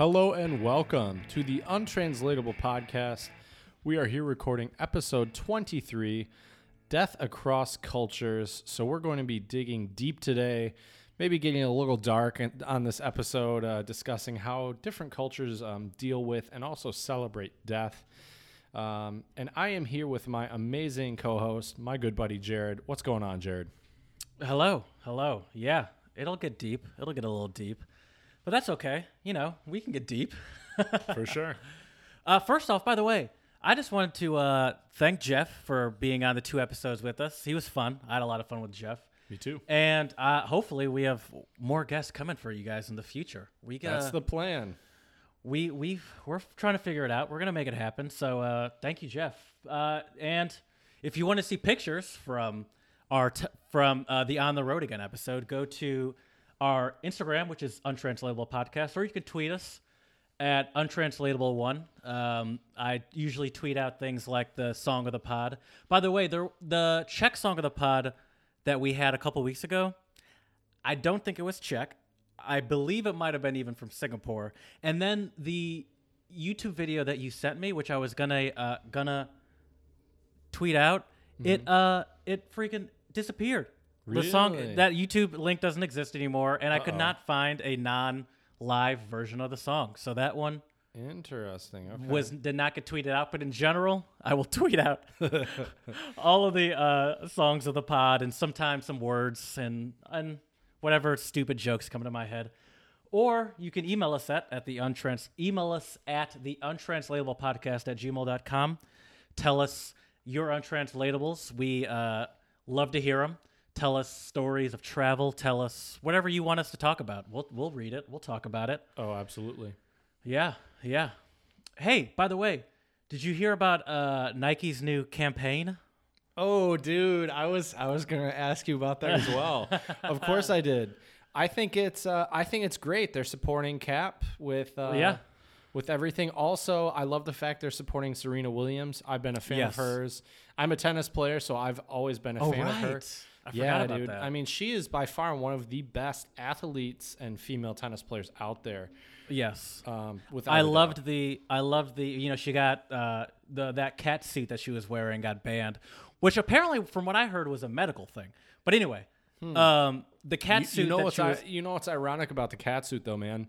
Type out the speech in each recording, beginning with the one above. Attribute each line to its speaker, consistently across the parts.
Speaker 1: Hello and welcome to the Untranslatable Podcast. We are here recording episode 23 Death Across Cultures. So, we're going to be digging deep today, maybe getting a little dark on this episode, uh, discussing how different cultures um, deal with and also celebrate death. Um, and I am here with my amazing co host, my good buddy Jared. What's going on, Jared?
Speaker 2: Hello, hello. Yeah, it'll get deep. It'll get a little deep, but that's okay. You know, we can get deep.
Speaker 1: For sure.
Speaker 2: Uh, first off, by the way, I just wanted to uh, thank Jeff for being on the two episodes with us. He was fun. I had a lot of fun with Jeff,
Speaker 1: Me too.
Speaker 2: and uh, hopefully we have more guests coming for you guys in the future. We got
Speaker 1: That's the plan.
Speaker 2: we we we're trying to figure it out. We're gonna make it happen. So uh, thank you, Jeff. Uh, and if you want to see pictures from our t- from uh, the On the Road Again episode, go to our Instagram, which is Untranslatable Podcast, or you can tweet us at Untranslatable One. Um, I usually tweet out things like the song of the pod. By the way, the the Czech song of the pod that we had a couple weeks ago. I don't think it was Czech. I believe it might have been even from Singapore. And then the YouTube video that you sent me, which I was gonna uh, gonna tweet out, it uh it freaking disappeared. The song that YouTube link doesn't exist anymore, and I could not find a non-live version of the song. So that one
Speaker 1: Interesting. Okay.
Speaker 2: was did not get tweeted out. But in general, I will tweet out all of the uh, songs of the pod and sometimes some words and and whatever stupid jokes come to my head. Or you can email us at, at the untrans email us at the untranslatable podcast at gmail.com. Tell us your untranslatables. We uh, love to hear them. Tell us stories of travel. Tell us whatever you want us to talk about. We'll we'll read it. We'll talk about it.
Speaker 1: oh, absolutely.
Speaker 2: Yeah, yeah. Hey, by the way, did you hear about uh, Nike's new campaign?
Speaker 1: Oh, dude, I was I was gonna ask you about that as well. of course, I did. I think it's uh, I think it's great. They're supporting Kap with uh,
Speaker 2: Yeah.
Speaker 1: with everything. Also, I love the fact they're supporting Serena Williams. I've been a fan
Speaker 2: Yes.
Speaker 1: of hers. I'm a tennis player, so I've always been a fan of her.
Speaker 2: I
Speaker 1: yeah,
Speaker 2: forgot about
Speaker 1: dude.
Speaker 2: that.
Speaker 1: I mean, she is by far one of the best athletes and female tennis players out there.
Speaker 2: yes.
Speaker 1: Um,
Speaker 2: I
Speaker 1: a doubt.
Speaker 2: loved the I loved the you know she got uh, the that cat suit that she was wearing got banned, which apparently from what I heard was a medical thing. But anyway, um, the cat
Speaker 1: Hmm. You,
Speaker 2: suit
Speaker 1: you know
Speaker 2: that
Speaker 1: what's
Speaker 2: was,
Speaker 1: i- you know what's ironic about the cat suit though, man.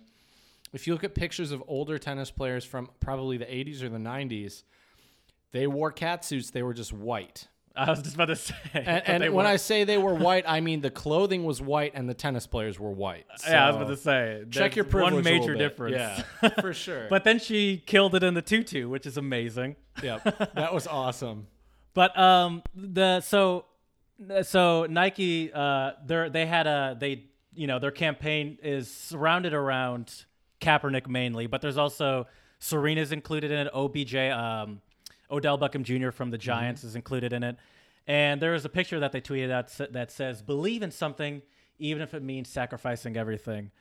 Speaker 1: If you look at pictures of older tennis players from probably the 80s or the 90s, they wore cat suits. They were just white.
Speaker 2: I was just about to say.
Speaker 1: And, and when I say they were white, I mean the clothing was white and the tennis players were white.
Speaker 2: yeah, I was about to say
Speaker 1: check your privilege.
Speaker 2: one major difference.
Speaker 1: Yeah, for sure.
Speaker 2: but then she killed it in the tutu, which is amazing.
Speaker 1: Yep, that was awesome.
Speaker 2: But um, the so so Nike uh, they they had a they you know their campaign is surrounded around Kaepernick mainly, but there's also Serena's included in it. OBJ, um, Odell Beckham Jr. from the Giants is included in it, and there is a picture that they tweeted out that says "Believe in something, even if it means sacrificing everything."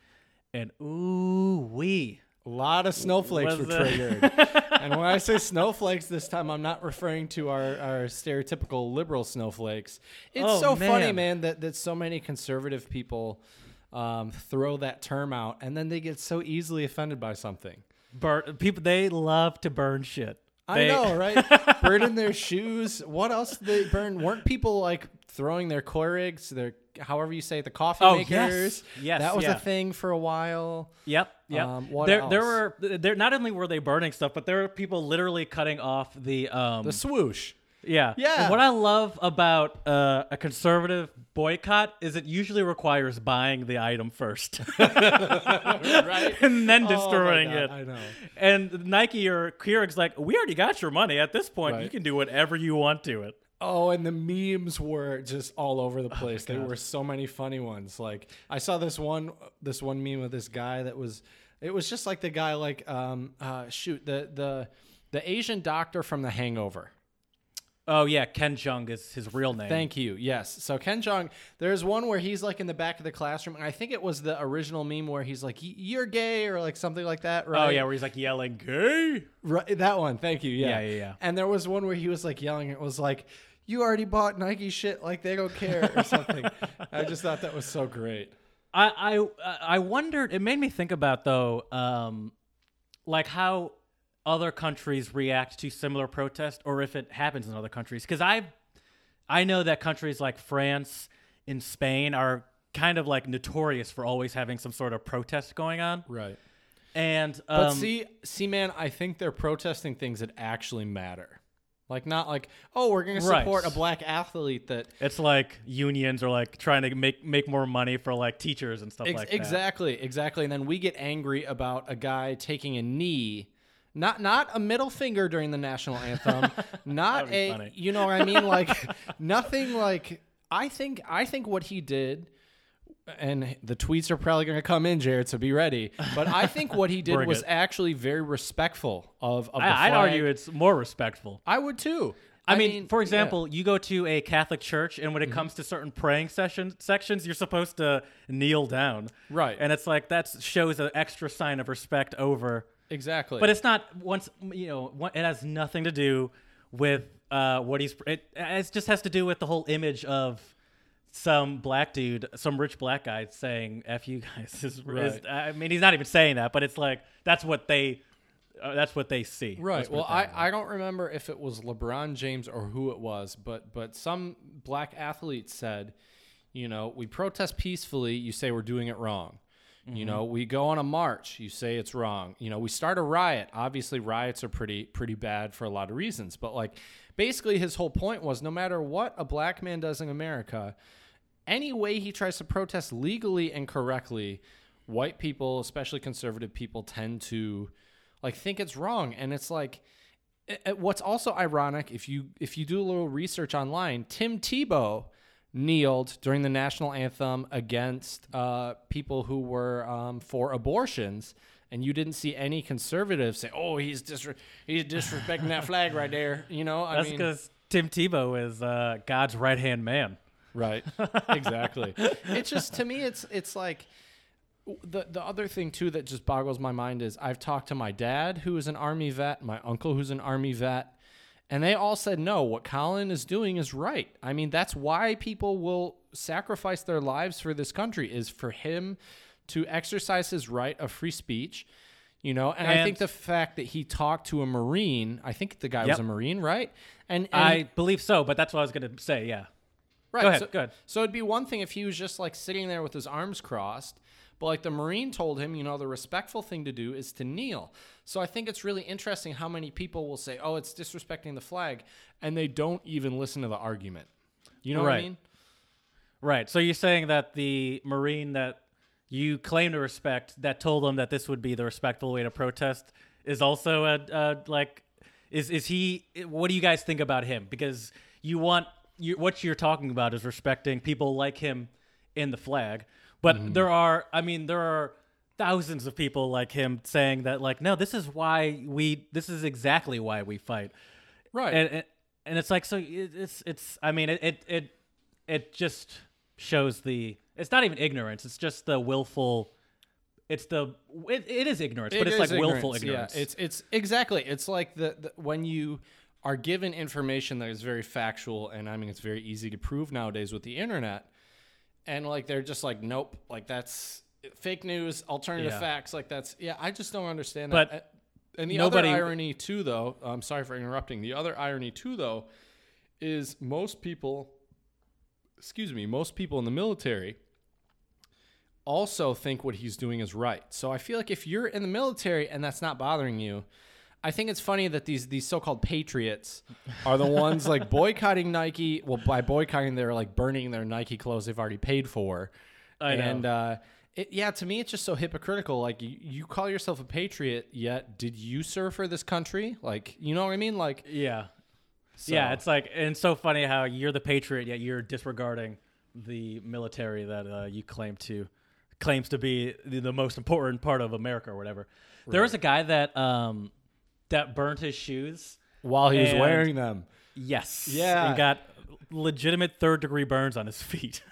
Speaker 2: And ooh wee.
Speaker 1: A lot of snowflakes
Speaker 2: Was
Speaker 1: were
Speaker 2: it-
Speaker 1: triggered. and when I say snowflakes this time, I'm not referring to our, our stereotypical liberal snowflakes. It's
Speaker 2: Oh,
Speaker 1: so funny,
Speaker 2: man.
Speaker 1: man, that, that so many conservative people um, throw that term out and then they get so easily offended by something.
Speaker 2: Burn, people they love to burn shit.
Speaker 1: I know, right? Burning their shoes. What else did they burn? Weren't people like throwing their Keurigs, their however you say it, the coffee
Speaker 2: Oh,
Speaker 1: makers?
Speaker 2: Yes,
Speaker 1: that was
Speaker 2: yeah.
Speaker 1: a thing for a while.
Speaker 2: Yep. Yep.
Speaker 1: Um,
Speaker 2: there, there were there. Not only were they burning stuff, but there were people literally cutting off the. Um,
Speaker 1: The swoosh.
Speaker 2: Yeah.
Speaker 1: Yeah.
Speaker 2: And what I love about uh, a conservative boycott is it usually requires buying the item first,
Speaker 1: right?
Speaker 2: and then
Speaker 1: Oh
Speaker 2: destroying
Speaker 1: God,
Speaker 2: it.
Speaker 1: I know.
Speaker 2: And Nike or Keurig's like, we already got your money. At this point, you can do whatever you want to it.
Speaker 1: Oh, and the memes were just all over the place. there
Speaker 2: God.
Speaker 1: were so many funny ones. Like I saw this one this one meme with this guy that was it was just like the guy like um uh shoot, the the the Asian doctor from The Hangover.
Speaker 2: Oh yeah, Ken Jeong is his real name.
Speaker 1: Thank you. Yes. So Ken Jeong, there's one where he's like in the back of the classroom, and I think it was the original meme where he's like, "You're gay" or like something like that, right?
Speaker 2: Oh yeah, where he's like yelling "gay."
Speaker 1: Right, that one. Thank you. Yeah.
Speaker 2: Yeah, yeah, yeah.
Speaker 1: And there was one where he was like yelling. It was like, "You already bought Nike shit. Like they don't care or something." I just thought that was so great.
Speaker 2: I I I wondered. It made me think about though. Um, like how other countries react to similar protest or if it happens in other countries because i i know that countries like france and spain are kind of like notorious for always having some sort of protest going on
Speaker 1: Right.
Speaker 2: and um,
Speaker 1: But see, see, man, I think they're protesting things that actually matter. Like not like, oh, we're gonna
Speaker 2: Right.
Speaker 1: support a black athlete that
Speaker 2: it's like unions are like trying to make make more money for like teachers and stuff
Speaker 1: Ex-
Speaker 2: like that
Speaker 1: exactly, exactly. And then we get angry about a guy taking a knee, not not a middle finger during the national anthem, not a,
Speaker 2: funny.
Speaker 1: you know what I mean? Like nothing. Like I think I think what he did. And the tweets are probably going to come in, Jared. So be ready. But I think what he did was actually very respectful of. of the
Speaker 2: I, I'd argue it's more respectful
Speaker 1: I would too.
Speaker 2: I, mean, for
Speaker 1: yeah. Mm-hmm.
Speaker 2: example, you go to a Catholic church, and when it comes to certain praying session sections, you're supposed to kneel down,
Speaker 1: Right.
Speaker 2: And it's like that shows an extra sign of respect over.
Speaker 1: Exactly.
Speaker 2: But it's not once you know. It has nothing to do with uh, what he's. It, it just has to do with the whole image of some black dude, some rich black guy saying "f you guys." Is, is-
Speaker 1: Right.
Speaker 2: I mean, he's not even saying that, but it's like that's what they. Uh, that's what they see.
Speaker 1: Right. Well, I. I don't remember if it was LeBron James or who it was, but but some black athlete said, you know, we protest peacefully. You say we're doing it wrong. You mm-hmm. know, we go on a march. You say it's wrong. You know, we start a riot. Obviously, riots are pretty pretty bad for a lot of reasons. But like, basically, his whole point was, no matter what a black man does in America, any way he tries to protest legally and correctly, white people, especially conservative people, tend to like think it's wrong. And it's like it- it- what's also ironic if you if you do a little research online, Tim Tebow kneeled during the national anthem against uh, people who were um, for abortions. And you didn't see any conservatives say, "Oh, he's disre- he's disrespecting that flag right there." You know, I
Speaker 2: That's because Tim Tebow is uh, God's right hand man.
Speaker 1: Right. exactly. it's just to me it's it's like the the other thing too that just boggles my mind is I've talked to my dad who is an army vet, my uncle who's an army vet, and they all said no, what Colin is doing is right. I mean, that's why people will sacrifice their lives for this country is for him to exercise his right of free speech. You know, and, I think the fact that he talked to a Marine, I think the guy was a Marine, right? And, and
Speaker 2: I believe so, but that's what I was going to say. Yeah.
Speaker 1: Right.
Speaker 2: Go ahead,
Speaker 1: So,
Speaker 2: go ahead.
Speaker 1: So it'd be one thing if he was just like sitting there with his arms crossed, but like the Marine told him, you know, the respectful thing to do is to kneel. So I think it's really interesting how many people will say, oh, it's disrespecting the flag, and they don't even listen to the argument. You know what I mean?
Speaker 2: Right. So you're saying that the Marine that you claim to respect, that told them that this would be the respectful way to protest, is also a, a like, is is he? What do you guys think about him? Because you want you, what you're talking about is respecting people like him in the flag, but
Speaker 1: Mm-hmm.
Speaker 2: there are, I mean, there are thousands of people like him saying that, like, no, this is why we, this is exactly why we fight
Speaker 1: Right.
Speaker 2: and and, and it's like so it's it's I mean it, it it it just shows the it's not even ignorance it's just the willful it's the it, it is ignorance but it's like
Speaker 1: is
Speaker 2: willful
Speaker 1: ignorance,
Speaker 2: ignorance
Speaker 1: Yeah, it's it's exactly. It's like the, the when you are given information that is very factual, and I mean it's very easy to prove nowadays with the internet, and like they're just like, nope, like that's fake news, alternative
Speaker 2: Yeah.
Speaker 1: facts, like that's yeah. I just don't understand
Speaker 2: But
Speaker 1: that. And the
Speaker 2: nobody-
Speaker 1: other irony too, though, I'm sorry for interrupting. The other irony too, though, is most people, excuse me, most people in the military also think what he's doing is right. So I feel like if you're in the military and that's not bothering you, I think it's funny that these these so-called patriots are the ones like boycotting Nike. Well, by boycotting, they're like burning their Nike clothes they've already paid for.
Speaker 2: I know.
Speaker 1: And uh, it, yeah, to me, it's just so hypocritical. Like you, you call yourself a patriot, yet did you serve for this country? Like you know what I mean? Like
Speaker 2: yeah
Speaker 1: so-
Speaker 2: yeah it's like and it's so funny how you're the patriot yet you're disregarding the military that uh, you claim to claims to be the, the most important part of America or whatever there was a guy that um that burnt his shoes
Speaker 1: while he was
Speaker 2: And-
Speaker 1: wearing them.
Speaker 2: Yes.
Speaker 1: Yeah.
Speaker 2: And got legitimate third degree burns on his feet.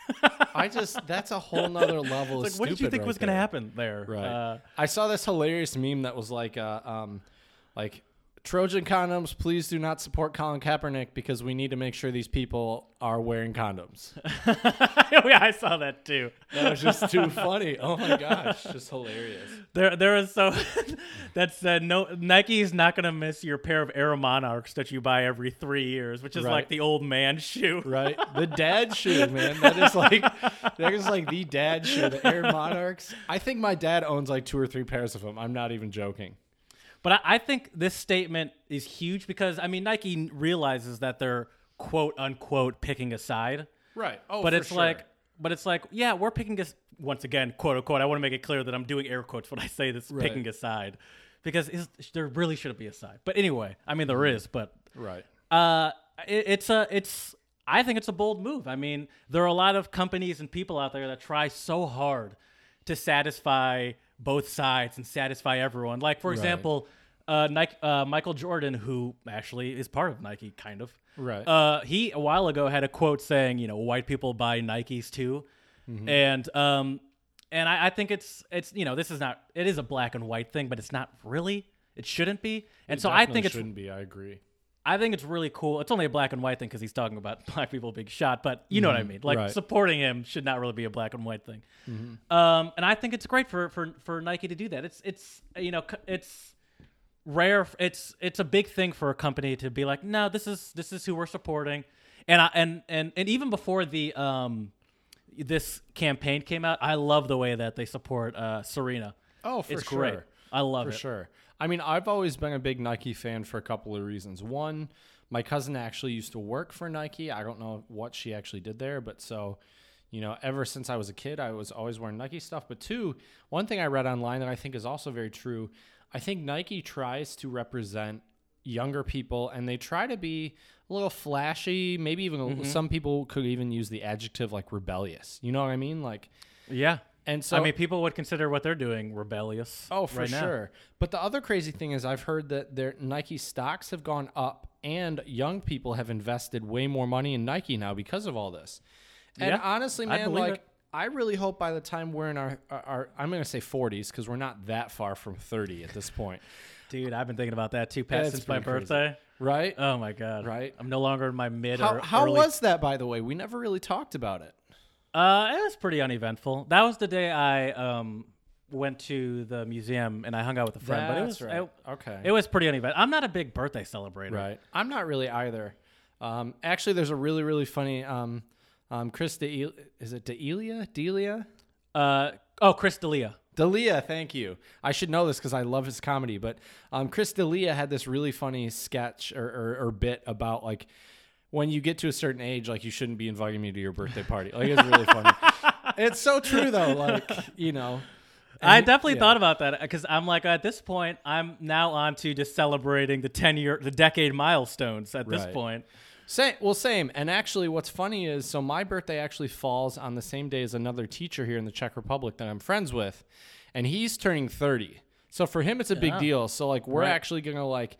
Speaker 1: I just that's a whole nother level.
Speaker 2: like,
Speaker 1: of
Speaker 2: what did you think
Speaker 1: right
Speaker 2: was going to happen there?
Speaker 1: Right.
Speaker 2: Uh,
Speaker 1: I saw this hilarious meme that was like, uh, um, like Trojan condoms, please do not support Colin Kaepernick because we need to make sure these people are wearing condoms.
Speaker 2: oh, yeah, I saw that too.
Speaker 1: That was just too funny. Oh my gosh, just hilarious.
Speaker 2: There, there is so that said uh, no Nike is not going to miss your pair of Air Monarchs that you buy every three years, which is
Speaker 1: Right.
Speaker 2: like the old man shoe.
Speaker 1: Right, the dad shoe, man. That is like that is like the dad shoe, the Air Monarchs. I think my dad owns like two or three pairs of them. I'm not even joking.
Speaker 2: But I, I think this statement is huge because I mean Nike realizes that they're quote unquote picking a side,
Speaker 1: Right. Oh,
Speaker 2: but it's like, but it's like, yeah, we're picking a once again quote unquote. I want to make it clear that I'm doing air quotes when I say this
Speaker 1: Right.
Speaker 2: picking a side, because is, there really shouldn't be a side. But anyway, I mean there is, but
Speaker 1: right.
Speaker 2: uh, it, it's a it's. I think it's a bold move. I mean, there are a lot of companies and people out there that try so hard to satisfy both sides and satisfy everyone. Like, for example, uh, Nike, uh, Michael Jordan, who actually is part of Nike, kind of.
Speaker 1: Right.
Speaker 2: Uh, he a while ago had a quote saying, you know, white people buy Nikes too,
Speaker 1: Mm-hmm.
Speaker 2: and um, and I, I think it's it's you know this is not it is a black and white thing, but it's not really. It shouldn't be. And so I think it
Speaker 1: shouldn't be. I agree.
Speaker 2: I think it's really cool. It's only a black and white thing because he's talking about black people being shot, but you know what I mean. Like
Speaker 1: right.
Speaker 2: supporting him should not really be a black and white thing. Um, and I think it's great for, for for Nike to do that. It's it's you know it's rare. It's it's a big thing for a company to be like, no, this is this is who we're supporting. And I and and and even before the um this campaign came out, I love the way that they support uh, Serena.
Speaker 1: Oh, for
Speaker 2: it's
Speaker 1: sure.
Speaker 2: great. I love
Speaker 1: For
Speaker 2: it.
Speaker 1: For sure. I mean, I've always been a big Nike fan for a couple of reasons. One, my cousin actually used to work for Nike. I don't know what she actually did there, but so, you know, ever since I was a kid, I was always wearing Nike stuff. But two, one thing I read online that I think is also very true I think Nike tries to represent younger people and they try to be a little flashy. Maybe even
Speaker 2: Mm-hmm.
Speaker 1: some people could even use the adjective like rebellious. You know what I mean? Like,
Speaker 2: Yeah.
Speaker 1: And so
Speaker 2: I mean, people would consider what they're doing rebellious.
Speaker 1: Oh, for
Speaker 2: right
Speaker 1: sure. But the other crazy thing is, I've heard that their Nike stocks have gone up, and young people have invested way more money in Nike now because of all this. And
Speaker 2: Yeah,
Speaker 1: honestly, man, like
Speaker 2: it.
Speaker 1: I really hope by the time we're in our, our, our I'm going to say 40s because we're not that far from 30 at this point,
Speaker 2: Dude, I've been thinking about that too, Pat,
Speaker 1: That's
Speaker 2: since my
Speaker 1: pretty crazy.
Speaker 2: birthday.
Speaker 1: right?
Speaker 2: Oh my god!
Speaker 1: Right.
Speaker 2: I'm no longer in my mid
Speaker 1: how
Speaker 2: or
Speaker 1: how
Speaker 2: early.
Speaker 1: was that, by the way? We never really talked about it.
Speaker 2: Uh, it was pretty uneventful. That was the day I um went to the museum and I hung out with a friend. but it was
Speaker 1: right.
Speaker 2: it,
Speaker 1: okay.
Speaker 2: it was pretty uneventful. I'm not a big birthday celebrator.
Speaker 1: Right. I'm not really either. Um, actually, there's a really, really funny um, um, Chris De is it Delia? Delia?
Speaker 2: Uh oh, Chris D'Elia.
Speaker 1: Delia, thank you. I should know this because I love his comedy. But um, Chris D'Elia had this really funny sketch or, or, or bit about like when you get to a certain age, like you shouldn't be inviting me to your birthday party. Like it's really funny. it's so true though. Like you know, And
Speaker 2: I definitely
Speaker 1: yeah.
Speaker 2: thought about that because I'm like at this point I'm now on to just celebrating the ten year the decade milestones at this point.
Speaker 1: Same. Well, same. And actually, what's funny is so my birthday actually falls on the same day as another teacher here in the Czech Republic that I'm friends with, and he's turning 30. So for him, it's a big
Speaker 2: Yeah.
Speaker 1: deal. So like, we're
Speaker 2: Right.
Speaker 1: actually gonna like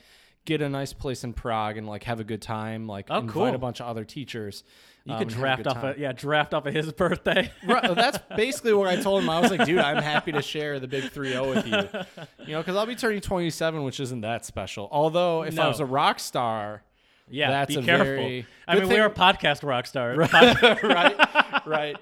Speaker 1: get a nice place in Prague and like have a good time. Like
Speaker 2: Oh,
Speaker 1: invite
Speaker 2: cool.
Speaker 1: a bunch of other teachers.
Speaker 2: You
Speaker 1: um,
Speaker 2: could
Speaker 1: and have a
Speaker 2: draft off
Speaker 1: time.
Speaker 2: a yeah draft off of his birthday.
Speaker 1: Right, that's basically what I told him. I was like, dude, I'm happy to share the big 3-0 with you. You know, because I'll be turning 27, which isn't that special. Although if I was a rock star,
Speaker 2: yeah,
Speaker 1: That's
Speaker 2: be
Speaker 1: a
Speaker 2: careful.
Speaker 1: very-
Speaker 2: I mean,
Speaker 1: thing-
Speaker 2: we are podcast rock stars.
Speaker 1: right, right.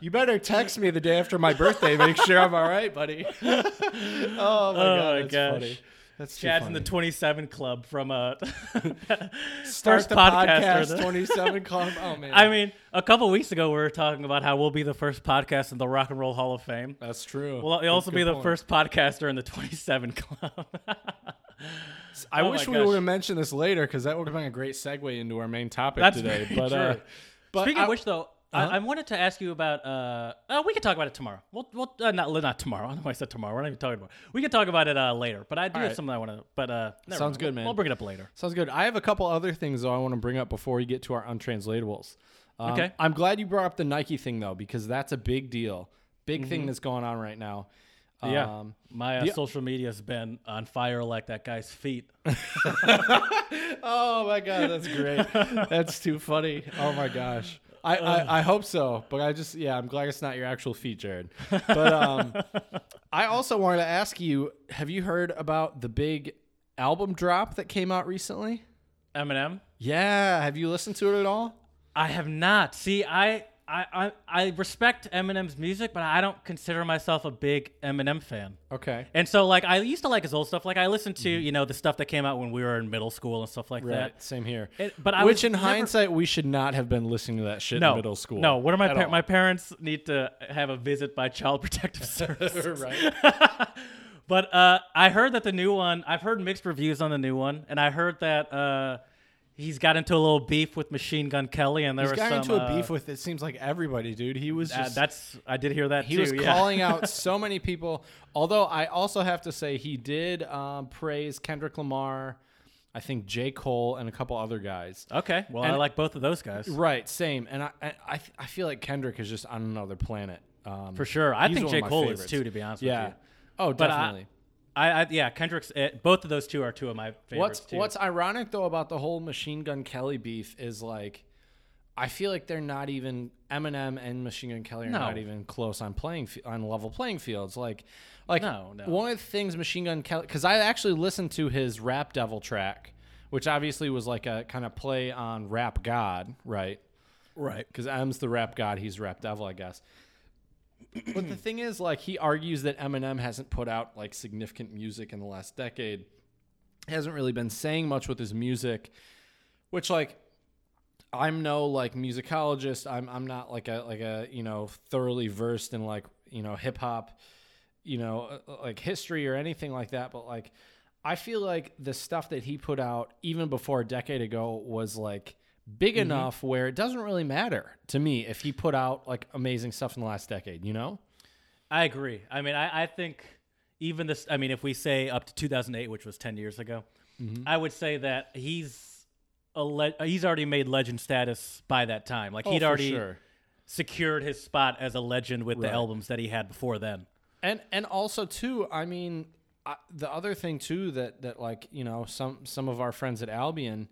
Speaker 1: You better text me the day after my birthday. Make sure I'm all right, buddy. oh my god,
Speaker 2: my
Speaker 1: that's
Speaker 2: gosh.
Speaker 1: funny. That's
Speaker 2: Chad's in the 27 club from uh
Speaker 1: Start
Speaker 2: first
Speaker 1: the
Speaker 2: podcaster
Speaker 1: podcast
Speaker 2: that-
Speaker 1: 27 club. Oh man,
Speaker 2: I mean, a couple weeks ago we were talking about how we'll be the first podcast in the Rock and Roll Hall of Fame.
Speaker 1: that's true.
Speaker 2: We'll
Speaker 1: Good-
Speaker 2: also be the
Speaker 1: point.
Speaker 2: first podcaster in the 27 club.
Speaker 1: I
Speaker 2: Oh
Speaker 1: wish we would have mentioned this later because that would have been a great segue into our main topic
Speaker 2: That's
Speaker 1: today. But uh, but
Speaker 2: Speaking
Speaker 1: I-
Speaker 2: of which, though,
Speaker 1: Uh-huh.
Speaker 2: I, I wanted to ask you about. Uh, uh, we can talk about it tomorrow. We'll, we'll uh, not not tomorrow. I don't know why I said tomorrow. We're not even talking about. It. We can talk about it uh, later. But I do
Speaker 1: All
Speaker 2: have
Speaker 1: right.
Speaker 2: something I want to. But uh,
Speaker 1: Sounds
Speaker 2: mind.
Speaker 1: good, man.
Speaker 2: We'll bring it up later.
Speaker 1: Sounds good. I have a couple other things though I want to bring up before we get to our untranslatables. Um,
Speaker 2: Okay.
Speaker 1: I'm glad you brought up the Nike thing though because that's a big deal, big
Speaker 2: Mm-hmm.
Speaker 1: thing that's going on right now.
Speaker 2: Yeah.
Speaker 1: Um,
Speaker 2: My uh,
Speaker 1: the-
Speaker 2: social media's been on fire like that guy's feet.
Speaker 1: oh my god, that's great. that's too funny. Oh my gosh. I, I, I hope so, but I just yeah, I'm glad it's not your actual feet, Jared. But um, I also wanted to ask you: Have you heard about the big album drop that came out recently?
Speaker 2: Eminem.
Speaker 1: Yeah, have you listened to it at all?
Speaker 2: I have not. See, I, I, I, I respect Eminem's music, but I don't consider myself a big Eminem fan.
Speaker 1: Okay.
Speaker 2: And so, like, I used to like his old stuff. Like, I listened to, you know, the stuff that came out when we were in middle school and stuff like
Speaker 1: Right.
Speaker 2: that.
Speaker 1: Same here.
Speaker 2: It- but I
Speaker 1: Which, in
Speaker 2: never-
Speaker 1: hindsight, we should not have been listening to that shit
Speaker 2: no
Speaker 1: in middle school.
Speaker 2: No, what are my par- my parents need to have a visit by Child Protective Services.
Speaker 1: right.
Speaker 2: But uh, I heard that the new one. I've heard mixed reviews on the new one, and I heard that uh, he's got into a little beef with Machine Gun Kelly, and there
Speaker 1: He's
Speaker 2: was
Speaker 1: got
Speaker 2: some.
Speaker 1: into a
Speaker 2: uh,
Speaker 1: beef with it seems like everybody, dude. He was
Speaker 2: uh,
Speaker 1: just
Speaker 2: that's I did hear that
Speaker 1: he
Speaker 2: too.
Speaker 1: was
Speaker 2: yeah.
Speaker 1: calling out so many people. Although I also have to say he did um, praise Kendrick Lamar, I think J Cole and a couple other guys.
Speaker 2: Okay, well I like both of those guys
Speaker 1: Right, same. And I I, I feel like Kendrick is just on another planet. Um,
Speaker 2: for sure. I think J Cole
Speaker 1: favorites.
Speaker 2: is too, to be honest
Speaker 1: Yeah.
Speaker 2: with you.
Speaker 1: Oh, definitely.
Speaker 2: I, I yeah, Kendrick's uh, both of those two are two of my favorites
Speaker 1: What's
Speaker 2: too.
Speaker 1: What's ironic though about the whole Machine Gun Kelly beef is like, I feel like they're not even Eminem and Machine Gun Kelly are
Speaker 2: No.
Speaker 1: not even close on playing on level playing fields. Like, like
Speaker 2: No, no.
Speaker 1: one of the things Machine Gun Kelly because I actually listened to his Rap Devil track, which obviously was like a kind of play on Rap God, right?
Speaker 2: right?
Speaker 1: because M's the rap god, he's rap devil, I guess. But the thing is, like, he argues that Eminem hasn't put out like significant music in the last decade. Hasn't really been saying much with his music, which like I'm no like musicologist. I'm I'm not like a like a you know thoroughly versed in like you know hip hop, you know uh, like history or anything like that. But like I feel like the stuff that he put out even before a decade ago was like big enough where it doesn't really matter to me if he put out like amazing stuff in the last decade. You know?
Speaker 2: I agree. I mean, I, I think even this. I mean, if we say up to 2008, which was 10 years ago,
Speaker 1: Mm-hmm.
Speaker 2: I would say that he's a le- he's already made legend status by that time. Like he'd
Speaker 1: Oh,
Speaker 2: already
Speaker 1: sure.
Speaker 2: secured his spot as a legend with the albums that he had before then.
Speaker 1: and and also too i mean I, the other thing too that that like you know some some of our friends at albion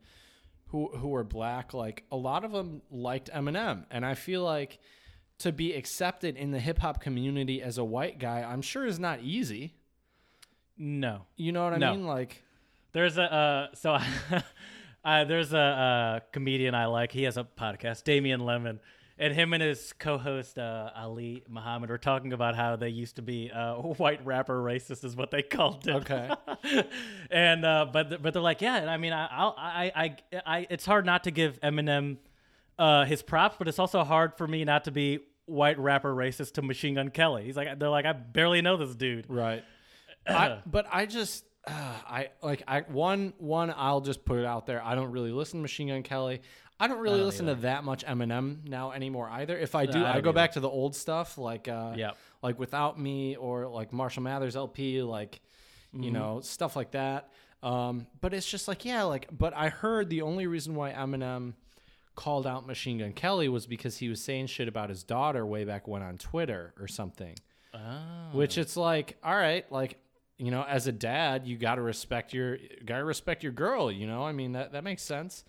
Speaker 1: who who were black like a lot of them liked eminem. And i feel like to be accepted in the hip-hop community as a white guy i'm sure is not easy.
Speaker 2: No,
Speaker 1: you know what i
Speaker 2: No.
Speaker 1: mean? Like
Speaker 2: there's a uh, so uh, there's a uh, comedian I like. He has a podcast, Damian Lemon, and him and his co-host uh, Ali Muhammad were talking about how they used to be uh, white rapper racist, is what they called it.
Speaker 1: Okay.
Speaker 2: and uh, but but they're like, yeah. and I mean, I I I I it's hard not to give Eminem uh, his props, but it's also hard for me not to be white rapper racist to Machine Gun Kelly. He's like, they're like, I barely know this dude.
Speaker 1: right I, but i just uh, i like i one one i'll just put it out there i don't really listen to machine gun kelly i don't really
Speaker 2: don't
Speaker 1: listen to that much eminem now anymore either if i do
Speaker 2: I
Speaker 1: i, go
Speaker 2: either.
Speaker 1: back to the old stuff like uh
Speaker 2: Yep.
Speaker 1: like without me or like marshall mathers lp like you
Speaker 2: Mm-hmm.
Speaker 1: know stuff like that um but it's just like yeah like but i heard the only reason why eminem called out machine gun kelly was because he was saying shit about his daughter way back when on twitter or something
Speaker 2: Oh.
Speaker 1: which it's like all right like you know as a dad you got to respect your got to respect your girl you know i mean that that makes sense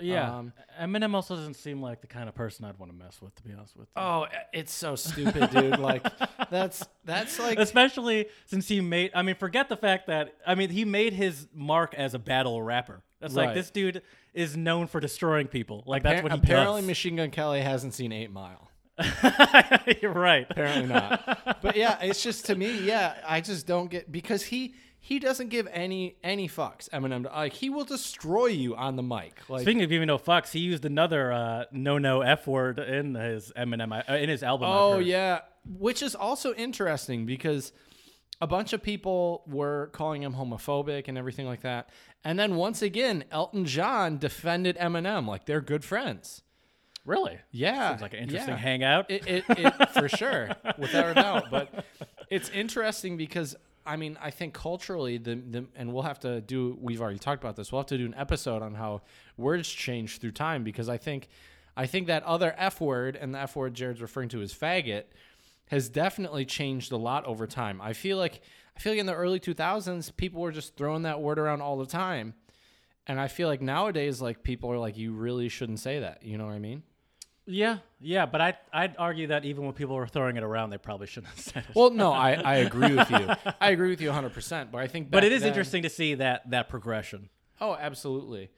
Speaker 2: Yeah,
Speaker 1: Um,
Speaker 2: Eminem also doesn't seem like the kind of person I'd want to mess with, to be honest with you.
Speaker 1: oh it's so stupid dude like that's that's like
Speaker 2: Especially since he made, I mean, forget the fact that, I mean, he made his mark as a battle rapper. That's like this dude is known for destroying people. Like that's what he
Speaker 1: apparently
Speaker 2: does.
Speaker 1: machine gun kelly hasn't seen eight mile
Speaker 2: You're right.
Speaker 1: apparently not but yeah it's just to me yeah i just don't get because he he doesn't give any any fucks eminem like he will destroy you on the mic like
Speaker 2: Speaking of giving no fucks, he used another uh, no no f word in his Eminem uh, in his album.
Speaker 1: Oh yeah, which is also interesting because a bunch of people were calling him homophobic and everything like that. And then once again, Elton John defended Eminem like they're good friends.
Speaker 2: really.
Speaker 1: Yeah,
Speaker 2: Seems like an interesting
Speaker 1: yeah.
Speaker 2: hangout.
Speaker 1: It, it, it for sure, without a doubt. But it's interesting because I mean, I think culturally, the, the and we'll have to do. We've already talked about this. We'll have to do an episode on how words change through time because I think, I think that other F word and the F word Jared's referring to is faggot has definitely changed a lot over time. I feel like I feel like in the early 2000s, people were just throwing that word around all the time. And I feel like nowadays, like people are like, you really shouldn't say that. You know what I mean?
Speaker 2: Yeah, yeah, but I I'd argue that even when people were throwing it around, they probably shouldn't have said it.
Speaker 1: Well, no, I, I agree with you. I agree with you 100%. But I think
Speaker 2: but it is
Speaker 1: then-
Speaker 2: interesting to see that that progression.
Speaker 1: Oh, absolutely.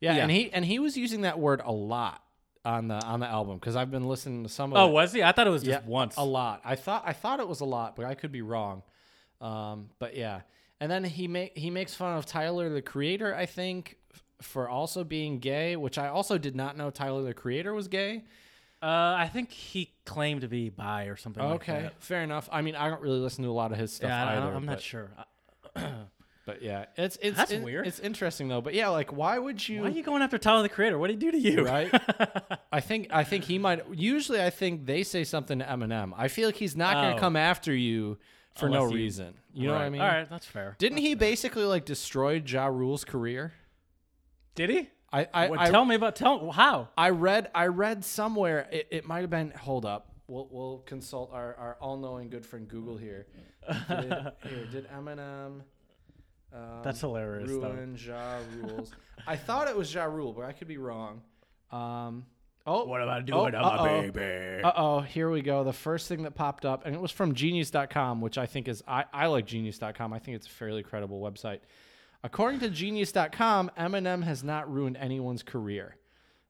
Speaker 1: Yeah,
Speaker 2: Yeah.
Speaker 1: and he and he was using that word a lot on the on the album because I've been listening to some of
Speaker 2: Oh,
Speaker 1: it.
Speaker 2: was he? I thought it was just
Speaker 1: Yeah,
Speaker 2: once.
Speaker 1: A lot. I thought I thought it was a lot, but I could be wrong. Um, but yeah, and then he make he makes fun of Tyler the Creator. I think for also being gay, which I also did not know Tyler the Creator was gay.
Speaker 2: Uh, I think he claimed to be bi or something.
Speaker 1: Okay,
Speaker 2: like that.
Speaker 1: fair enough. I mean, I don't really listen to a lot of his stuff
Speaker 2: Yeah, I,
Speaker 1: either.
Speaker 2: am not sure.
Speaker 1: But yeah, it's it's
Speaker 2: That's
Speaker 1: it-
Speaker 2: weird.
Speaker 1: It's interesting though. But yeah, like why would you?
Speaker 2: Why are you going after Tyler the Creator? What did he do to you?
Speaker 1: right? I think I think he might. Usually, I think they say something to Eminem. I feel like he's not going
Speaker 2: Oh.
Speaker 1: to come after you for no
Speaker 2: Unless you-
Speaker 1: reason. You know what I mean?
Speaker 2: All right, that's fair.
Speaker 1: Didn't he basically like destroy Ja Rule's career?
Speaker 2: Did he?
Speaker 1: I I,
Speaker 2: Well,
Speaker 1: I,
Speaker 2: tell me about tell how.
Speaker 1: I read I read somewhere it, it might have been. Hold up. We'll we'll consult our, our all knowing good friend Google here. Did, here did Eminem. Um,
Speaker 2: That's hilarious, though.
Speaker 1: Ruin Ja Rules. I thought it was Ja Rule, but I could be wrong. Um. Oh,
Speaker 2: What am I
Speaker 1: doing to my
Speaker 2: uh-oh.
Speaker 1: baby? Uh oh, here we go. The first thing that popped up, and it was from genius.com, which I think is, I, I like genius.com. I think it's a fairly credible website. According to genius.com, Eminem has not ruined anyone's career.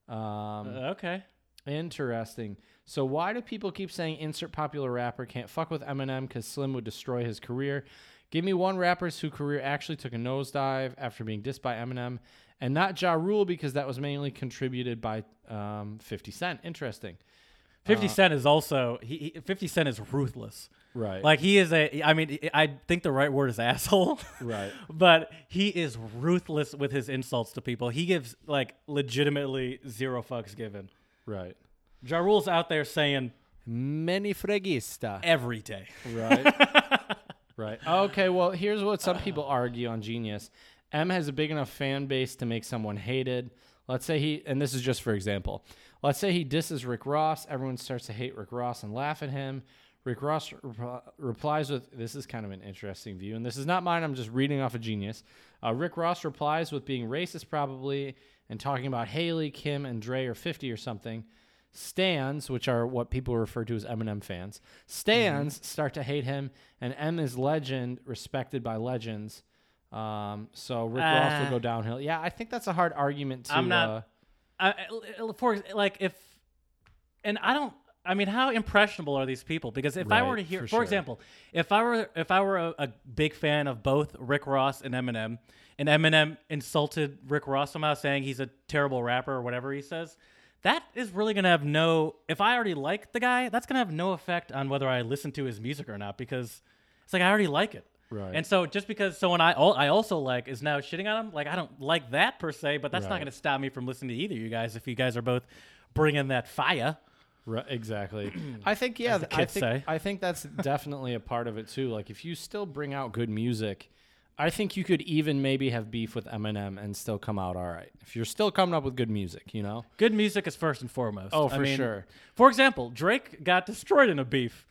Speaker 1: Um,
Speaker 2: okay.
Speaker 1: interesting. So, why do people keep saying insert popular rapper can't fuck with Eminem because Slim would destroy his career? Give me one rapper's whose career actually took a nosedive after being dissed by Eminem, and not Ja Rule because that was mainly contributed by um, 50 Cent. Interesting.
Speaker 2: Fifty Cent is also he, he. Fifty Cent is ruthless.
Speaker 1: Right.
Speaker 2: Like he is a. I mean, I think the right word is asshole.
Speaker 1: Right.
Speaker 2: but he is ruthless with his insults to people. He gives like legitimately zero fucks given.
Speaker 1: Right.
Speaker 2: Ja Rule's out there saying
Speaker 1: Many fregista.
Speaker 2: every day.
Speaker 1: Right. right. Okay, well, here's what some people argue on Genius. M has a big enough fan base to make someone hated. Let's say he, and this is just for example, let's say he disses Rick Ross. Everyone starts to hate Rick Ross and laugh at him. Rick Ross repl- replies with, this is kind of an interesting view, and this is not mine, I'm just reading off of Genius. Uh, Rick Ross replies with being racist, probably, and talking about Hailie, Kim, and Dre are 50 or something. Stans, which are what people refer to as Eminem fans, Stans
Speaker 2: Mm-hmm.
Speaker 1: start to hate him, and M is legend, respected by legends. Um, so Rick Ross will
Speaker 2: Uh,
Speaker 1: go downhill. Yeah, I think that's a hard argument to.
Speaker 2: I'm not-
Speaker 1: Uh,
Speaker 2: I- for like if, and I don't. I mean, how impressionable are these people? Because if I were to hear,
Speaker 1: for
Speaker 2: for,
Speaker 1: sure.
Speaker 2: example, if I were if I were a, a big fan of both Rick Ross and Eminem, and Eminem insulted Rick Ross somehow, saying he's a terrible rapper or whatever he says, that is really gonna have no. If I already like the guy, that's gonna have no effect on whether I listen to his music or not because it's like I already like it.
Speaker 1: Right.
Speaker 2: And so just because someone I I also like is now shitting on him, like I don't like that per se, but that's not going to stop me from listening to either of you guys if you guys are both bringing that fire.
Speaker 1: Right, exactly. I think yeah, I think
Speaker 2: say.
Speaker 1: I think that's definitely a part of it too. Like if you still bring out good music, I think you could even maybe have beef with Eminem and still come out all right. If you're still coming up with good music, you know?
Speaker 2: Good music is first and foremost.
Speaker 1: Oh,
Speaker 2: I
Speaker 1: for
Speaker 2: mean,
Speaker 1: sure.
Speaker 2: For example, Drake got destroyed in a beef,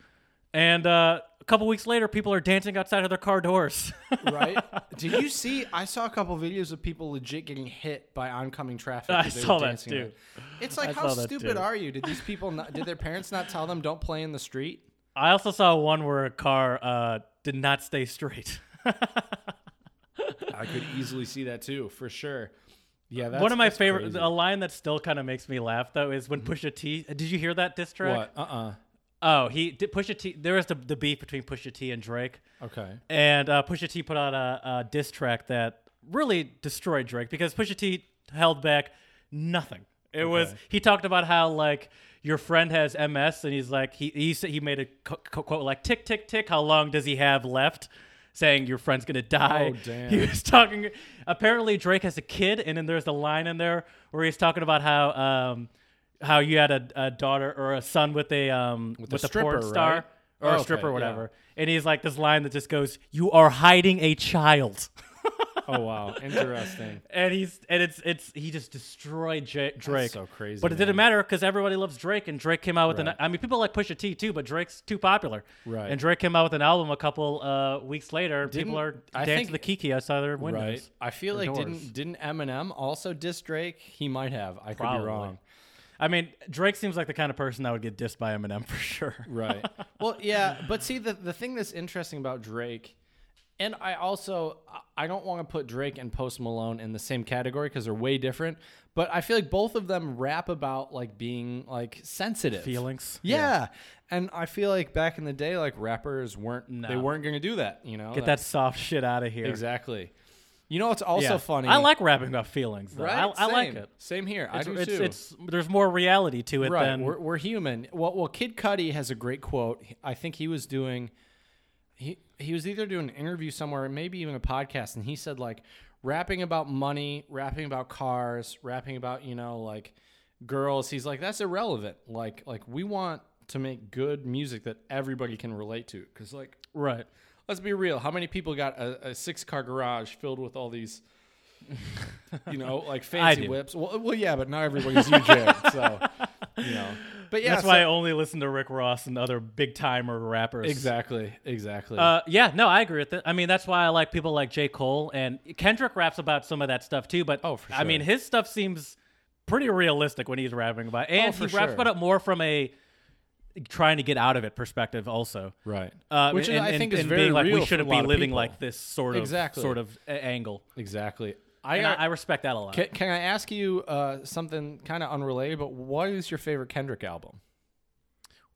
Speaker 2: and uh, a couple weeks later, people are dancing outside of their car doors.
Speaker 1: Right? Did you see I saw a couple videos of people legit getting hit by oncoming traffic.
Speaker 2: I
Speaker 1: 'cause they were
Speaker 2: saw that
Speaker 1: dancing
Speaker 2: too.
Speaker 1: It's like
Speaker 2: I
Speaker 1: how stupid are you? Did these people not did their parents not tell them don't play in the street?
Speaker 2: I also saw one where a car uh, did not stay straight.
Speaker 1: I could easily see that too, for sure. Yeah, that's
Speaker 2: one of my favorite,
Speaker 1: crazy.
Speaker 2: a line that still kind of makes me laugh though, is when Pusha T. Did you hear that diss track?
Speaker 1: What? Uh-uh.
Speaker 2: Oh, he did Pusha T. There was the, the beef between Pusha T and Drake,
Speaker 1: Okay.
Speaker 2: and uh, Pusha T put out a, a diss track that really destroyed Drake because Pusha T held back nothing. It was he talked about how like your friend has MS, and he's like he he said he made a co- quote like tick tick tick. How long does he have left? Saying your friend's gonna die.
Speaker 1: Oh, damn.
Speaker 2: He was talking. Apparently, Drake has a kid, and then there's a line in there where he's talking about how um how you had a, a daughter or a son with a um with,
Speaker 1: a
Speaker 2: a
Speaker 1: stripper,
Speaker 2: porn star
Speaker 1: right?
Speaker 2: or
Speaker 1: Oh,
Speaker 2: a
Speaker 1: okay,
Speaker 2: stripper or
Speaker 1: yeah.
Speaker 2: whatever. And he's like this line that just goes, "You are hiding a child."
Speaker 1: Oh wow, interesting.
Speaker 2: and he's and it's it's he just destroyed J- Drake.
Speaker 1: so crazy,
Speaker 2: But it didn't matter because everybody loves Drake, and Drake came out with
Speaker 1: Right.
Speaker 2: an. I mean, people like Pusha T too, but Drake's too popular.
Speaker 1: Right.
Speaker 2: And Drake came out with an album a couple uh, weeks later.
Speaker 1: Didn't-
Speaker 2: people are
Speaker 1: I
Speaker 2: dancing
Speaker 1: think-
Speaker 2: the Kiki outside their windows.
Speaker 1: Right. I feel like
Speaker 2: doors.
Speaker 1: didn't didn't Eminem also diss Drake? He might have. I could be wrong.
Speaker 2: I mean, Drake seems like the kind of person that would get dissed by Eminem for sure.
Speaker 1: Right. well, yeah, but see the the thing that's interesting about Drake, and I also I don't want to put Drake and Post Malone in the same category because they're way different. But I feel like both of them rap about like being like sensitive
Speaker 2: Feelings.
Speaker 1: Yeah. And I feel like back in the day, like rappers weren't they weren't going to do that. You know,
Speaker 2: Get that soft shit out of here.
Speaker 1: exactly. You know what's also
Speaker 2: Yeah.
Speaker 1: funny?
Speaker 2: I like rapping about feelings. Though.
Speaker 1: right.
Speaker 2: I, I like
Speaker 1: Same.
Speaker 2: it.
Speaker 1: Same here. I
Speaker 2: It's,
Speaker 1: do
Speaker 2: it's,
Speaker 1: too.
Speaker 2: it's there's more reality to it
Speaker 1: right.
Speaker 2: than
Speaker 1: we're, we're human. Well, well, Kid Cudi has a great quote. I think he was doing, he he was either doing an interview somewhere, or maybe even a podcast, and he said like rapping about money, rapping about cars, rapping about you know like girls. He's like that's irrelevant. Like like we want to make good music that everybody can relate to. Because like
Speaker 2: right.
Speaker 1: Let's be real, how many people got a, a six car garage filled with all these? you know, like fancy whips. Well, well, yeah, but not everybody's Jared. So, you know, but yeah,
Speaker 2: That's
Speaker 1: so-
Speaker 2: why I only listen to Rick Ross and other big timer rappers.
Speaker 1: Exactly. Exactly.
Speaker 2: Uh, yeah, no, I agree with that. I mean, that's why I like people like J. Cole and Kendrick raps about some of that stuff too. But
Speaker 1: Oh, for
Speaker 2: I mean, his stuff seems pretty realistic when he's rapping about, it. and
Speaker 1: Oh,
Speaker 2: he raps
Speaker 1: sure.
Speaker 2: about it more from a trying to get out of it perspective, also.
Speaker 1: right.
Speaker 2: Uh,
Speaker 1: Which is, I
Speaker 2: and-
Speaker 1: think is very
Speaker 2: being like
Speaker 1: real
Speaker 2: we shouldn't be living
Speaker 1: people.
Speaker 2: like this sort of
Speaker 1: Exactly.
Speaker 2: sort of angle.
Speaker 1: Exactly. I,
Speaker 2: I,
Speaker 1: got-
Speaker 2: I respect that a lot.
Speaker 1: can, can I ask you uh, something kind of unrelated? But what is your favorite Kendrick album?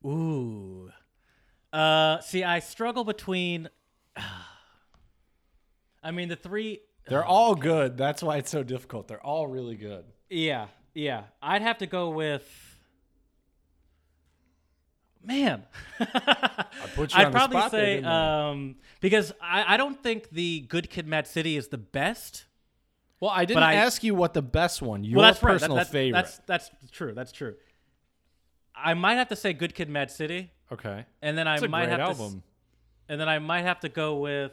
Speaker 2: Ooh. Uh, see, I struggle between. I mean, the three.
Speaker 1: They're all good. That's why it's so difficult. They're all really good.
Speaker 2: Yeah, yeah. I'd have to go with. Man,
Speaker 1: I put you
Speaker 2: I'd
Speaker 1: on the
Speaker 2: probably
Speaker 1: spot
Speaker 2: say
Speaker 1: didn't
Speaker 2: um, because I, I don't think the Good Kid, Mad City is the best.
Speaker 1: well, I didn't
Speaker 2: I-
Speaker 1: ask you what the best one. Your
Speaker 2: well, that's right. That-
Speaker 1: personal favorite.
Speaker 2: That's that's true. That's true. I might have to say Good Kid, Mad City,
Speaker 1: okay.
Speaker 2: and then I
Speaker 1: It's
Speaker 2: might have to,
Speaker 1: album.
Speaker 2: and then I might have to go with.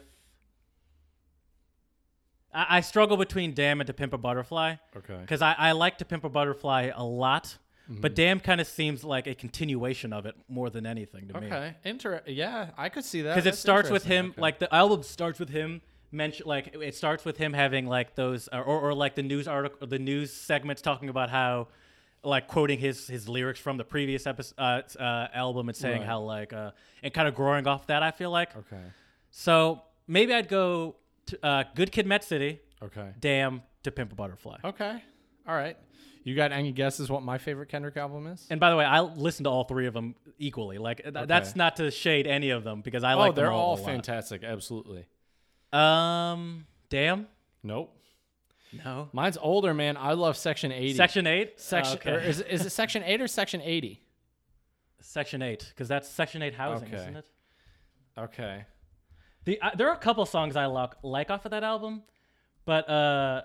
Speaker 2: I, I struggle between Damn and To Pimp a Butterfly.
Speaker 1: Okay.
Speaker 2: because I, I like to pimp a butterfly a lot
Speaker 1: Mm-hmm.
Speaker 2: but damn kind of seems like a continuation of it more than anything to me
Speaker 1: Okay. Inter- yeah, I could see that.
Speaker 2: because it starts with him
Speaker 1: Okay.
Speaker 2: like the album starts with him mention like it starts with him having like those or, or, or like the news article the news segments talking about how like quoting his his lyrics from the previous episode uh, uh, album and saying
Speaker 1: Right.
Speaker 2: how like uh and kind of growing off that i feel like
Speaker 1: Okay.
Speaker 2: so maybe i'd go to, uh good kid mad city
Speaker 1: Okay.
Speaker 2: damn to pimp a butterfly
Speaker 1: Okay. All right. You got any guesses what my favorite Kendrick album is?
Speaker 2: And by the way, I listen to all three of them equally. Like th- that's not to shade any of them because I
Speaker 1: oh,
Speaker 2: like them
Speaker 1: they're all
Speaker 2: a lot.
Speaker 1: fantastic. Absolutely.
Speaker 2: Um, damn,
Speaker 1: Nope.
Speaker 2: no.
Speaker 1: Mine's older, man. I love Section 80.
Speaker 2: Section eight,
Speaker 1: Section
Speaker 2: Okay.
Speaker 1: or is, it- is it Section 8 or Section 80?
Speaker 2: Section eight, because that's Section eight housing,
Speaker 1: Okay.
Speaker 2: isn't it?
Speaker 1: Okay.
Speaker 2: The uh, there are a couple songs I like like off of that album, but uh,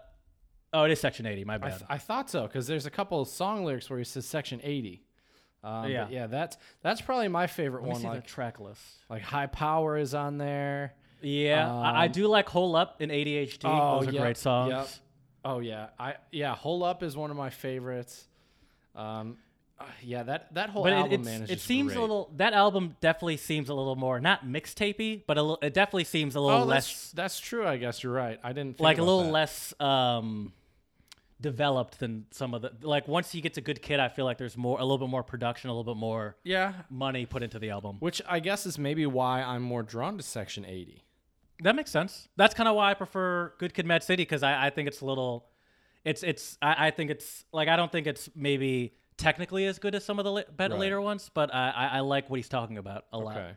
Speaker 2: oh, it is Section eighty. My
Speaker 1: I,
Speaker 2: bad.
Speaker 1: th- I thought so because there's a couple of song lyrics where he says Section 80. Um,
Speaker 2: Yeah.
Speaker 1: But yeah, that's that's probably my favorite
Speaker 2: Let me
Speaker 1: one.
Speaker 2: see
Speaker 1: Like
Speaker 2: the track list.
Speaker 1: like High Power is on there.
Speaker 2: Yeah, I, I
Speaker 1: Um,
Speaker 2: do like "Hole Up" in ADHD.
Speaker 1: Oh,
Speaker 2: Those are
Speaker 1: yep,
Speaker 2: great songs.
Speaker 1: yep. Oh yeah, I yeah. Hole Up is one of my favorites. Um, uh, yeah, that that whole
Speaker 2: But it,
Speaker 1: album,
Speaker 2: it's-
Speaker 1: man,
Speaker 2: it seems
Speaker 1: great.
Speaker 2: a little. That album definitely seems a little more not mixtapey, but a little. It definitely seems a little
Speaker 1: Oh,
Speaker 2: less
Speaker 1: that's that's true. I guess you're right. I didn't think
Speaker 2: like a little
Speaker 1: that.
Speaker 2: less um developed than some of the like once he gets a good kid i feel like there's more a little bit more production a little bit more
Speaker 1: Yeah,
Speaker 2: money put into the album
Speaker 1: which I guess is maybe why I'm more drawn to Section 80.
Speaker 2: that makes sense that's kind of why i prefer good kid mad city because I, I think it's a little it's it's I, I think it's like i don't think it's maybe technically as good as some of the la- better
Speaker 1: Right.
Speaker 2: later ones but I, I i like what he's talking about a lot
Speaker 1: Okay.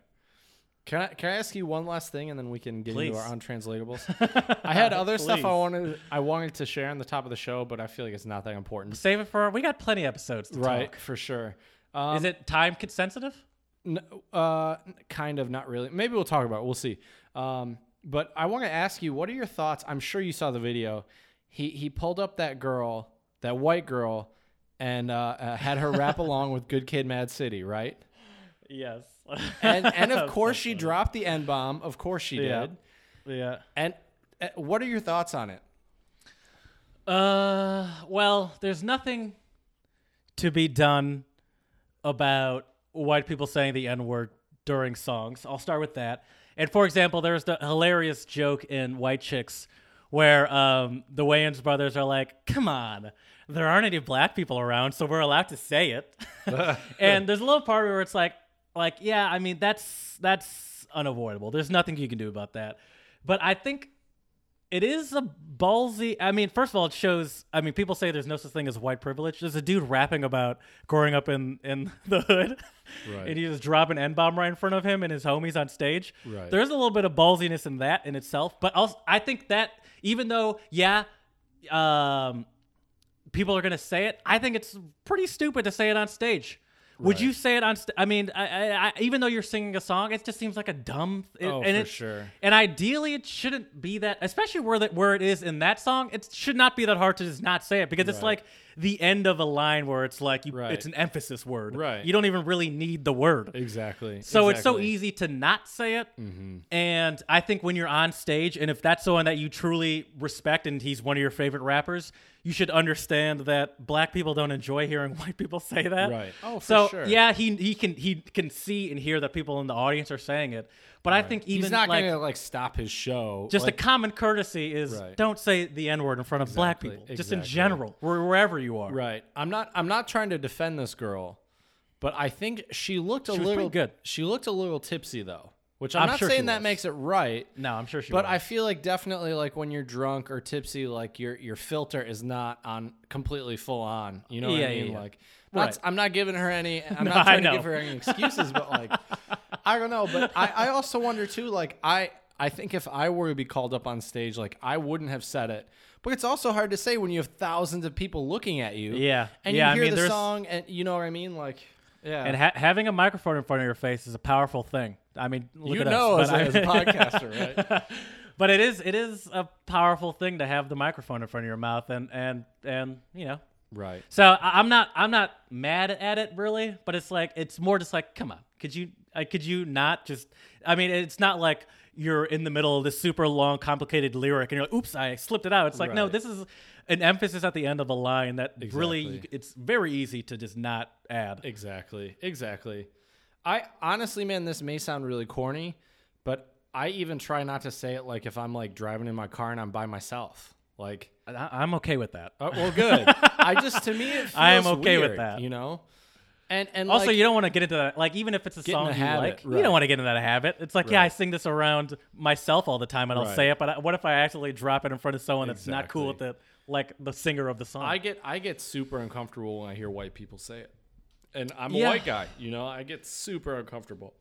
Speaker 1: Can I can I ask you one last thing and then we can get
Speaker 2: Please.
Speaker 1: into our untranslatables? I had other stuff I wanted I wanted to share on the top of the show, but I feel like it's not that important.
Speaker 2: save it for we got plenty of episodes to
Speaker 1: Right,
Speaker 2: talk
Speaker 1: for sure. Um,
Speaker 2: is it time sensitive
Speaker 1: N- uh, kind of, not really. Maybe we'll talk about it. We'll see. Um, but I want to ask you, what are your thoughts? I'm sure you saw the video. He he pulled up that girl, that white girl, and uh, uh, had her rap along with "Good Kid, Mad City," right?
Speaker 2: yes
Speaker 1: And and of course she dropped the n bomb. Of course she
Speaker 2: Yeah.
Speaker 1: did.
Speaker 2: yeah
Speaker 1: And uh, what are your thoughts on it?
Speaker 2: Uh, well, there's nothing to be done about white people saying the N word during songs. I'll start with that. And for example, there's the hilarious joke in White Chicks where um, the Wayans brothers are like, "Come on, there aren't any black people around, so we're allowed to say it. and there's a little part where it's like, like, yeah, I mean, that's that's unavoidable. There's nothing you can do about that. But I think it is a ballsy. I mean, first of all, it shows. I mean, people say there's no such thing as white privilege. There's a dude rapping about growing up in in the hood,
Speaker 1: Right.
Speaker 2: and he just drop an n bomb right in front of him and his homies on stage.
Speaker 1: Right.
Speaker 2: There's a little bit of ballsiness in that in itself, but also I think that even though, yeah, um, people are gonna say it, I think it's pretty stupid to say it on stage. Would you say it on? St- I mean, I, I, I, even though you're singing a song, it just seems like a dumb. It,
Speaker 1: Oh,
Speaker 2: and
Speaker 1: for
Speaker 2: it-
Speaker 1: sure.
Speaker 2: And ideally, it shouldn't be that, especially where that where it is in that song. It should not be that hard to just not say it because it's like the end of a line where it's like you,
Speaker 1: Right.
Speaker 2: it's an emphasis word.
Speaker 1: Right.
Speaker 2: You don't even really need the word.
Speaker 1: Exactly.
Speaker 2: So it's so easy to not say it.
Speaker 1: Mm-hmm.
Speaker 2: And I think when you're on stage, and if that's someone that you truly respect and he's one of your favorite rappers, you should understand that black people don't enjoy hearing white people say that.
Speaker 1: Right. Oh, for
Speaker 2: so
Speaker 1: sure.
Speaker 2: yeah, he he can he can see and hear that people in the audience are saying it. But I think even
Speaker 1: He's not
Speaker 2: like
Speaker 1: gonna like stop his show.
Speaker 2: just
Speaker 1: like,
Speaker 2: a common courtesy is
Speaker 1: Right.
Speaker 2: don't say the n word in front of black
Speaker 1: Exactly,
Speaker 2: people. Just in general, wherever you are.
Speaker 1: Right. I'm not. I'm not trying to defend this girl, but I think she looked a
Speaker 2: was
Speaker 1: little
Speaker 2: good.
Speaker 1: She looked a little tipsy though, which I'm,
Speaker 2: I'm
Speaker 1: not
Speaker 2: sure
Speaker 1: saying that
Speaker 2: was.
Speaker 1: makes it right.
Speaker 2: No, I'm sure she.
Speaker 1: But
Speaker 2: was.
Speaker 1: I feel like definitely like when you're drunk or tipsy, like your your filter is not on completely full on. You know what I mean?
Speaker 2: yeah.
Speaker 1: Like,
Speaker 2: Right.
Speaker 1: I'm not giving her any. I'm
Speaker 2: No,
Speaker 1: not trying to give her any excuses, but like, I don't know. But I I also wonder too. Like I I think if I were to be called up on stage, like I wouldn't have said it. But it's also hard to say when you have thousands of people looking at you.
Speaker 2: Yeah.
Speaker 1: And
Speaker 2: Yeah,
Speaker 1: you hear
Speaker 2: mean,
Speaker 1: the
Speaker 2: there's-
Speaker 1: song, and you know what I mean. Like, yeah.
Speaker 2: and ha- having a microphone in front of your face is a powerful thing. I mean, look
Speaker 1: you
Speaker 2: at
Speaker 1: know,
Speaker 2: us,
Speaker 1: as,
Speaker 2: but
Speaker 1: a,
Speaker 2: I-
Speaker 1: as a podcaster, right?
Speaker 2: but it is it is a powerful thing to have the microphone in front of your mouth and and and you know
Speaker 1: right.
Speaker 2: so I- i'm not i'm not mad at it really but it's like it's more just like come on could you uh, could you not just i mean it's not like you're in the middle of this super long complicated lyric and you're like oops i slipped it out it's like no this is an emphasis at the end of a line that really
Speaker 1: Exactly.
Speaker 2: you- it's very easy to just not add
Speaker 1: Exactly. Exactly. I honestly, man, this may sound really corny, but I even try not to say it like if I'm like driving in my car and I'm by myself. Like,
Speaker 2: I- i'm okay with that
Speaker 1: uh, well, good. I just to me,
Speaker 2: I am okay with that.
Speaker 1: You know, and and
Speaker 2: Also,
Speaker 1: like,
Speaker 2: you don't want to get into that. Like, even if it's a song
Speaker 1: the
Speaker 2: you
Speaker 1: habit,
Speaker 2: like, you don't want to get into that habit. It's like, yeah, I sing this around myself all the time, and I'll
Speaker 1: Right.
Speaker 2: say it. But I, what if I actually drop it in front of someone that's not cool with it, like the singer of the song?
Speaker 1: I get I get super uncomfortable when I hear white people say it, and I'm a white guy. You know, I get super uncomfortable.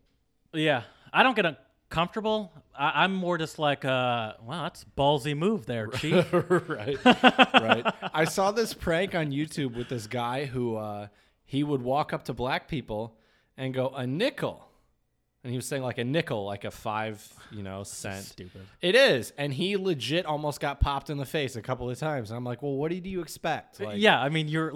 Speaker 2: yeah, I don't get uncomfortable. I, I'm more just like, uh, wow, that's a ballsy move there, chief.
Speaker 1: right, right. I saw this prank on YouTube with this guy who uh, he would walk up to black people and go a nickel, and he was saying like a nickel, like a five, you know, cent.
Speaker 2: Stupid.
Speaker 1: It is, and he legit almost got popped in the face a couple of times. And I'm like, well, what do you expect? Uh, like,
Speaker 2: yeah, I mean, you're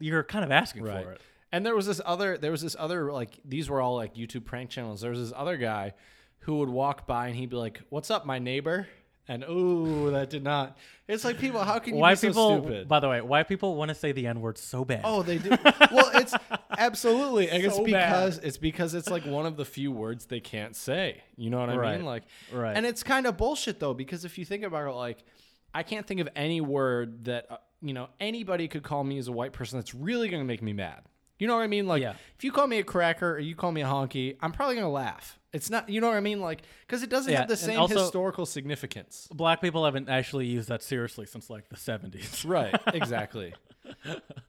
Speaker 2: you're kind of asking
Speaker 1: Right.
Speaker 2: for it.
Speaker 1: And there was this other, there was this other, like, these were all like YouTube prank channels. There was this other guy who would walk by and he'd be like, "What's up, my neighbor?" And ooh, that did not. It's like people, how can you
Speaker 2: White
Speaker 1: be
Speaker 2: people,
Speaker 1: so stupid?
Speaker 2: by the way, white people want to say the n word so bad.
Speaker 1: Oh, they do. well, it's absolutely, and it's
Speaker 2: So
Speaker 1: because it's because it's like one of the few words they can't say. You know what I
Speaker 2: Right.
Speaker 1: mean? Like,
Speaker 2: Right.
Speaker 1: And it's kind of bullshit though, because if you think about it, like, I can't think of any word that uh, you know anybody could call me as a white person that's really going to make me mad. You know what I mean? Like,
Speaker 2: Yeah.
Speaker 1: if you call me a cracker or you call me a honky, I'm probably going to laugh. It's not, you know what I mean? Like, because it doesn't
Speaker 2: Yeah,
Speaker 1: have the
Speaker 2: and
Speaker 1: same
Speaker 2: also-
Speaker 1: historical significance.
Speaker 2: Black people haven't actually used that seriously since like the 70s.
Speaker 1: Right. Exactly.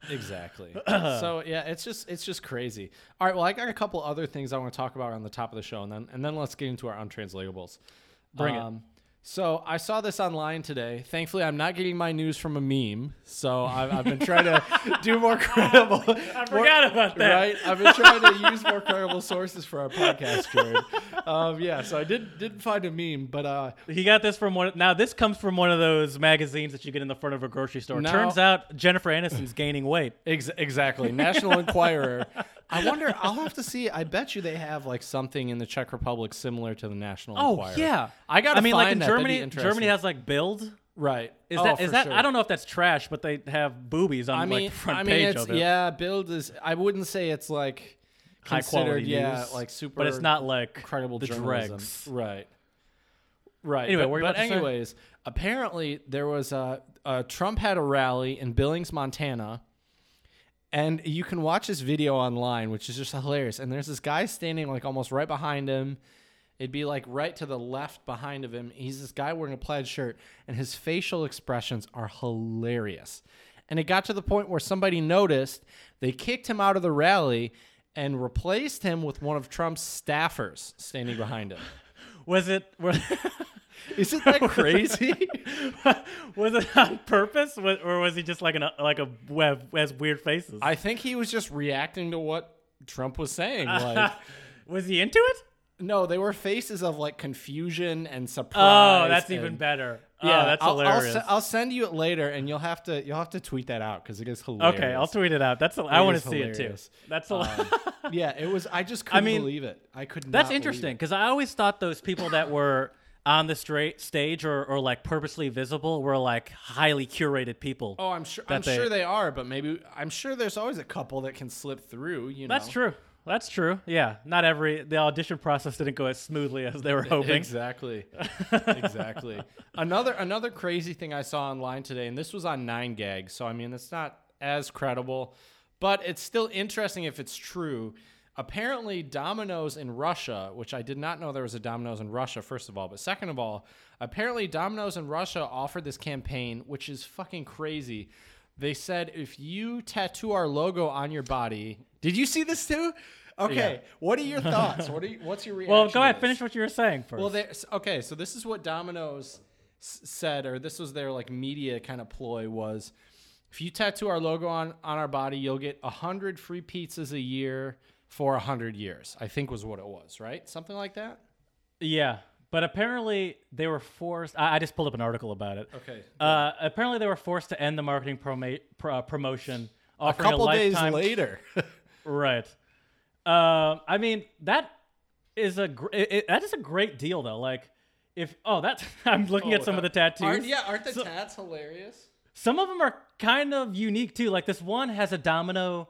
Speaker 1: exactly. so yeah, it's just it's just crazy. All right. Well, I got a couple other things I want to talk about on the top of the show, and then and then let's get into our untranslatables.
Speaker 2: Bring it.
Speaker 1: Um, So I saw this online today. Thankfully, I'm not getting my news from a meme. So I've, I've been trying to do more credible.
Speaker 2: I forgot about that.
Speaker 1: Right, I've been trying to use more credible sources for our podcast, Jared. Um, yeah, so I did didn't find a meme, but uh,
Speaker 2: He got this from one. Now this comes from one of those magazines that you get in the front of a grocery store.
Speaker 1: Now-
Speaker 2: Turns out Jennifer Aniston's gaining weight.
Speaker 1: Ex- exactly. National Enquirer. I wonder. I'll have to see. I bet you they have like something in the Czech Republic similar to the National
Speaker 2: Oh
Speaker 1: Enquirer.
Speaker 2: yeah,
Speaker 1: I gotta
Speaker 2: I mean, like in
Speaker 1: that.
Speaker 2: Germany. Germany has like Bild.
Speaker 1: right.
Speaker 2: Is
Speaker 1: Oh,
Speaker 2: that is that?
Speaker 1: sure.
Speaker 2: I don't know if that's trash, but they have boobies on
Speaker 1: I mean,
Speaker 2: like the front
Speaker 1: I mean,
Speaker 2: page
Speaker 1: it's
Speaker 2: of it.
Speaker 1: yeah. Bild is. I wouldn't say it's like
Speaker 2: high quality
Speaker 1: Yeah,
Speaker 2: news,
Speaker 1: like super.
Speaker 2: but it's not like
Speaker 1: credible
Speaker 2: the
Speaker 1: journalism.
Speaker 2: dregs.
Speaker 1: Right. Right.
Speaker 2: Anyway,
Speaker 1: but, but
Speaker 2: about to say?
Speaker 1: anyways, apparently there was a, a Trump had a rally in Billings, Montana, and you can watch this video online, which is just hilarious. And there's this guy standing like almost right behind him. It'd be like right to the left behind of him. He's this guy wearing a plaid shirt, and his facial expressions are hilarious. And it got to the point where somebody noticed. They kicked him out of the rally and replaced him with one of Trump's staffers standing behind him.
Speaker 2: Was it were,
Speaker 1: Isn't that crazy?
Speaker 2: was it on purpose, or was he just like an like a web has weird faces?
Speaker 1: I think he was just reacting to what Trump was saying. Like,
Speaker 2: was he into it?
Speaker 1: no, they were faces of like confusion and surprise.
Speaker 2: Oh, that's even better.
Speaker 1: Yeah,
Speaker 2: oh, that's
Speaker 1: I'll, I'll,
Speaker 2: hilarious.
Speaker 1: I'll send you it later, and you'll have to you'll have to tweet that out because it is hilarious.
Speaker 2: okay, I'll tweet it out. That's I want to see it too. That's a,
Speaker 1: Um, yeah, it was. I just couldn't
Speaker 2: mean,
Speaker 1: believe it. I could.
Speaker 2: that's interesting because I always thought those people that were on the straight stage or, or like purposely visible were like highly curated people.
Speaker 1: Oh, I'm sure. I'm
Speaker 2: they-
Speaker 1: sure they are, but maybe I'm sure there's always a couple that can slip through. You know,
Speaker 2: That's true. That's true. Yeah, not every the audition process didn't go as smoothly as they were hoping.
Speaker 1: Exactly. exactly. Another another crazy thing I saw online today, and this was on Nine Gag, so I mean it's not as credible, but it's still interesting if it's true. Apparently, Domino's in Russia, which I did not know there was a Domino's in Russia, first of all, but second of all, apparently Domino's in Russia offered this campaign, which is fucking crazy. They said if you tattoo our logo on your body, did you see this too? Okay, what are your thoughts? What are you, what's your reaction?
Speaker 2: Well, go ahead. Finish what you were saying first.
Speaker 1: Well, they okay. So this is what Domino's s- said, or this was their like media kind of ploy was, if you tattoo our logo on on our body, you'll get a hundred free pizzas a year for a hundred years. I think was what it was, right? Something like that.
Speaker 2: yeah, but apparently they were forced. I, I just pulled up an article about it.
Speaker 1: Okay.
Speaker 2: Uh, apparently they were forced to end the marketing proma- pro- uh, promotion,
Speaker 1: a couple days
Speaker 2: lifetime
Speaker 1: later.
Speaker 2: Right. Um, I mean that is a gr- it, it- that is a great deal though. Like if oh that's I'm looking at some of the tattoos.
Speaker 1: Aren't, yeah, aren't the tats hilarious?
Speaker 2: Some of them are kind of unique too. Like this one has a domino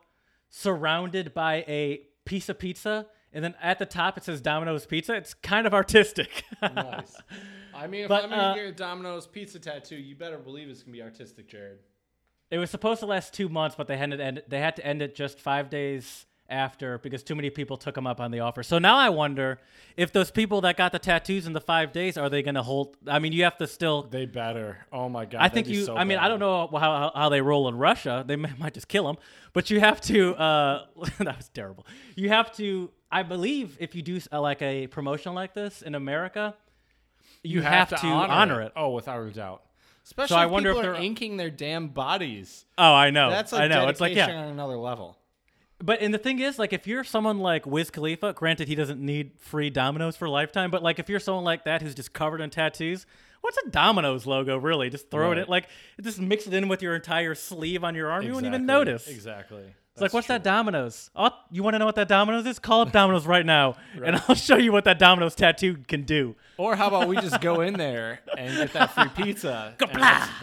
Speaker 2: surrounded by a piece of pizza, and then at the top it says Domino's Pizza. It's kind of artistic.
Speaker 1: Nice. I mean, if
Speaker 2: But,
Speaker 1: I'm gonna
Speaker 2: uh,
Speaker 1: get a Domino's pizza tattoo, you better believe it's gonna be artistic, Jared.
Speaker 2: It was supposed to last two months, but they had to end. They had to end it just five days after because too many people took them up on the offer. So now I wonder if those people that got the tattoos in the five days are they going to hold? I mean, you have to still.
Speaker 1: They better. Oh my god.
Speaker 2: I think you.
Speaker 1: so
Speaker 2: I mean, I don't know how, how, how they roll in Russia. They may, might just kill them, but you have to. Uh, that was terrible. You have to. I believe if you do uh, like a promotion like this in America, you, have, to, honor, it.
Speaker 1: Oh, without a doubt. Especially
Speaker 2: I
Speaker 1: if
Speaker 2: wonder
Speaker 1: people
Speaker 2: if they're-
Speaker 1: inking their damn bodies.
Speaker 2: Oh, I know.
Speaker 1: That's like
Speaker 2: I know. It's like yeah.
Speaker 1: on another level.
Speaker 2: But and the thing is, like, if you're someone like Wiz Khalifa, granted he doesn't need free Domino's for a lifetime, but like if you're someone like that who's just covered in tattoos, what's a Domino's logo really? Just throw it in, like, just mix it in with your entire sleeve on your arm. You wouldn't even notice.
Speaker 1: Exactly.
Speaker 2: It's like, what's that Domino's? Oh, you want to know what that Domino's is? Call up Domino's right now, and I'll show you what that Domino's tattoo can do.
Speaker 1: Or how about we just go in there and get that free pizza?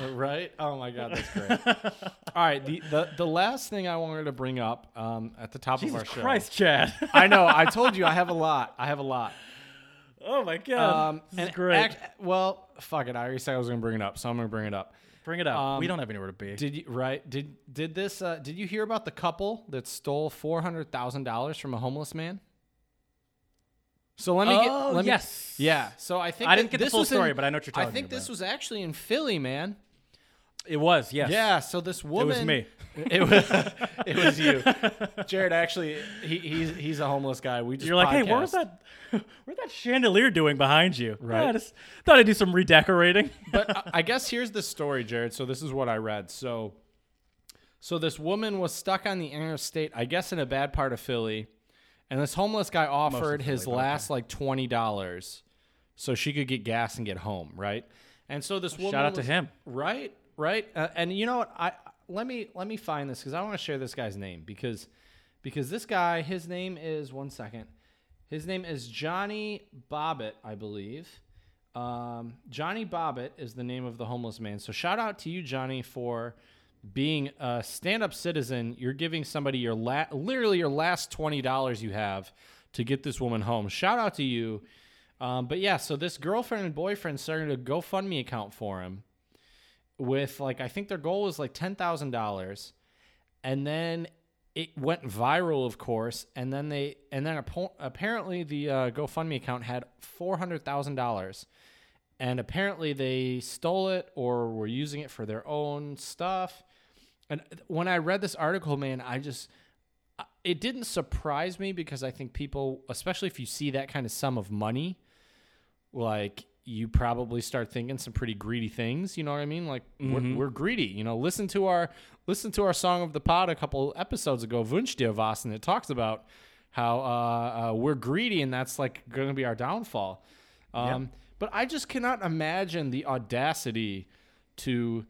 Speaker 1: and right? Oh my god, that's great. All right, the, the the last thing I wanted to bring up um, at the top
Speaker 2: Jesus
Speaker 1: of our show.
Speaker 2: Christ, Chad.
Speaker 1: I know. I told you I have a lot. I have a lot.
Speaker 2: oh my God.
Speaker 1: Um,
Speaker 2: this is great.
Speaker 1: act- well, fuck it. I already said I was going to bring it up, so I'm going to bring it up.
Speaker 2: Bring it up. we
Speaker 1: um,
Speaker 2: don't have anywhere to be.
Speaker 1: Did you right? Did did this? Uh, did you hear about the couple that stole four hundred thousand dollars from a homeless man? So let me
Speaker 2: oh,
Speaker 1: get. Let me,
Speaker 2: yes.
Speaker 1: Yeah. So I think
Speaker 2: I didn't get the full
Speaker 1: was in-
Speaker 2: story, but I know what you're
Speaker 1: I
Speaker 2: talking
Speaker 1: think this was actually in Philly, man.
Speaker 2: It was, yes.
Speaker 1: Yeah. So this woman.
Speaker 2: It was me.
Speaker 1: It was. it was you, Jared. Actually, he, he's he's a homeless guy. We just
Speaker 2: You're like, hey, what was that? What's that chandelier doing behind you?
Speaker 1: Right.
Speaker 2: Yeah, I just thought I'd do some redecorating.
Speaker 1: but I- guess here's the story, Jared. So this is what I read. So, so this woman was stuck on the interstate, I guess, in a bad part of Philly, and this homeless guy offered his
Speaker 2: Philly,
Speaker 1: last like twenty dollars, so she could get gas and get home, right? And so this woman
Speaker 2: Shout out to him.
Speaker 1: right? Right? Uh, and you know what? I let me let me find this because I want to share this guy's name because because this guy, his name is one second. His name is Johnny Bobbitt, I believe. Um, Johnny Bobbitt is the name of the homeless man. So shout out to you, Johnny, for being a stand-up citizen. You're giving somebody your la- literally your last twenty dollars you have to get this woman home. Shout out to you. Um, but yeah, so this girlfriend and boyfriend started a GoFundMe account for him with like I think their goal was like ten thousand dollars, and then it went viral, of course, and then they and then apparently the uh, GoFundMe account had four hundred thousand dollars, and apparently they stole it or were using it for their own stuff. And when I read this article, man, I just it didn't surprise me because I think people, especially if you see that kind of sum of money, like you probably start thinking some pretty greedy things. You know what I mean? Like we're, we're greedy. You know, listen to our listen to our song of the pod a couple episodes ago, Wunsch dir was, and it talks about how uh, uh, we're greedy and that's like going to be our downfall. Um, But I just cannot imagine the audacity to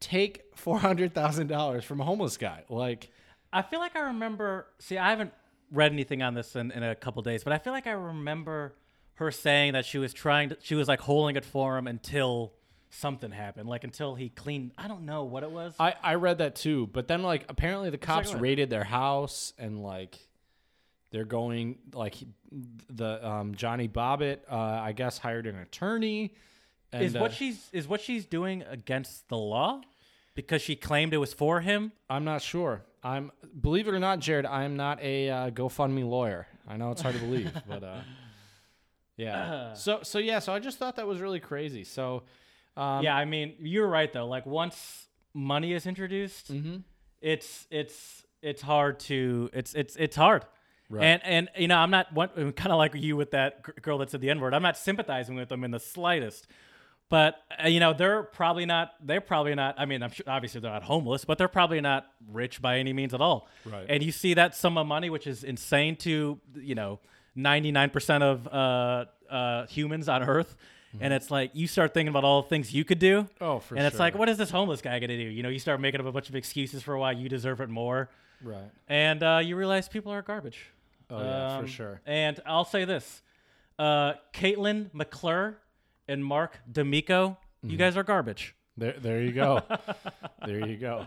Speaker 1: take four hundred thousand dollars from a homeless guy. Like,
Speaker 2: I feel like I remember. See, I haven't read anything on this in, in a couple days, but I feel like I remember her saying that she was trying to. She was like holding it for him until something happened, like until he cleaned. I don't know what it was.
Speaker 1: I, I read that too, but then like apparently the cops
Speaker 2: what?
Speaker 1: raided their house and like they're going like the um, Johnny Bobbitt uh, I guess hired an attorney. And,
Speaker 2: is what
Speaker 1: uh,
Speaker 2: she's is what she's doing against the law because she claimed it was for him.
Speaker 1: I'm not sure. I'm believe it or not, Jared. I'm not a uh, GoFundMe lawyer. I know it's hard to believe, but uh, yeah. So so yeah. So I just thought that was really crazy. So um,
Speaker 2: yeah, I mean, you're right though. Like once money is introduced,
Speaker 1: Mm-hmm.
Speaker 2: it's it's it's hard to it's it's it's hard.
Speaker 1: Right.
Speaker 2: And and you know, I'm not kind of like you with that girl that said the N word. I'm not sympathizing with them in the slightest. But uh, you know, they're probably not. They're probably not. I mean, I'm sure obviously they're not homeless, but they're probably not rich by any means at all.
Speaker 1: Right.
Speaker 2: And you see that sum of money, which is insane to you know, 99% of uh, uh, humans on Earth. And it's like you start thinking about all the things you could do.
Speaker 1: Mm-hmm. Oh, for
Speaker 2: And it's like, what is this homeless guy gonna do? You know, you start making up a bunch of excuses for why you deserve it more,
Speaker 1: right.
Speaker 2: and uh, you realize people are garbage.
Speaker 1: Oh yeah, for
Speaker 2: Um,
Speaker 1: sure.
Speaker 2: And I'll say this: uh, Katelyn McClure and Mark D'Amico,
Speaker 1: Mm-hmm.
Speaker 2: you guys are garbage.
Speaker 1: There, there you go. there you go.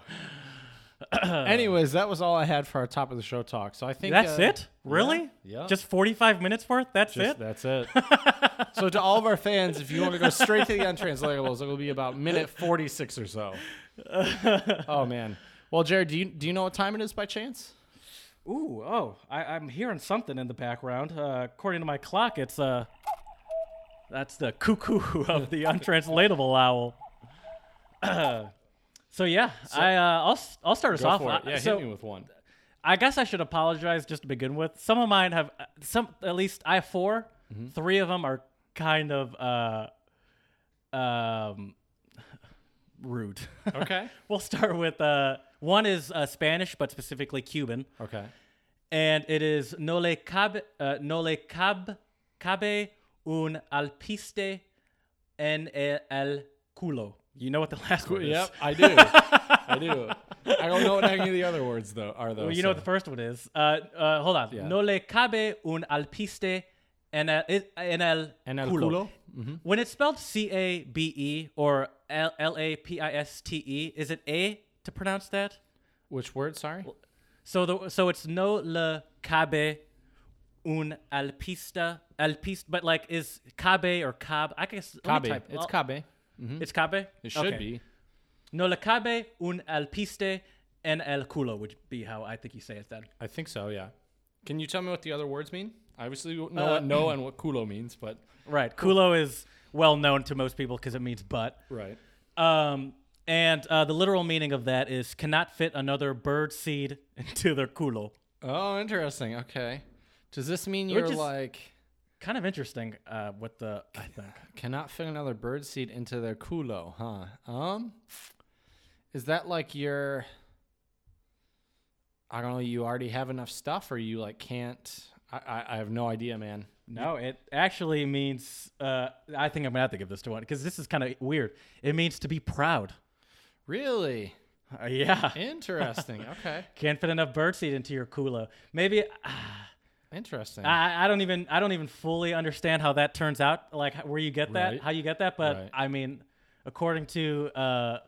Speaker 1: Anyways, that was all I had for our top of the show talk. So I think
Speaker 2: That's
Speaker 1: uh,
Speaker 2: it? Really?
Speaker 1: yeah.
Speaker 2: Just forty-five minutes worth? That's
Speaker 1: Just-
Speaker 2: it?
Speaker 1: That's it. so to all of our fans, if you want to go straight to the untranslatables, it will be about minute forty-six or so. oh man. Well, Jared, do you do you know what time it is by chance?
Speaker 2: Ooh, oh, I, I'm hearing something in the background. Uh, according to my clock, it's uh, that's the cuckoo of the untranslatable owl. so yeah, I uh, I'll I'll start us off. Uh,
Speaker 1: Yeah,
Speaker 2: so
Speaker 1: hit me with one.
Speaker 2: I guess I should apologize just to begin with. Some of mine have uh, some at least I have 4
Speaker 1: Mm-hmm.
Speaker 2: Three of them are kind of uh, um, rude.
Speaker 1: Okay.
Speaker 2: we'll start with uh, one is uh, Spanish, but specifically Cuban.
Speaker 1: Okay.
Speaker 2: and it is no le cabe, uh, no le cab, cabe un alpiste en el culo. You know what the last word is?
Speaker 1: Yep, I do. I do. I don't know what any of the other words though are though.
Speaker 2: Well, you know what the first one is. Uh, uh, hold on.
Speaker 1: Yeah.
Speaker 2: No le cabe un alpiste en el, en el,
Speaker 1: En el
Speaker 2: culo.
Speaker 1: culo? Mm-hmm.
Speaker 2: When it's spelled C A B E or L L A P I S T E, is it A to pronounce that?
Speaker 1: Which word? Sorry.
Speaker 2: So the so it's no le cabe un alpista alpista, but like is cabe or cab? I guess
Speaker 1: Cabe.
Speaker 2: type-
Speaker 1: It's
Speaker 2: I'll-
Speaker 1: cabe.
Speaker 2: It's cabe.
Speaker 1: It should
Speaker 2: Okay.
Speaker 1: be.
Speaker 2: No le cabe un alpiste en el culo would be how I think you say it then.
Speaker 1: I think so. Yeah. Can you tell me what the other words mean? I obviously know
Speaker 2: Uh,
Speaker 1: what no and what culo means, but
Speaker 2: Right. Culo is well known to most people because it means butt.
Speaker 1: right.
Speaker 2: Um, and uh, the literal meaning of that is cannot fit another bird seed into their culo.
Speaker 1: Oh, interesting. Okay. Does this mean you're
Speaker 2: is-
Speaker 1: like
Speaker 2: Kind of interesting. Uh, what the I think.
Speaker 1: cannot fit another bird seed into their culo, huh? Um, is that like you're? I don't know. You already have enough stuff, or you like can't? I I, I have no idea, man.
Speaker 2: No, it actually means. Uh, I think I'm gonna have to give this to one because this is kind of weird. It means to be proud.
Speaker 1: Really
Speaker 2: Uh, yeah,
Speaker 1: interesting. okay,
Speaker 2: can't fit enough birdseed into your culo. Maybe
Speaker 1: interesting.
Speaker 2: I, I don't even I don't even fully understand how that turns out. Like where you get that,
Speaker 1: Right.
Speaker 2: how you get that. But
Speaker 1: Right.
Speaker 2: I mean, according to uh,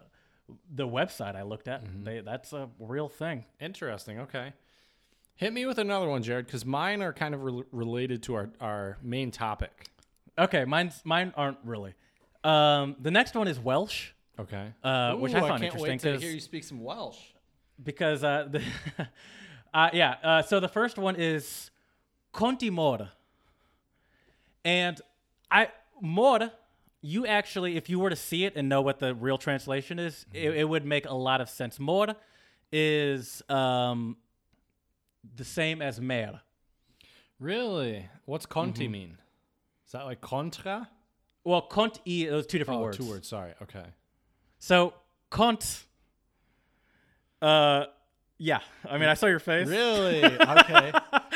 Speaker 2: the website I looked at,
Speaker 1: Mm-hmm.
Speaker 2: they, that's a real thing.
Speaker 1: Interesting. Okay. Hit me with another one, Jared, because mine are kind of re- related to our, our main topic.
Speaker 2: Okay, mine's mine aren't really. Um, the next one is Welsh,
Speaker 1: Okay.
Speaker 2: uh, which I
Speaker 1: Ooh,
Speaker 2: found
Speaker 1: can't
Speaker 2: interesting
Speaker 1: wait to hear you speak some Welsh.
Speaker 2: because uh, the uh, yeah. Uh, so the first one is Conti Mor, and I Mor. You actually, if you were to see it and know what the real translation is, it, it would make a lot of sense. Mor is um, the same as mer.
Speaker 1: Really? What's conti mean? Is that like contra?
Speaker 2: Well, cont e those two different
Speaker 1: Oh,
Speaker 2: words.
Speaker 1: two words. Sorry. Okay.
Speaker 2: So cont. Uh, yeah. I mean, I saw your face.
Speaker 1: Really? okay.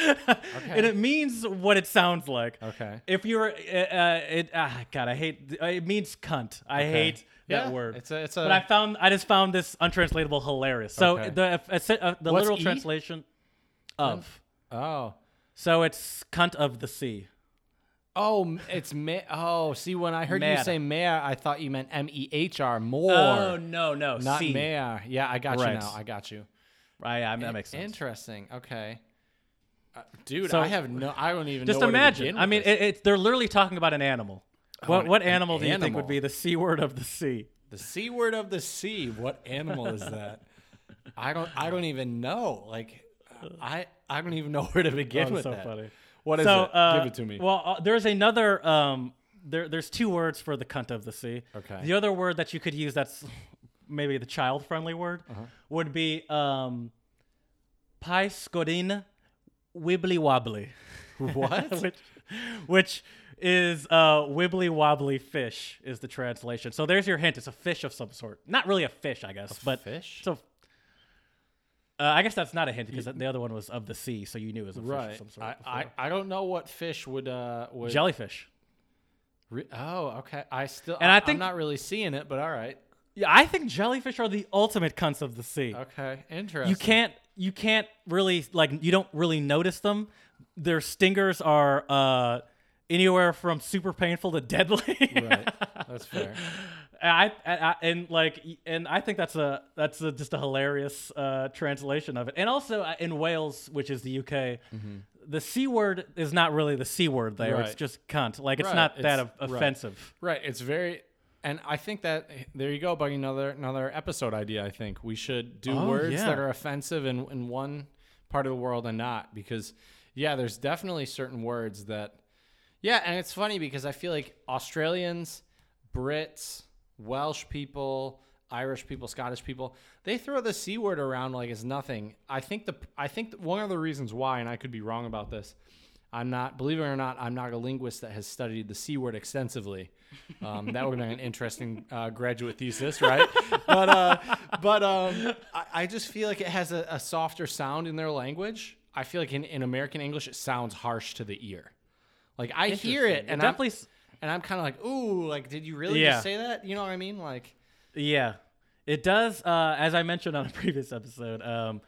Speaker 2: and it means what it sounds like.
Speaker 1: Okay.
Speaker 2: If you're, uh, uh, it, ah, God, I hate. It means cunt. I
Speaker 1: Okay.
Speaker 2: hate that
Speaker 1: Yeah,
Speaker 2: word.
Speaker 1: It's a. It's a.
Speaker 2: but I found, I just found this untranslatable hilarious. So
Speaker 1: Okay.
Speaker 2: the uh, uh, the
Speaker 1: What's
Speaker 2: literal
Speaker 1: E?
Speaker 2: translation of.
Speaker 1: oh.
Speaker 2: So it's cunt of the sea.
Speaker 1: Oh, it's me. Oh, see, when I heard you say mayor, I thought you meant M E H R, more.
Speaker 2: Oh no, no,
Speaker 1: not mayor. Yeah, I got
Speaker 2: Right.
Speaker 1: you now. I got you.
Speaker 2: Right, yeah, that makes sense.
Speaker 1: Interesting. Okay. Uh, dude,
Speaker 2: So-
Speaker 1: I have no. I don't even
Speaker 2: Just
Speaker 1: know where to
Speaker 2: imagine. I mean,
Speaker 1: this.
Speaker 2: it, they're literally talking about an animal. What what
Speaker 1: an
Speaker 2: animal do you think would be the c word of the sea?
Speaker 1: the c word of the sea. What animal is that? I don't. I don't even know. Like, I. I don't even know where to begin
Speaker 2: Oh,
Speaker 1: with
Speaker 2: so
Speaker 1: that.
Speaker 2: funny.
Speaker 1: What is
Speaker 2: so
Speaker 1: it?
Speaker 2: uh,
Speaker 1: Give it to me.
Speaker 2: Well, uh, there's another. Um, there there's two words for the cunt of the sea.
Speaker 1: Okay.
Speaker 2: The other word that you could use that's maybe the child friendly word
Speaker 1: Uh-huh.
Speaker 2: would be um, pai scorin wibbly wobbly.
Speaker 1: what?
Speaker 2: which, which is uh, wibbly wobbly fish is the translation. So there's your hint. It's a fish of some sort. Not really a fish, I guess, but
Speaker 1: fish?
Speaker 2: So uh, I guess that's not a hint because the other one was of the sea, so you knew it was a fish of some sort.
Speaker 1: I. I. I don't know what fish would. Uh. Would.
Speaker 2: Jellyfish.
Speaker 1: Re- oh, okay. I still.
Speaker 2: And I
Speaker 1: I
Speaker 2: think-
Speaker 1: I'm not really seeing it, but all right.
Speaker 2: Yeah, I think jellyfish are the ultimate cunts of the sea.
Speaker 1: Okay. Interesting.
Speaker 2: You can't you can't really like you don't really notice them. Their stingers are uh anywhere from super painful to deadly.
Speaker 1: Right. That's fair.
Speaker 2: I, I, I and like and I think that's a that's a, just a hilarious uh, translation of it. And also uh, in Wales, which is the UK, the c word is not really the c word there. It's
Speaker 1: Mm-hmm.
Speaker 2: Just cunt. Like it's
Speaker 1: Right,
Speaker 2: not that
Speaker 1: it's-
Speaker 2: of-
Speaker 1: right.
Speaker 2: offensive.
Speaker 1: Right. It's very, and I think that eh, there you go, Buddy. Another another episode idea. I think we should do
Speaker 2: Oh,
Speaker 1: words
Speaker 2: yeah.
Speaker 1: that are offensive in in one part of the world and not because, yeah, there's definitely certain words that, yeah, and it's funny because I feel like Australians, Brits, Welsh people. Irish people, Scottish people, they throw the c word around like it's nothing. I think the I think one of the reasons why, and I could be wrong about this, I'm not, believe it or not, I'm not a linguist that has studied the C word extensively. Um, that would have been an interesting uh, graduate thesis, right? but uh, but um, I, I just feel like it has a, a softer sound in their language. I feel like in, in American English, it sounds harsh to the ear. Like I hear it, and
Speaker 2: It
Speaker 1: I'm, and I'm kind of like, ooh, like did you really
Speaker 2: Yeah.
Speaker 1: just say that? You know what I mean? Like,
Speaker 2: Yeah, it does. Uh, as I mentioned on a previous episode, um,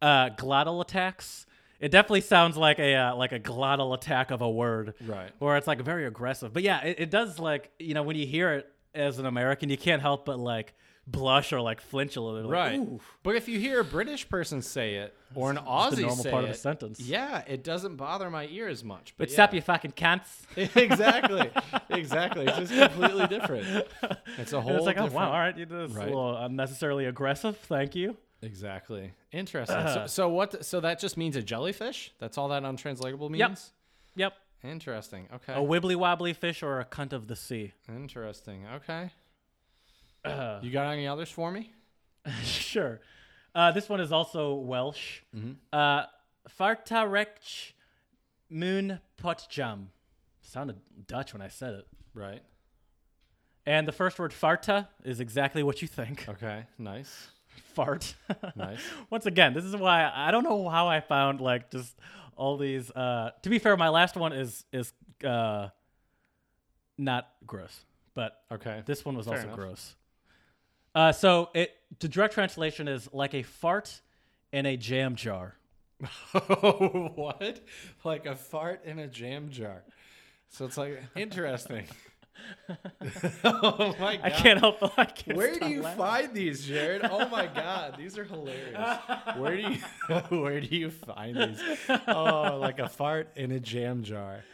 Speaker 2: uh, glottal attacks. It definitely sounds like a uh, like a glottal attack of a word,
Speaker 1: Right.
Speaker 2: Or it's like very aggressive. But yeah, it, it does like you know when you hear it as an American, you can't help but like blush or like flinch a little. like,
Speaker 1: right.
Speaker 2: "Ooh."
Speaker 1: But if you hear a British person say it or an Aussie
Speaker 2: the normal
Speaker 1: say
Speaker 2: part of
Speaker 1: it,
Speaker 2: the sentence.
Speaker 1: yeah, it doesn't bother my ear as much. But
Speaker 2: What's
Speaker 1: yeah.
Speaker 2: up, you fucking cunts?
Speaker 1: exactly, exactly. It's just completely different. It's a whole.
Speaker 2: And it's like, oh
Speaker 1: different...
Speaker 2: wow, all right, you did this
Speaker 1: Right.
Speaker 2: a little unnecessarily aggressive. Thank you.
Speaker 1: Exactly. Interesting.
Speaker 2: Uh.
Speaker 1: so, so what? So that just means a jellyfish? That's all that untranslatable means.
Speaker 2: Yep. Yep.
Speaker 1: Interesting. Okay.
Speaker 2: A wibbly wobbly fish or a cunt of the sea.
Speaker 1: Interesting. Okay.
Speaker 2: Uh,
Speaker 1: You got any others for me?
Speaker 2: sure. Uh, this one is also Welsh.
Speaker 1: Mm-hmm.
Speaker 2: Uh, Fartarech Moon Potjam. Sounded Dutch when I said it.
Speaker 1: Right.
Speaker 2: And the first word farta is exactly what you think.
Speaker 1: Okay. Nice.
Speaker 2: Fart.
Speaker 1: Nice.
Speaker 2: Once again, this is why I don't know how I found like just all these. Uh, to be fair, my last one is is uh, not gross, but
Speaker 1: Okay.
Speaker 2: this one was
Speaker 1: Fair
Speaker 2: also
Speaker 1: enough.
Speaker 2: gross. Uh, so it the direct translation is like a fart in a jam jar.
Speaker 1: what? Like a fart in a jam jar. So it's like interesting. oh my god.
Speaker 2: I can't help. I can't
Speaker 1: Where do you
Speaker 2: laughing.
Speaker 1: find these, Jared? Oh my god, these are hilarious. Where do you where do you find these? Oh, like a fart in a jam jar.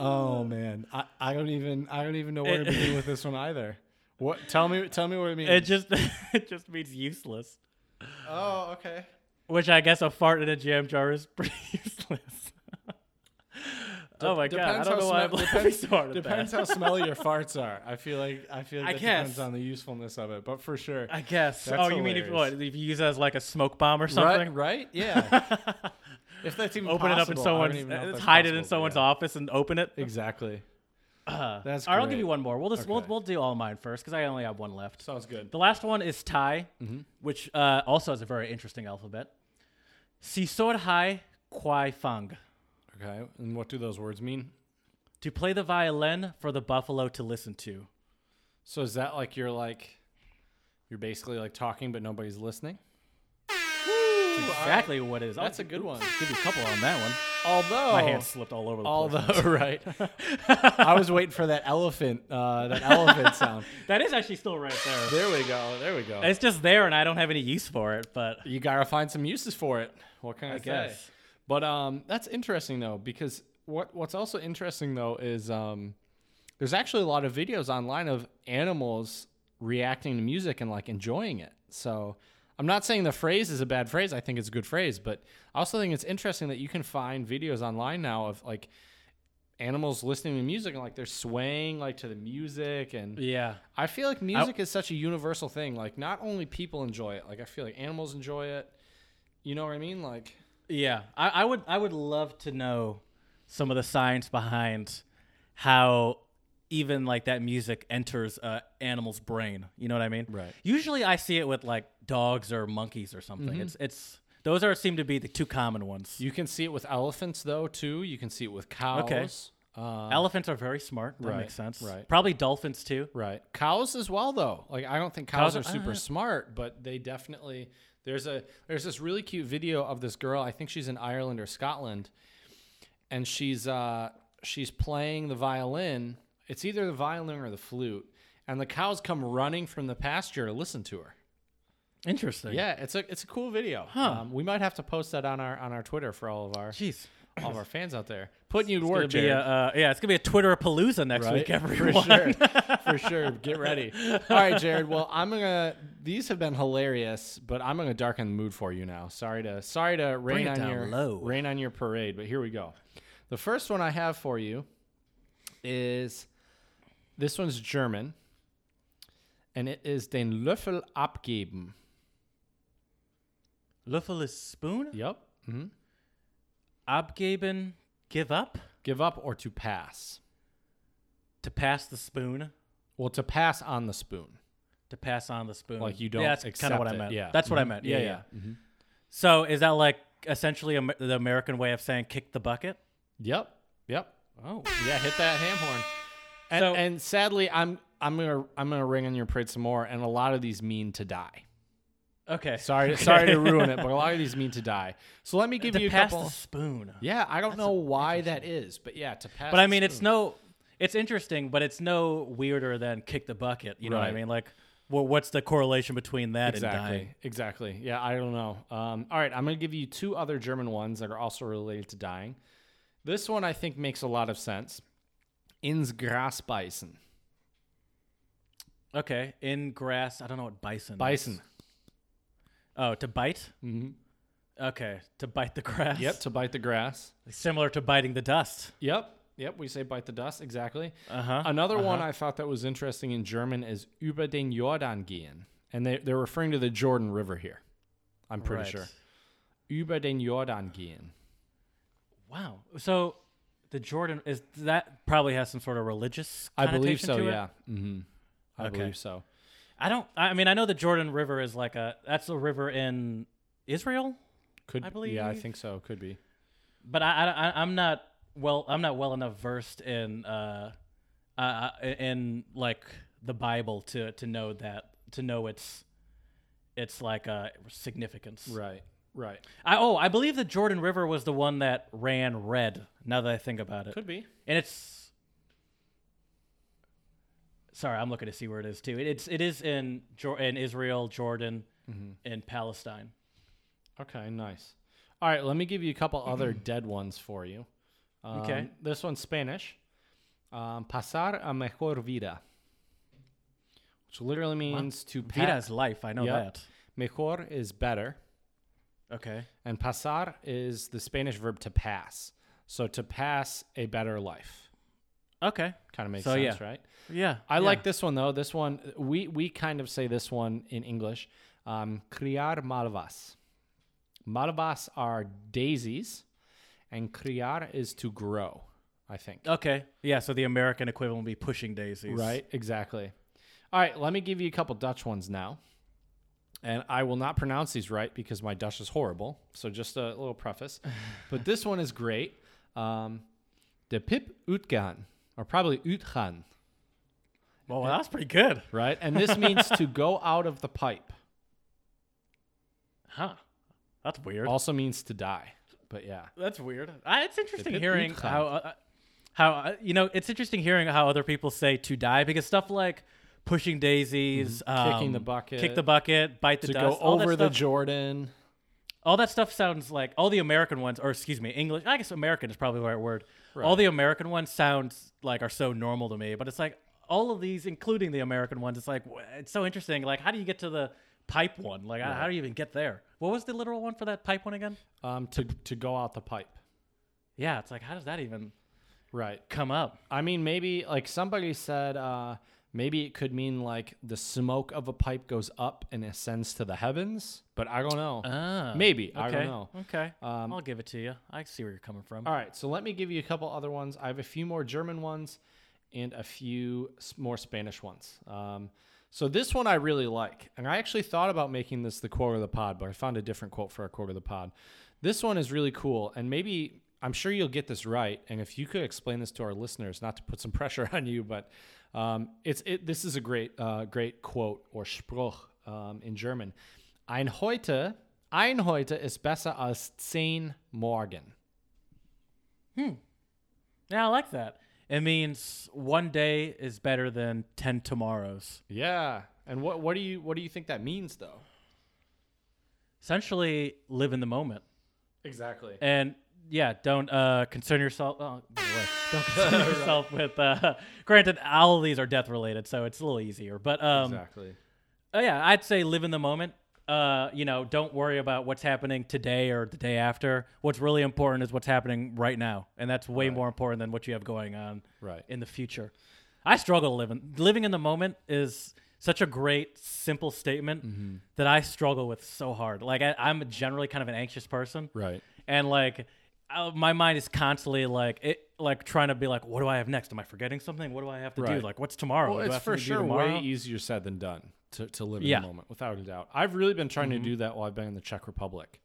Speaker 1: Oh man, I, I don't even I don't even know where to
Speaker 2: It-
Speaker 1: begin with this one either. What? Tell me tell me what it means.
Speaker 2: It just it just means useless.
Speaker 1: oh okay.
Speaker 2: Which I guess a fart in a jam jar is pretty useless. Oh my god! I
Speaker 1: Depends
Speaker 2: don't know
Speaker 1: how
Speaker 2: why I'm
Speaker 1: depends,
Speaker 2: so hard
Speaker 1: depends how smelly your farts are. I feel like I feel like
Speaker 2: I
Speaker 1: that depends on the usefulness of it, but for sure.
Speaker 2: I guess. Oh, you mean if what? If you use it as like a smoke bomb or something?
Speaker 1: Right, right, yeah. if that's even
Speaker 2: Open it up in
Speaker 1: possible,
Speaker 2: someone's,
Speaker 1: even know if
Speaker 2: uh, hide it in someone's
Speaker 1: yeah.
Speaker 2: office and open it.
Speaker 1: Exactly.
Speaker 2: Uh,
Speaker 1: That's
Speaker 2: all right, I'll give you one more. We'll just we'll, we'll do all mine first because I only have one left.
Speaker 1: Sounds good.
Speaker 2: The last one is Thai,
Speaker 1: Mm-hmm.
Speaker 2: which uh, also has a very interesting alphabet. Sisor Hai Kwai Fang.
Speaker 1: Okay, and what do those words mean?
Speaker 2: To play the violin for the buffalo to listen to.
Speaker 1: So is that like you're like you're basically like talking but nobody's listening?
Speaker 2: Exactly what it is.
Speaker 1: That's
Speaker 2: I'll
Speaker 1: a good one.
Speaker 2: give you a couple on that one.
Speaker 1: Although
Speaker 2: My hand slipped all over the
Speaker 1: although
Speaker 2: place.
Speaker 1: right, I was waiting for that elephant uh, that elephant sound.
Speaker 2: That is actually still right there.
Speaker 1: There we go. There we go.
Speaker 2: It's just there, and I don't have any use for it. But
Speaker 1: you gotta find some uses for it. What can I,
Speaker 2: I
Speaker 1: say?
Speaker 2: guess.
Speaker 1: But um, that's interesting though because what what's also interesting though is um, there's actually a lot of videos online of animals reacting to music and like enjoying it. So I'm not saying the phrase is a bad phrase. I think it's a good phrase, but I also think it's interesting that you can find videos online now of like animals listening to music and like they're swaying like to the music and
Speaker 2: yeah,
Speaker 1: I feel like music is such a universal thing. Like not only people enjoy it, like I feel like animals enjoy it. You know what I mean? Like
Speaker 2: yeah. I, I would I would love to know some of the science behind how even like that music enters a animal's brain. You know what I mean?
Speaker 1: Right.
Speaker 2: Usually, I see it with like dogs or monkeys or something. It's it's those are seem to be the two common ones.
Speaker 1: you can see it with elephants though too. You can see it with cows.
Speaker 2: Okay.
Speaker 1: Uh,
Speaker 2: Elephants are very smart. That
Speaker 1: right,
Speaker 2: makes sense.
Speaker 1: right.
Speaker 2: Probably dolphins too.
Speaker 1: right. Cows as well though. Like I don't think cows,
Speaker 2: Cows
Speaker 1: are
Speaker 2: are-
Speaker 1: super
Speaker 2: uh,
Speaker 1: smart, but they definitely there's a there's this really cute video of this girl. I think she's in Ireland or Scotland, and she's uh she's playing the violin. It's either the violin or the flute, and the cows come running from the pasture to listen to her.
Speaker 2: Interesting.
Speaker 1: Yeah, it's a it's a cool video.
Speaker 2: Huh.
Speaker 1: Um, we might have to post that on our on our Twitter for all of our
Speaker 2: Jeez.
Speaker 1: All of our fans out there. Putting you to work,
Speaker 2: be a,
Speaker 1: Jared.
Speaker 2: uh, yeah, it's gonna be a Twitter palooza next
Speaker 1: right?
Speaker 2: week, everyone.
Speaker 1: For sure, for sure. Get ready. All right, Jared. Well, I'm gonna. These have been hilarious, but I'm gonna darken the mood for you now. Sorry to sorry to rain on your
Speaker 2: low.
Speaker 1: rain on your parade, but here we go. The first one I have for you is this one's German, and it is den Löffel abgeben.
Speaker 2: Löffel is spoon.
Speaker 1: Yep. hmm
Speaker 2: Abgeben, give up
Speaker 1: Give up or to pass.
Speaker 2: to pass the spoon.
Speaker 1: Well, to pass on the spoon.
Speaker 2: To pass on the spoon.
Speaker 1: Like you don't
Speaker 2: Yeah, that's kind of what I meant.
Speaker 1: Yeah.
Speaker 2: That's what I
Speaker 1: Mhm.
Speaker 2: meant. Yeah, yeah.
Speaker 1: Mhm.
Speaker 2: So is that like essentially Am- the American way of saying kick the bucket?
Speaker 1: Yep. Yep.
Speaker 2: Oh,
Speaker 1: Yeah, hit that ham horn. And,
Speaker 2: So-
Speaker 1: and sadly, I'm I'm gonna I'm gonna ring on your parade some more. And a lot of these mean to die.
Speaker 2: Okay.
Speaker 1: Sorry, sorry to ruin it, but a lot of these mean to die. So let me give
Speaker 2: to
Speaker 1: you a
Speaker 2: pass
Speaker 1: couple.
Speaker 2: the spoon.
Speaker 1: Yeah, I don't know why that is, but yeah, to pass.
Speaker 2: But I
Speaker 1: the
Speaker 2: mean, it's
Speaker 1: spoon.
Speaker 2: no, it's interesting, but it's no weirder than kick the bucket. You know what I
Speaker 1: Right.
Speaker 2: mean? Like, well, what's the correlation between that and
Speaker 1: exactly
Speaker 2: dying?
Speaker 1: exactly. Yeah, I don't know. Um, all right, I'm gonna give you two other German ones that are also related to dying. This one I think makes a lot of sense. Ins Gras beißen.
Speaker 2: Okay, in grass. I don't know what beißen. is.
Speaker 1: Beißen.
Speaker 2: Oh, to bite.
Speaker 1: Mm-hmm.
Speaker 2: Okay, to bite the grass.
Speaker 1: Yep, to bite the grass.
Speaker 2: Similar to biting the dust.
Speaker 1: Yep. Yep, we say bite the dust, exactly.
Speaker 2: Uh huh.
Speaker 1: Another one I thought that was interesting in German is über den Jordan gehen. And they, they're referring to the Jordan River here. I'm pretty sure. Über den Jordan gehen.
Speaker 2: Wow. So the Jordan is that probably has some sort of religious.
Speaker 1: I believe so,
Speaker 2: to it?
Speaker 1: yeah. Mm-hmm. I
Speaker 2: Okay.
Speaker 1: believe so.
Speaker 2: I don't. I mean, I know the Jordan River is like a. That's a river in Israel,
Speaker 1: Could
Speaker 2: I
Speaker 1: Yeah, I think so. Could be.
Speaker 2: but I, I, I'm not well. I'm not well enough versed in, uh, uh, in like the Bible to to know that to know its, its like uh significance.
Speaker 1: Right. Right.
Speaker 2: I, oh, I believe the Jordan River was the one that ran red. Now that I think about it,
Speaker 1: Could be.
Speaker 2: and it's. Sorry, I'm looking to see where it is too. It, it's it is in in Israel, Jordan, and Palestine.
Speaker 1: Okay, nice. All right, let me give you a couple other dead ones for you. Um,
Speaker 2: Okay.
Speaker 1: This one's Spanish. Um, pasar a mejor vida, which literally means to
Speaker 2: Vida is life. I know
Speaker 1: Yep.
Speaker 2: that.
Speaker 1: Mejor is better,
Speaker 2: Okay.
Speaker 1: and pasar is the Spanish verb to pass. So to pass a better life.
Speaker 2: Okay.
Speaker 1: Kind of makes
Speaker 2: So,
Speaker 1: sense,
Speaker 2: yeah.
Speaker 1: right?
Speaker 2: Yeah.
Speaker 1: I
Speaker 2: yeah.
Speaker 1: like this one though. This one we we kind of say this one in English. Um, criar malvas. Malvas are daisies, and criar is to grow. I think.
Speaker 2: Okay. Yeah. So the American equivalent would be pushing daisies.
Speaker 1: Right. Exactly. All right. Let me give you a couple Dutch ones now, and I will not pronounce these right because my Dutch is horrible. So just a little preface. but this one is great. Um, de pip uitgaan, or probably utchan.
Speaker 2: Well, that's pretty good.
Speaker 1: right? And this means to go out of the pipe.
Speaker 2: Huh. That's weird.
Speaker 1: also means to die. But yeah,
Speaker 2: That's weird. I, it's interesting hearing
Speaker 1: Uitgaan.
Speaker 2: how uh, how uh, you know it's interesting hearing how other people say to die because stuff like pushing daisies,
Speaker 1: Kicking
Speaker 2: um,
Speaker 1: the bucket,
Speaker 2: kick the bucket, bite the
Speaker 1: to
Speaker 2: dust,
Speaker 1: go
Speaker 2: all that
Speaker 1: over the Jordan.
Speaker 2: all that stuff sounds like all the American ones, or excuse me, English. I guess American is probably the right word. All
Speaker 1: Right.
Speaker 2: the American ones sounds like are so normal to me, but it's like all of these, including the American ones, it's like it's so interesting. Like, how do you get to the pipe one? Like, how- how do you even get there? What was the literal one for that pipe one again?
Speaker 1: Um, to to go out the pipe.
Speaker 2: Yeah, it's like how does that even
Speaker 1: Right.
Speaker 2: come up?
Speaker 1: I mean, maybe like somebody said, uh, maybe it could mean like the smoke of a pipe goes up and ascends to the heavens. But I don't know.
Speaker 2: Ah,
Speaker 1: Maybe. I don't know.
Speaker 2: Okay,
Speaker 1: Um,
Speaker 2: I'll give it to you. I see where you're coming from.
Speaker 1: All right. So let me give you a couple other ones. I have a few more German ones and a few more Spanish ones. Um, so this one I really like, and I actually thought about making this the quote of the pod, but I found a different quote for our quote of the pod. This one is really cool, and maybe I'm sure you'll get this right. And if you could explain this to our listeners, not to put some pressure on you, but um, it's it. This is a great uh, great quote or Spruch um, in German. Ein heute, ein heute ist besser als zehn morgen. Hmm.
Speaker 2: Yeah, I like that. It means one day is better than ten tomorrows.
Speaker 1: Yeah. And what what do you what do you think that means though?
Speaker 2: Essentially, live in the moment.
Speaker 1: Exactly.
Speaker 2: And yeah, don't uh, concern yourself. Oh, don't concern yourself with. Uh, granted, all of these are death related, so it's a little easier. But um,
Speaker 1: exactly.
Speaker 2: uh, yeah, I'd say live in the moment. Uh, you know, don't worry about what's happening today or the day after. What's really important is what's happening right now, and that's way more important than what you have going on
Speaker 1: Right.
Speaker 2: in the future. I struggle to live in living in the moment is such a great simple statement
Speaker 1: Mm-hmm.
Speaker 2: that I struggle with so hard. Like I, I'm generally kind of an anxious person,
Speaker 1: Right.
Speaker 2: and like uh, my mind is constantly like it, like trying to be like, what do I have next? Am I forgetting something? What do I have to do? Like, what's tomorrow?
Speaker 1: Well, it's for sure way easier said than done to, to live
Speaker 2: Yeah.
Speaker 1: in the moment, without a doubt. I've really been trying to do that while I've been in the Czech Republic.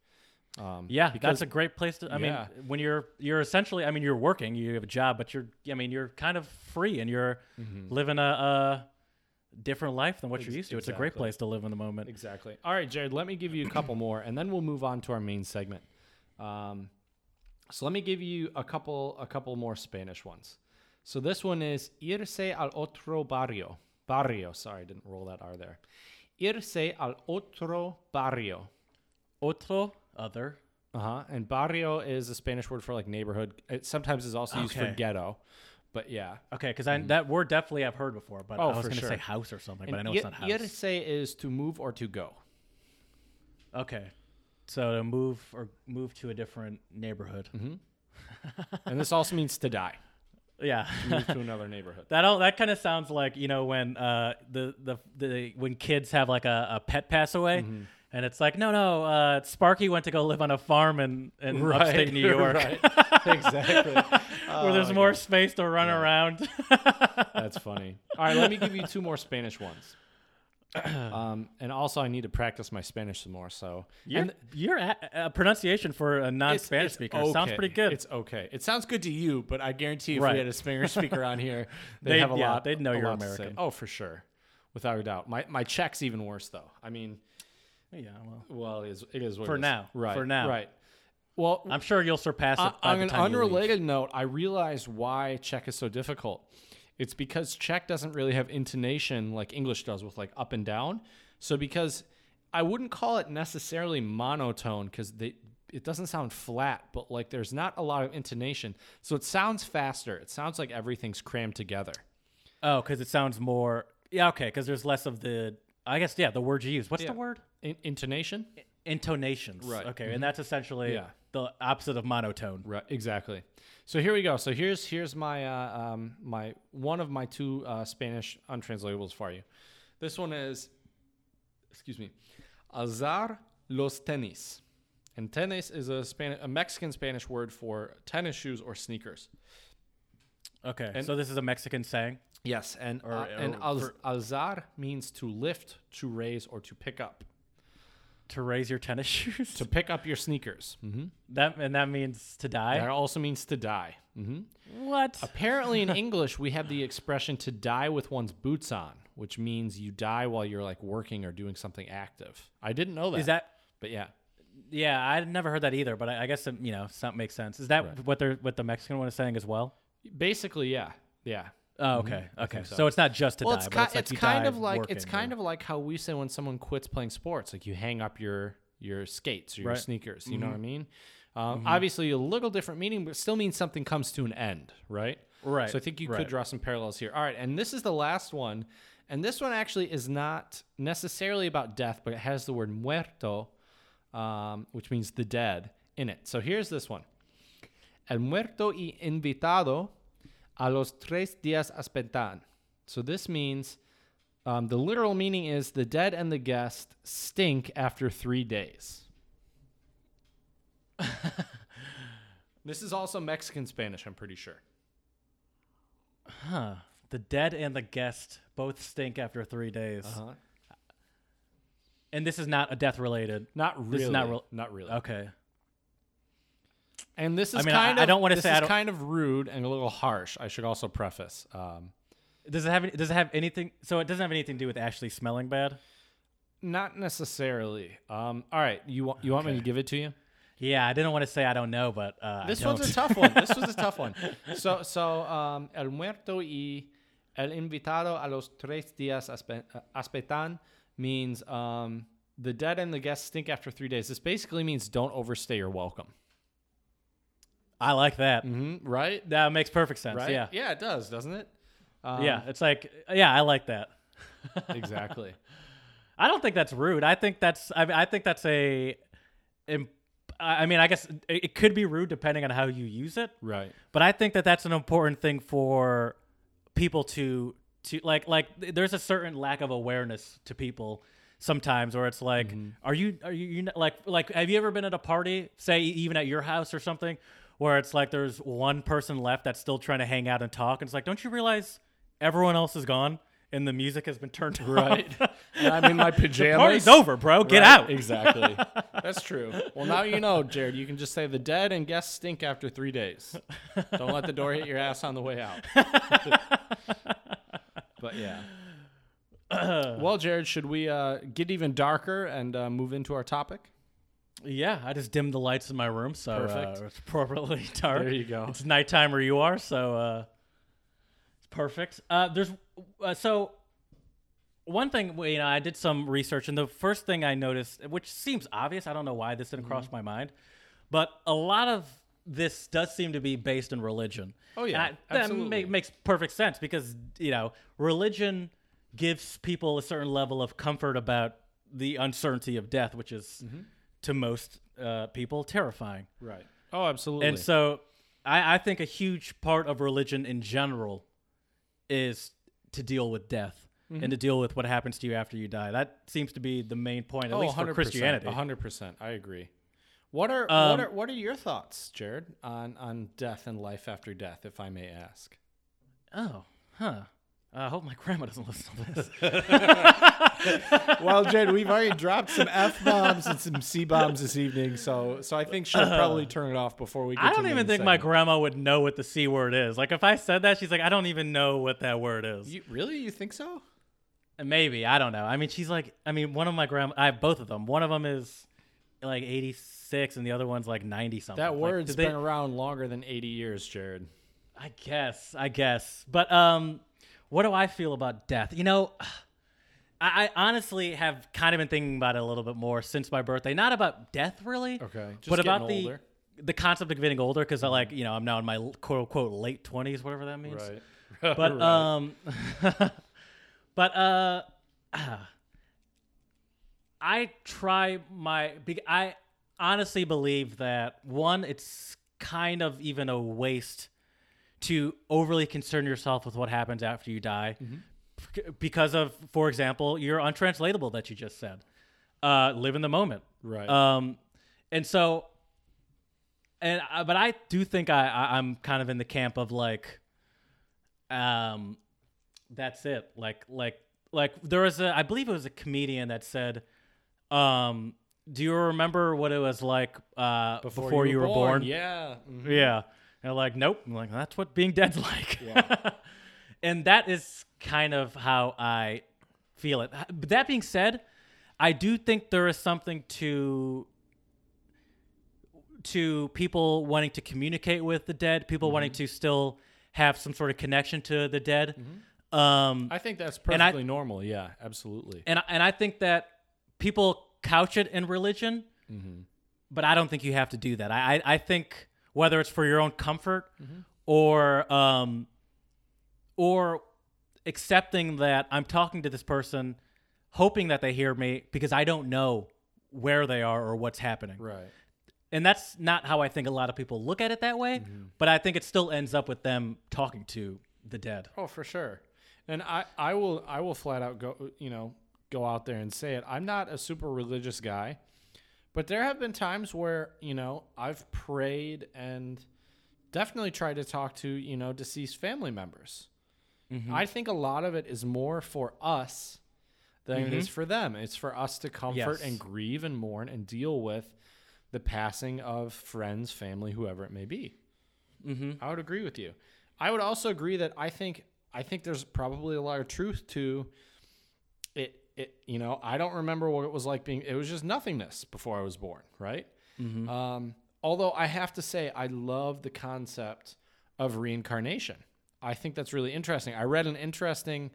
Speaker 1: Um,
Speaker 2: Yeah,
Speaker 1: because
Speaker 2: that's a great place to. I mean, when you're you're essentially, I mean, you're working, you have a job, but you're, I mean, you're kind of free and you're living a, a different life than what you're used to. It's a great place to live in the moment.
Speaker 1: exactly. All right, Jared. Let me give you a couple more, and then we'll move on to our main segment. Um, so let me give you a couple a couple more Spanish ones. So this one is irse al otro barrio. Barrio. Sorry, I didn't roll that R there. Irse al otro barrio.
Speaker 2: Otro, other.
Speaker 1: Uh huh. And barrio is a Spanish word for like neighborhood. It sometimes is also used for ghetto. But yeah.
Speaker 2: Okay, because I that word definitely I've heard before, but
Speaker 1: Oh,
Speaker 2: I was going to
Speaker 1: sure.
Speaker 2: say house or something, but I know
Speaker 1: ir-
Speaker 2: it's not house.
Speaker 1: Irse is to move or to go.
Speaker 2: Okay, so to move or move to a different neighborhood.
Speaker 1: Mm-hmm. and this also means to die.
Speaker 2: Yeah.
Speaker 1: Move to another neighborhood.
Speaker 2: That all, that kind of sounds like you know when uh the the, the when kids have like a, a pet pass away,
Speaker 1: Mm-hmm.
Speaker 2: and it's like no no uh, Sparky went to go live on a farm in, in upstate New York
Speaker 1: right. Exactly.
Speaker 2: where there's
Speaker 1: Oh,
Speaker 2: more
Speaker 1: God.
Speaker 2: space to run around.
Speaker 1: That's funny. All right, let me give you two more Spanish ones. Um, and also, I need to practice my Spanish some more. So,
Speaker 2: your
Speaker 1: and
Speaker 2: your a, uh, pronunciation for a non-Spanish
Speaker 1: it's
Speaker 2: speaker sounds pretty good.
Speaker 1: It's okay. It sounds good to you, but I guarantee if
Speaker 2: Right.
Speaker 1: we had a Spanish speaker on here, they'd,
Speaker 2: They'd-
Speaker 1: have a
Speaker 2: yeah,
Speaker 1: lot.
Speaker 2: they'd know you're
Speaker 1: lot to say.
Speaker 2: American.
Speaker 1: Oh, for sure, without a doubt. My my Czech's even worse though. I mean,
Speaker 2: yeah, well,
Speaker 1: well, it is it is what
Speaker 2: For
Speaker 1: it is.
Speaker 2: now.
Speaker 1: Right.
Speaker 2: For now.
Speaker 1: Right. Well,
Speaker 2: I'm sure you'll surpass it.
Speaker 1: On-
Speaker 2: by
Speaker 1: on an
Speaker 2: time you leave.
Speaker 1: unrelated note, I realized why Czech is so difficult. It's because Czech doesn't really have intonation like English does with like up and down. So because I wouldn't call it necessarily monotone because they it doesn't sound flat, but like there's not a lot of intonation. So it sounds faster. It sounds like everything's crammed together.
Speaker 2: Oh, because it sounds more. Yeah, okay. Because there's less of the. I guess yeah. The word you use. What's
Speaker 1: Yeah.
Speaker 2: the word?
Speaker 1: In- intonation?
Speaker 2: Intonations.
Speaker 1: Right. Mm-hmm.
Speaker 2: Okay, and that's essentially
Speaker 1: Yeah.
Speaker 2: The opposite of monotone.
Speaker 1: Right, exactly. So here we go. So here's here's my uh, um, my one of my two uh, Spanish untranslatables for you. This one is, excuse me, alzar los tenis, and tenis is a Spanish a Mexican Spanish word for tennis shoes or sneakers.
Speaker 2: Okay,
Speaker 1: And-
Speaker 2: so this is a Mexican saying.
Speaker 1: Yes, and
Speaker 2: Or-
Speaker 1: uh, and
Speaker 2: or for-
Speaker 1: alzar means to lift, to raise, or to pick up.
Speaker 2: To raise your tennis shoes.
Speaker 1: To pick up your sneakers. Mm-hmm.
Speaker 2: that and that means to die.
Speaker 1: That also means to die. hmm
Speaker 2: What?
Speaker 1: Apparently, in English, we have the expression to die with one's boots on, which means you die while you're like working or doing something active. I didn't know that.
Speaker 2: Is that?
Speaker 1: But yeah.
Speaker 2: Yeah, I never heard that either. But I, I guess it, you know, something makes sense. Is that
Speaker 1: Right.
Speaker 2: what they're what the Mexican one is saying as well?
Speaker 1: Basically, yeah. Yeah.
Speaker 2: Oh, okay, okay.
Speaker 1: so.
Speaker 2: So. it's not just to
Speaker 1: well,
Speaker 2: die,
Speaker 1: it's,
Speaker 2: but
Speaker 1: ki-
Speaker 2: it's, like
Speaker 1: it's
Speaker 2: you
Speaker 1: kind
Speaker 2: die
Speaker 1: of like it's kind
Speaker 2: or-
Speaker 1: of like how we say when someone quits playing sports, like you hang up your your skates or your
Speaker 2: Right. Mm-hmm.
Speaker 1: sneakers. You know what I mean? Um, Obviously, a little different meaning, but still means something comes to an end, right?
Speaker 2: Right,
Speaker 1: So I think you could draw some parallels here. All right, and this is the last one, and this one actually is not necessarily about death, but it has the word muerto, um, which means the dead, in it. So here's this one: El muerto y invitado a los tres días espantan. So this means um, the literal meaning is the dead and the guest stink after three days. this is also Mexican Spanish, I'm pretty sure.
Speaker 2: Huh. The dead and the guest both stink after three days.
Speaker 1: Uh-huh.
Speaker 2: And this is not a death related.
Speaker 1: Not
Speaker 2: This
Speaker 1: really.
Speaker 2: is not real-
Speaker 1: not really.
Speaker 2: Okay.
Speaker 1: And this is
Speaker 2: I mean,
Speaker 1: kind
Speaker 2: I
Speaker 1: of
Speaker 2: don't wanna
Speaker 1: this
Speaker 2: say I
Speaker 1: is
Speaker 2: don't-
Speaker 1: kind of rude and a little harsh. I should also preface. Um,
Speaker 2: Does it have does it have anything so it doesn't have anything to do with Ashley smelling bad?
Speaker 1: not necessarily. Um, all right, you want you want me to give it to you?
Speaker 2: Yeah, I didn't want to say I don't know, but uh, I
Speaker 1: This one's a
Speaker 2: don't.
Speaker 1: tough one. This was a tough one. So so um, el muerto y el invitado a los tres días aspe- uh, aspetan means um, the dead and the guests stink after three days. This basically means don't overstay your welcome.
Speaker 2: I like that.
Speaker 1: Mm-hmm, right?
Speaker 2: That makes perfect sense.
Speaker 1: Right?
Speaker 2: Yeah.
Speaker 1: Yeah, it does, doesn't it? Um,
Speaker 2: yeah, it's like yeah, I like that.
Speaker 1: exactly.
Speaker 2: I don't think that's rude. I think that's I, mean, I think that's a I mean, I guess it could be rude depending on how you use it,
Speaker 1: Right.
Speaker 2: but I think that that's an important thing for people to to like like there's a certain lack of awareness to people sometimes where it's like are you are you, you like like have you ever been at a party say even at your house or something where it's like there's one person left that's still trying to hang out and talk and it's like don't you realize everyone else is gone and the music has been turned
Speaker 1: to
Speaker 2: Right.
Speaker 1: and I'm in my pajamas.
Speaker 2: party's over bro get
Speaker 1: Right,
Speaker 2: out
Speaker 1: Exactly. That's true. Well, now you know, Jared. You can just say the dead and guests stink after three days. Don't let the door hit your ass on the way out. but yeah. well, Jared, should we uh, get even darker and uh, move into our topic?
Speaker 2: Yeah, I just dimmed the lights in my room, so
Speaker 1: Perfect.
Speaker 2: Uh, it's appropriately dark.
Speaker 1: There you go.
Speaker 2: It's nighttime where you are, so uh, it's perfect. Uh, there's uh, so one thing you know I did some research, and the first thing I noticed, which seems obvious, I don't know why this didn't
Speaker 1: Mm-hmm.
Speaker 2: cross my mind, but a lot of this does seem to be based in religion.
Speaker 1: Oh, yeah,
Speaker 2: I- that
Speaker 1: absolutely.
Speaker 2: ma- makes perfect sense because you know religion gives people a certain level of comfort about the uncertainty of death, which is
Speaker 1: Mm-hmm.
Speaker 2: To most uh, people terrifying.
Speaker 1: Right. Oh, absolutely.
Speaker 2: And so I, I think a huge part of religion in general is to deal with death
Speaker 1: Mm-hmm.
Speaker 2: and to deal with what happens to you after you die. That seems to be the main point, at
Speaker 1: oh,
Speaker 2: least for
Speaker 1: 100%,
Speaker 2: Christianity.
Speaker 1: hundred percent. I agree. What are what
Speaker 2: Um,
Speaker 1: are what are your thoughts, Jared, on on death and life after death, if I may ask?
Speaker 2: Oh, huh. Uh, I hope my grandma doesn't listen to this.
Speaker 1: well, Jared, we've already dropped some f bombs and some c bombs this evening, so so I think she'll probably uh, turn it off before we. Get
Speaker 2: I
Speaker 1: to
Speaker 2: don't
Speaker 1: the
Speaker 2: even
Speaker 1: main
Speaker 2: think my
Speaker 1: segment.
Speaker 2: grandma would know what the C word is. Like, if I said that, she's like, I don't even know what that word is.
Speaker 1: You, really, you think so?
Speaker 2: Uh, maybe I don't know. I mean, she's like, I mean, one of my grandma, I have both of them. One of them is like 86, and the other one's like 90 something.
Speaker 1: That
Speaker 2: Like,
Speaker 1: word's
Speaker 2: did they-
Speaker 1: been around longer than eighty years, Jared.
Speaker 2: I guess, I guess. But um, what do I feel about death? You know, I, I honestly have kind of been thinking about it a little bit more since my birthday. Not about death really,
Speaker 1: Okay, just
Speaker 2: but about the
Speaker 1: older.
Speaker 2: the concept of getting older because I like you know I'm now in my quote unquote late twenties, whatever that means.
Speaker 1: Right.
Speaker 2: But
Speaker 1: Right.
Speaker 2: um, but uh, I try my. I honestly believe that one, it's kind of even a waste to overly concern yourself with what happens after you die, Bec- because of, for example, your untranslatable that you just said. Uh, live in the moment.
Speaker 1: Right.
Speaker 2: Um, and so, and I- but I do think I, I I'm kind of in the camp of like, um, that's it. Like like like there was a I believe it was a comedian that said, um, do you remember what it was like uh before, you, were born?
Speaker 1: Yeah. mhm.
Speaker 2: Yeah. And like, nope. I'm like, that's what being dead's like.
Speaker 1: Yeah.
Speaker 2: and that is kind of how I feel it. But that being said, I do think there is something to to people wanting to communicate with the dead, people wanting
Speaker 1: Mm-hmm.
Speaker 2: to still have some sort of connection to the dead. Um,
Speaker 1: I think that's
Speaker 2: And I-
Speaker 1: perfectly normal. Yeah, absolutely.
Speaker 2: and and I think that people couch it in religion,
Speaker 1: Mm-hmm.
Speaker 2: but I don't think you have to do that. I I, I think whether it's for your own comfort
Speaker 1: Mm-hmm.
Speaker 2: or um or accepting that I'm talking to this person, hoping that they hear me because I don't know where they are or what's happening.
Speaker 1: Right.
Speaker 2: And that's not how I think a lot of people look at it that way,
Speaker 1: Mm-hmm.
Speaker 2: but I think it still ends up with them talking to the dead.
Speaker 1: Oh, for sure. And I, I will, I will flat out go, you know, go out there and say it. I'm not a super religious guy, but there have been times where you know I've prayed and definitely tried to talk to you know deceased family members. I think a lot of it is more for us than it is for them. It's for us to comfort
Speaker 2: Yes.
Speaker 1: and grieve and mourn and deal with the passing of friends, family, whoever it may be.
Speaker 2: Mm-hmm.
Speaker 1: I would agree with you. I would also agree that I think I think there's probably a lot of truth to it. You know I don't remember what it was like being. It was just nothingness before I was born, right? Um, although I have to say I love the concept of reincarnation. I think that's really interesting. I read an interesting.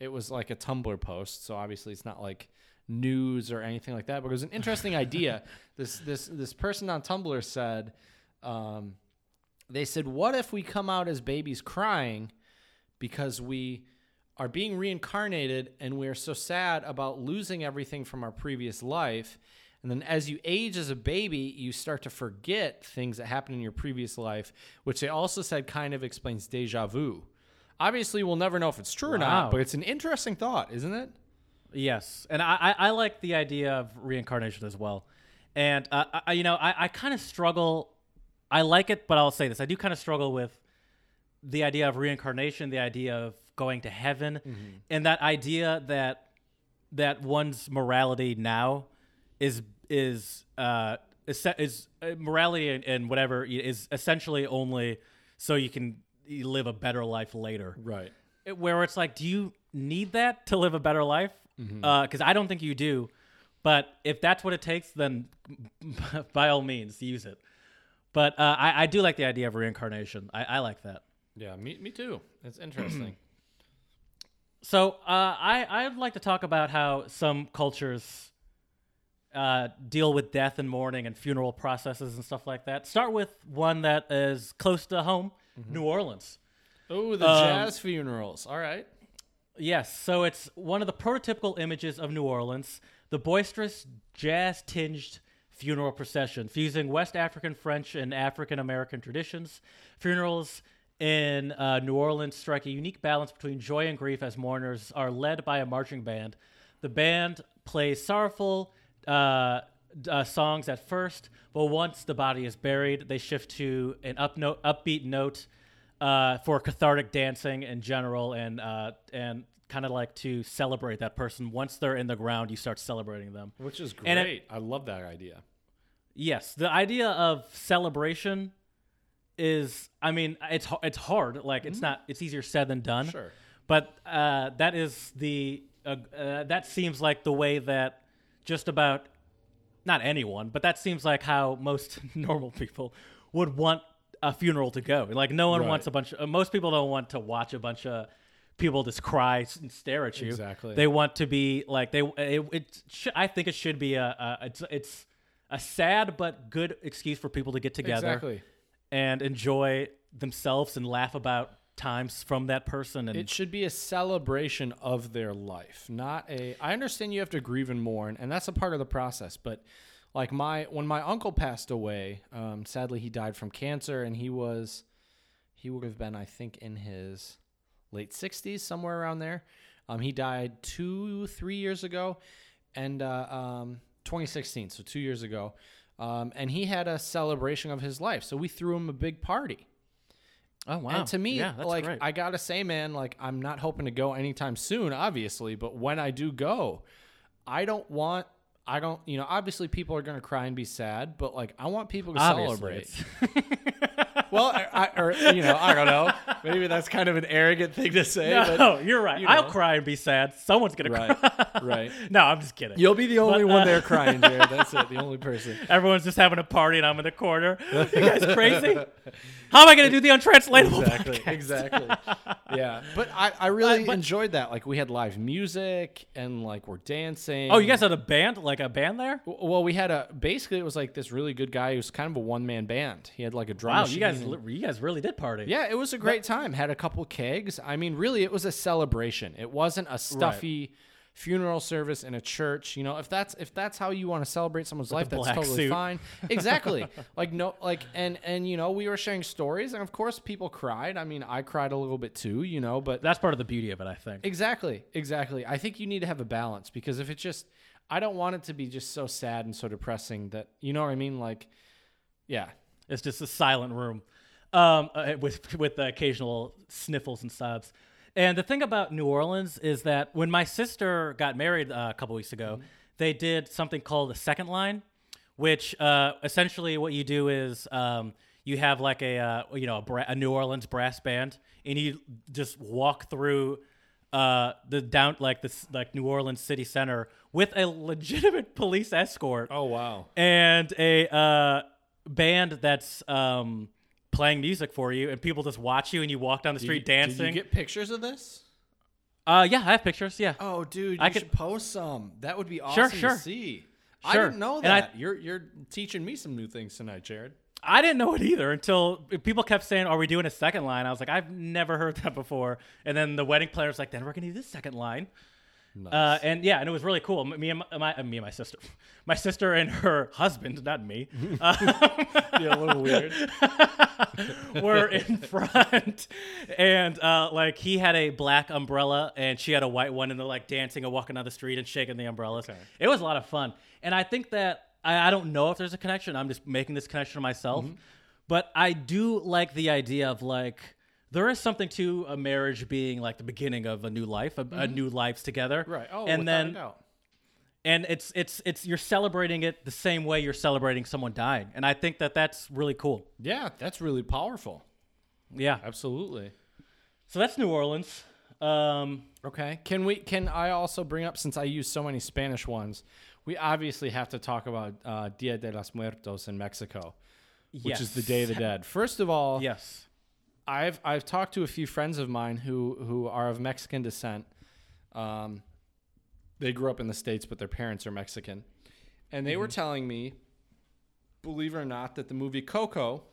Speaker 1: It was like a Tumblr post, so obviously it's not like news or anything like that. But it was an interesting idea. This this this person on Tumblr said. Um, they said, What if we come out as babies crying because we are being reincarnated and we're so sad about losing everything from our previous life? And then as you age as a baby, you start to forget things that happened in your previous life, which they also said kind of explains deja vu. Obviously, we'll never know if it's true or not, but it's an interesting thought, isn't it?
Speaker 2: Yes, and I, I, I like the idea of reincarnation as well. And uh, I, you know, I, I kind of struggle. I like it, but I'll say this: I do kind of struggle with the idea of reincarnation, the idea of going to heaven, and that idea that that one's morality now is is uh is, is uh, morality and, and whatever is essentially only so you can live a better life later
Speaker 1: Right.
Speaker 2: it- where it's like, do you need that to live a better life? Because I don't think you do. But if that's what it takes, then by all means, use it. But uh, I, I do like the idea of reincarnation. I, I like that.
Speaker 1: Yeah, me, me too. It's interesting.
Speaker 2: So uh, I I'd like to talk about how some cultures uh, deal with death and mourning and funeral processes and stuff like that. Start with one that is close to home, New Orleans.
Speaker 1: oh, the
Speaker 2: Um,
Speaker 1: jazz funerals. All right.
Speaker 2: Yes, so it's one of the prototypical images of New Orleans, the boisterous, jazz tinged funeral procession, fusing West African, French, and African American traditions. Funerals in uh, New Orleans strike a unique balance between joy and grief as mourners are led by a marching band. The band plays sorrowful uh, uh, songs at first, but once the body is buried, they shift to an up note, upbeat note uh, for cathartic dancing in general, and uh, and kind of like to celebrate that person. Once they're in the ground, you start celebrating them.
Speaker 1: Which is great.
Speaker 2: It-
Speaker 1: I love that idea.
Speaker 2: Yes, the idea of celebration is, I mean, it's it's hard. Like it's not, it's easier said than done.
Speaker 1: Sure.
Speaker 2: But uh, that is the uh, uh, that seems like the way that just about not anyone, but that seems like how most normal people would want a funeral to go. Like no one
Speaker 1: Right.
Speaker 2: wants a bunch. uh, most people don't want to watch a bunch of people just cry and stare at you.
Speaker 1: Exactly.
Speaker 2: They want to be like they. It, it sh- I think it should be a, a it's it's a sad but good excuse for people to get together
Speaker 1: Exactly.
Speaker 2: And enjoy themselves and laugh about times from that person. And
Speaker 1: It should be a celebration of their life, not a. I understand you have to grieve and mourn, and that's a part of the process. But like my when my uncle passed away, um, sadly he died from cancer, and he was he would have been I think in his late sixties, somewhere around there. Um, he died two three years ago, and uh, um, 2016, so two years ago. Um, and he had a celebration of his life, so we threw him a big party.
Speaker 2: oh wow,
Speaker 1: And to me,
Speaker 2: yeah,
Speaker 1: like
Speaker 2: great.
Speaker 1: I gotta say, man, like I'm not hoping to go anytime soon, obviously, but when I do go, I don't want I don't you know, obviously people are gonna cry and be sad, but like I want people to
Speaker 2: Obviously,
Speaker 1: celebrate. well, I, I, or you know, I don't know. Maybe that's kind of an arrogant thing to say,
Speaker 2: no,
Speaker 1: but
Speaker 2: you're right.
Speaker 1: you
Speaker 2: I'll cry and be sad. Someone's gonna
Speaker 1: right,
Speaker 2: cry.
Speaker 1: right.
Speaker 2: no, I'm just kidding.
Speaker 1: You'll be the only
Speaker 2: But,
Speaker 1: one
Speaker 2: uh,
Speaker 1: there crying, Jared. That's it. The only person.
Speaker 2: Everyone's just having a party and I'm in the corner. You guys crazy? How am I going to do the untranslatable
Speaker 1: exactly
Speaker 2: podcast?
Speaker 1: exactly yeah but i, I really
Speaker 2: Uh, but-
Speaker 1: enjoyed that like we had live music and like we're dancing
Speaker 2: Oh, you guys had a band, like a band there?
Speaker 1: Well we had a basically it was like this really good guy who's kind of a one-man band he had like a drum
Speaker 2: Wow,
Speaker 1: machine
Speaker 2: you guys, Mm. you guys really did party.
Speaker 1: yeah it was a great time. Had a couple kegs. I mean really it was a celebration. It wasn't a stuffy funeral service in a church. You know if that's if that's how you want to celebrate someone's life that's
Speaker 2: black
Speaker 1: totally
Speaker 2: suit.
Speaker 1: fine. Exactly. Like no like and and you know we were sharing stories and of course people cried. I mean i cried a little bit too you know but
Speaker 2: That's part of the beauty of it, I think.
Speaker 1: Exactly, exactly. I think you need to have a balance because if it's just, I don't want it to be just so sad and so depressing that you know what I mean. Like, yeah,
Speaker 2: It's just a silent room um, uh, with with the occasional sniffles and sobs. And the thing about New Orleans is that when my sister got married uh, a couple weeks ago, they did something called a second line, which uh, essentially what you do is um, you have like a uh, you know a, bra- a New Orleans brass band, and you just walk through uh, the down like this like New Orleans city center with a legitimate police escort
Speaker 1: Oh wow.
Speaker 2: and a uh, band that's um, playing music for you, and people just watch you, and you walk down the street dancing.
Speaker 1: Did you get pictures of this?
Speaker 2: uh, yeah, I have pictures. Yeah,
Speaker 1: Oh, dude, you
Speaker 2: I
Speaker 1: should
Speaker 2: could-
Speaker 1: post some. That would be awesome
Speaker 2: sure.
Speaker 1: to see. I didn't know
Speaker 2: And I-
Speaker 1: that. you're you're teaching me some new things tonight, Jared.
Speaker 2: I didn't know it either until people kept saying, "Are we doing a second line?" I was like, "I've never heard that before." And then the wedding planner was like, "Then we're gonna do this second line." Uh, and yeah, and it was really cool. Me and my, my uh, me and my sister, my sister and her husband, not me, uh,
Speaker 1: yeah, a little weird.
Speaker 2: were in front, and uh, like he had a black umbrella and she had a white one, and they're like dancing and walking down the street and shaking the umbrellas.
Speaker 1: Okay.
Speaker 2: It was a lot of fun, and I think that I, I don't know if there's a connection. I'm just making this connection myself,
Speaker 1: Mm-hmm.
Speaker 2: but I do like the idea of like. There is something to a marriage being like the beginning of a new life, a, a new lives together,
Speaker 1: Mm-hmm. Right. Oh,
Speaker 2: and then
Speaker 1: a doubt.
Speaker 2: and it's it's it's you're celebrating it the same way you're celebrating someone dying, and I think that that's really cool.
Speaker 1: Yeah, that's really powerful.
Speaker 2: Yeah,
Speaker 1: Absolutely.
Speaker 2: so that's New Orleans. Um,
Speaker 1: Okay. Can we? Can I also bring up since I use so many Spanish ones? We obviously have to talk about uh, Dia de los Muertos in Mexico, which is the Day of the Dead. First of all,
Speaker 2: Yes.
Speaker 1: I've I've talked to a few friends of mine who who are of Mexican descent. Um, they grew up in the states, but their parents are Mexican, and they were telling me, believe it or not, that the movie Coco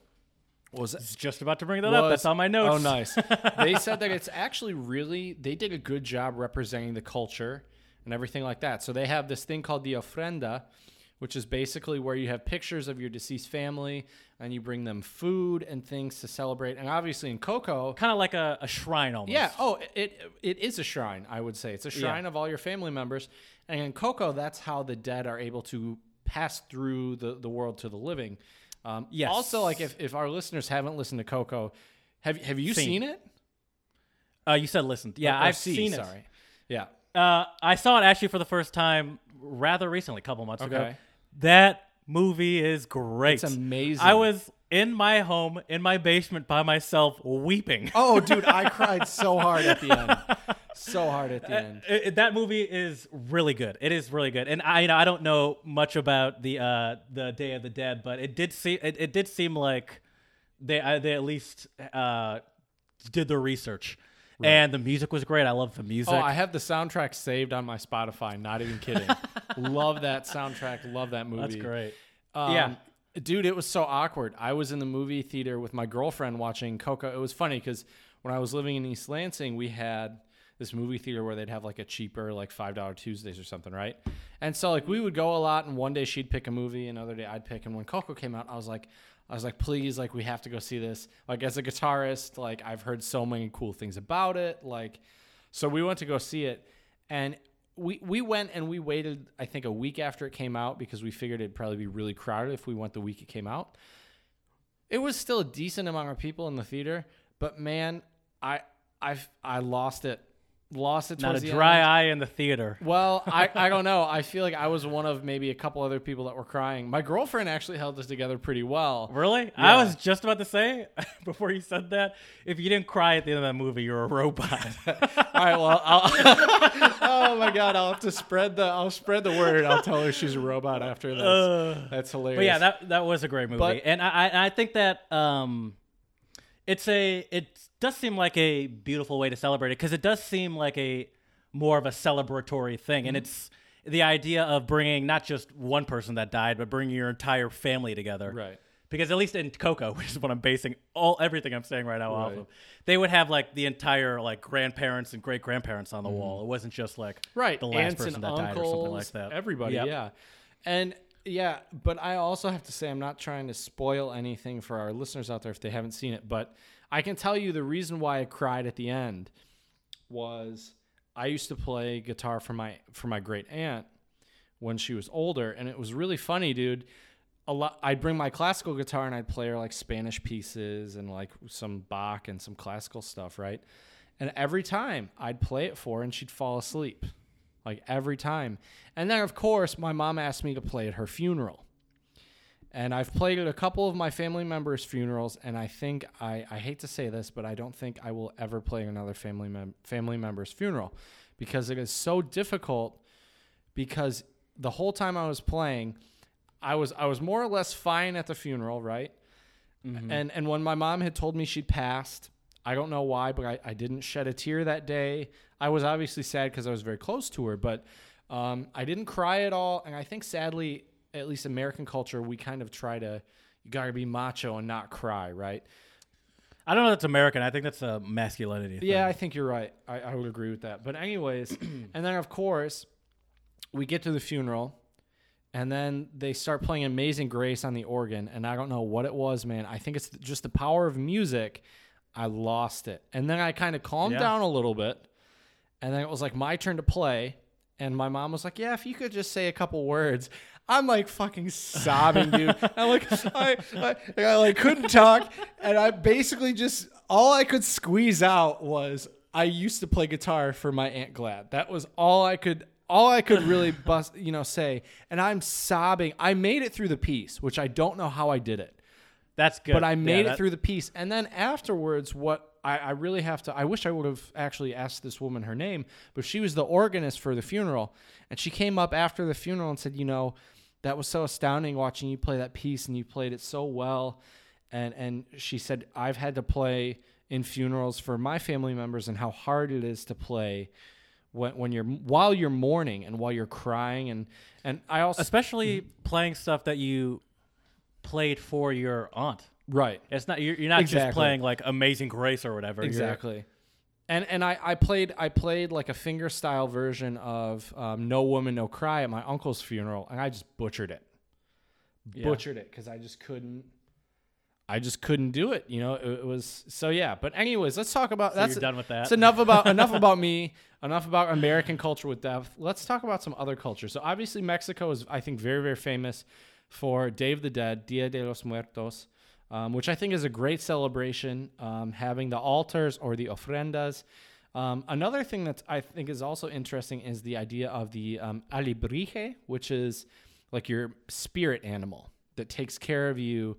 Speaker 1: was
Speaker 2: was just about to bring that up. That's on my notes.
Speaker 1: Oh, nice. they said that it's actually really they did a good job representing the culture and everything like that. So they have this thing called the ofrenda, which is basically where you have pictures of your deceased family and you bring them food and things to celebrate. And obviously in Coco,
Speaker 2: Kind of like a, a shrine almost.
Speaker 1: yeah. Oh, it it is a shrine. I would say it's a shrine of all your family members. And in Coco, that's how the dead are able to pass through the, the world to the living. Um,
Speaker 2: Yes.
Speaker 1: Also, like if, if our listeners haven't listened to Coco, have have you
Speaker 2: Seen.
Speaker 1: seen, it?
Speaker 2: Uh, you said listen. Yeah,
Speaker 1: Or
Speaker 2: I've
Speaker 1: see,
Speaker 2: seen it.
Speaker 1: Sorry. Yeah.
Speaker 2: Uh, I saw it actually for the first time rather recently, a couple months ago. That movie is great.
Speaker 1: It's amazing.
Speaker 2: I was in my home in my basement by myself weeping.
Speaker 1: Oh, dude, I cried so hard at the end. So hard at the end.
Speaker 2: It- it- that movie is really good. It is really good, and I, you know, I don't know much about the uh, the Day of the Dead, but it did seem it, it did seem like they uh, they at least uh, did their research, and the music was great. I love the music.
Speaker 1: Oh, I have the soundtrack saved on my Spotify. Not even kidding. love that soundtrack. Love that movie.
Speaker 2: That's great.
Speaker 1: Um,
Speaker 2: Yeah.
Speaker 1: Dude, it was so awkward. I was in the movie theater with my girlfriend watching Coco. It was funny because when I was living in East Lansing, we had this movie theater where they'd have like a cheaper, like $5 Tuesdays or something, right? And so, like, we would go a lot, and one day she'd pick a movie, another day I'd pick. And when Coco came out, I was like, I was like, please, like, we have to go see this. Like, as a guitarist, like, I've heard so many cool things about it. Like, so we went to go see it, and we we went and we waited. I think a week after it came out because we figured it'd probably be really crowded if we went the week it came out. It was still a decent amount of people in the theater, but man, I I I lost it, lost it.
Speaker 2: Not a dry
Speaker 1: end.
Speaker 2: eye in the theater.
Speaker 1: Well, I, I don't know. I feel like I was one of maybe a couple other people that were crying. My girlfriend actually held us together pretty well.
Speaker 2: Really?
Speaker 1: Yeah.
Speaker 2: I was just about to say before you said that, if you didn't cry at the end of that movie, you're a robot.
Speaker 1: All right, well, I'll, oh my god, I'll have to spread the I'll spread the word. I'll tell her she's a robot after this.
Speaker 2: Uh,
Speaker 1: That's hilarious.
Speaker 2: but yeah, that that was a great movie,
Speaker 1: But-
Speaker 2: and I I I think that um, it's a it does seem like a beautiful way to celebrate it because it does seem like a more of a celebratory thing,
Speaker 1: Mm-hmm.
Speaker 2: and it's the idea of bringing not just one person that died, but bringing your entire family together.
Speaker 1: right.
Speaker 2: Because at least in Coco, which is what I'm basing all everything I'm saying right now off of, they would have like the entire like grandparents and great grandparents on the wall. It wasn't just like
Speaker 1: Mm-hmm. right
Speaker 2: the last
Speaker 1: aunts
Speaker 2: person that died or something like that.
Speaker 1: everybody
Speaker 2: Yep.
Speaker 1: yeah and yeah but i also have to say i'm not trying to spoil anything for our listeners out there if they haven't seen it but i can tell you the reason why i cried at the end was i used to play guitar for my for my great aunt when she was older and it was really funny dude. A lot i'd bring my classical guitar and i'd play her like spanish pieces and like some bach and some classical stuff right? And every time i'd play it for her and she'd fall asleep like every time and then of course my mom asked me to play at her funeral and I've played at a couple of my family members' funerals, and I think I, I hate to say this, but I don't think I will ever play another family mem- family member's funeral because it is so difficult. Because the whole time I was playing, I was I was more or less fine at the funeral, right? Mm-hmm. And and when my mom had told me she'd passed, I don't know why, but I, I didn't shed a tear that day. I was obviously sad because I was very close to her, but um, I didn't cry at all. And I think sadly, at least American culture, we kind of try to you gotta be macho and not cry, right?
Speaker 2: I don't know. if That's American. I think that's a masculinity. Thing.
Speaker 1: Yeah, I think you're right. I, I would agree with that. But anyways, and then of course, we get to the funeral, and then they start playing "Amazing Grace" on the organ, and I don't know what it was, man. I think it's just the power of music. I lost it, and then I kind of calmed
Speaker 2: Yeah.
Speaker 1: down a little bit, and then it was like my turn to play, and my mom was like, "Yeah, if you could just say a couple words." I'm like fucking sobbing, dude. I'm like, I, I, I like couldn't talk, and I basically just all I could squeeze out was I used to play guitar for my aunt Glad. That was all I could, all I could really bust, you know, say. And I'm sobbing. I made it through the piece, which I don't know how I did it
Speaker 2: that's good.
Speaker 1: but I
Speaker 2: Yeah,
Speaker 1: made it
Speaker 2: that-
Speaker 1: through the piece. And then afterwards, what I, I really have to, I wish I would have actually asked this woman her name, but she was the organist for the funeral. And she came up after the funeral and said, You know, that was so astounding watching you play that piece and you played it so well. And, and she said, I've had to play in funerals for my family members and how hard it is to play when, when you're while you're mourning and while you're crying and and I also
Speaker 2: especially playing stuff that you played for your aunt.
Speaker 1: right
Speaker 2: It's not you're, you're not just playing like Amazing Grace or whatever. You're-
Speaker 1: Exactly. And and I, I played I played like a finger style version of um, No Woman No Cry at my uncle's funeral, and I just butchered it,
Speaker 2: Yeah.
Speaker 1: butchered it because I just couldn't, I just couldn't do it. You know, it, it was so yeah. But anyways, let's talk about
Speaker 2: So
Speaker 1: that's
Speaker 2: you're done with that.
Speaker 1: It's enough about enough about me, enough about American culture with death. Let's talk about some other cultures. So obviously Mexico is I think very very famous for Day of the Dead, Dia de los Muertos, um, which I think is a great celebration, um, having the altars or the ofrendas. Um, another thing that I think is also interesting is the idea of the um, alebrije, which is like your spirit animal that takes care of you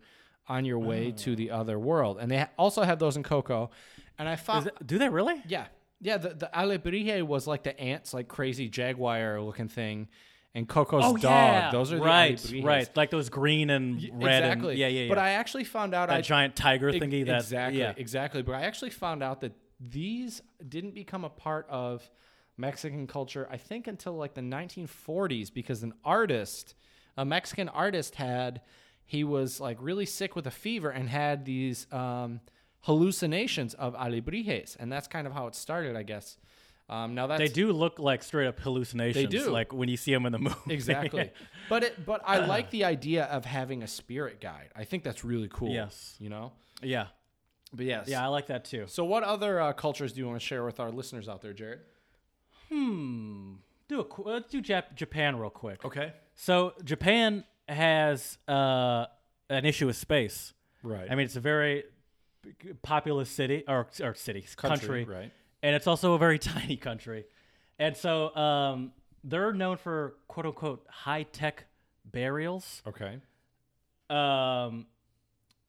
Speaker 1: on your way to the other world. And they ha- also have those in Coco. And I found,
Speaker 2: it- do they really?
Speaker 1: yeah, yeah, the, the alebrije was like the ants, like crazy jaguar looking thing, and Coco's
Speaker 2: Oh
Speaker 1: dog.
Speaker 2: yeah,
Speaker 1: Those are the
Speaker 2: right, right, like those green and red.
Speaker 1: Exactly.
Speaker 2: And, yeah, yeah, yeah.
Speaker 1: But I actually found out
Speaker 2: that
Speaker 1: I
Speaker 2: giant tiger thingy. That
Speaker 1: exactly,
Speaker 2: Yeah.
Speaker 1: exactly. But I actually found out that these didn't become a part of Mexican culture, I think, until like the 1940s, because an artist, a Mexican artist, had he was like really sick with a fever and had these um, hallucinations of alebrijes, and that's kind of how it started, I guess. Um, now that's
Speaker 2: They do look like straight up hallucinations.
Speaker 1: They do.
Speaker 2: like when you see them in the movie.
Speaker 1: exactly, but it but I like the idea of having a spirit guide. I think that's really cool.
Speaker 2: Yes.
Speaker 1: you know.
Speaker 2: yeah,
Speaker 1: But yes,
Speaker 2: yeah, I like that too.
Speaker 1: So, what other uh, cultures do you want to share with our listeners out there, Jared?
Speaker 2: Hmm. Do a qu- let's do Jap- Japan real quick.
Speaker 1: Okay.
Speaker 2: So Japan has uh, an issue with space.
Speaker 1: Right.
Speaker 2: I mean, it's a very populous city or or city country,
Speaker 1: Right.
Speaker 2: And it's also a very tiny country, and so um, they're known for quote unquote high tech burials.
Speaker 1: Okay.
Speaker 2: Um,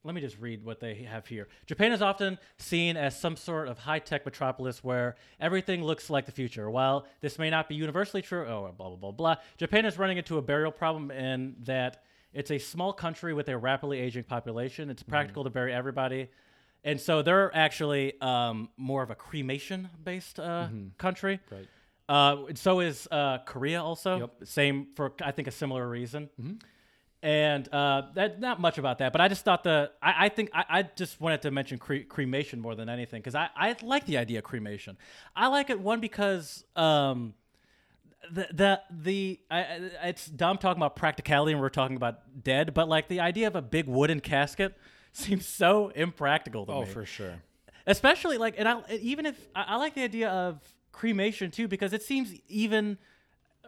Speaker 2: let me just read what they have here. Japan is often seen as some sort of high tech metropolis where everything looks like the future. While this may not be universally true, oh, blah, blah, blah, blah, Japan is running into a burial problem in that it's a small country with a rapidly aging population. It's practical to bury everybody. And so they're actually um, more of a cremation based uh, country.
Speaker 1: Right.
Speaker 2: Uh, and so is uh, Korea also.
Speaker 1: Yep.
Speaker 2: Same for I think a similar reason. And uh, that not much about that, but I just thought the I, I think I, I just wanted to mention cre- cremation more than anything because I, I like the idea of cremation. I like it one because um, the the the I, I- it's dumb talking about practicality and we're talking about dead, but like the idea of a big wooden casket seems so impractical to
Speaker 1: Oh,
Speaker 2: me
Speaker 1: for sure.
Speaker 2: especially like and I even if I, I like the idea of cremation too because it seems even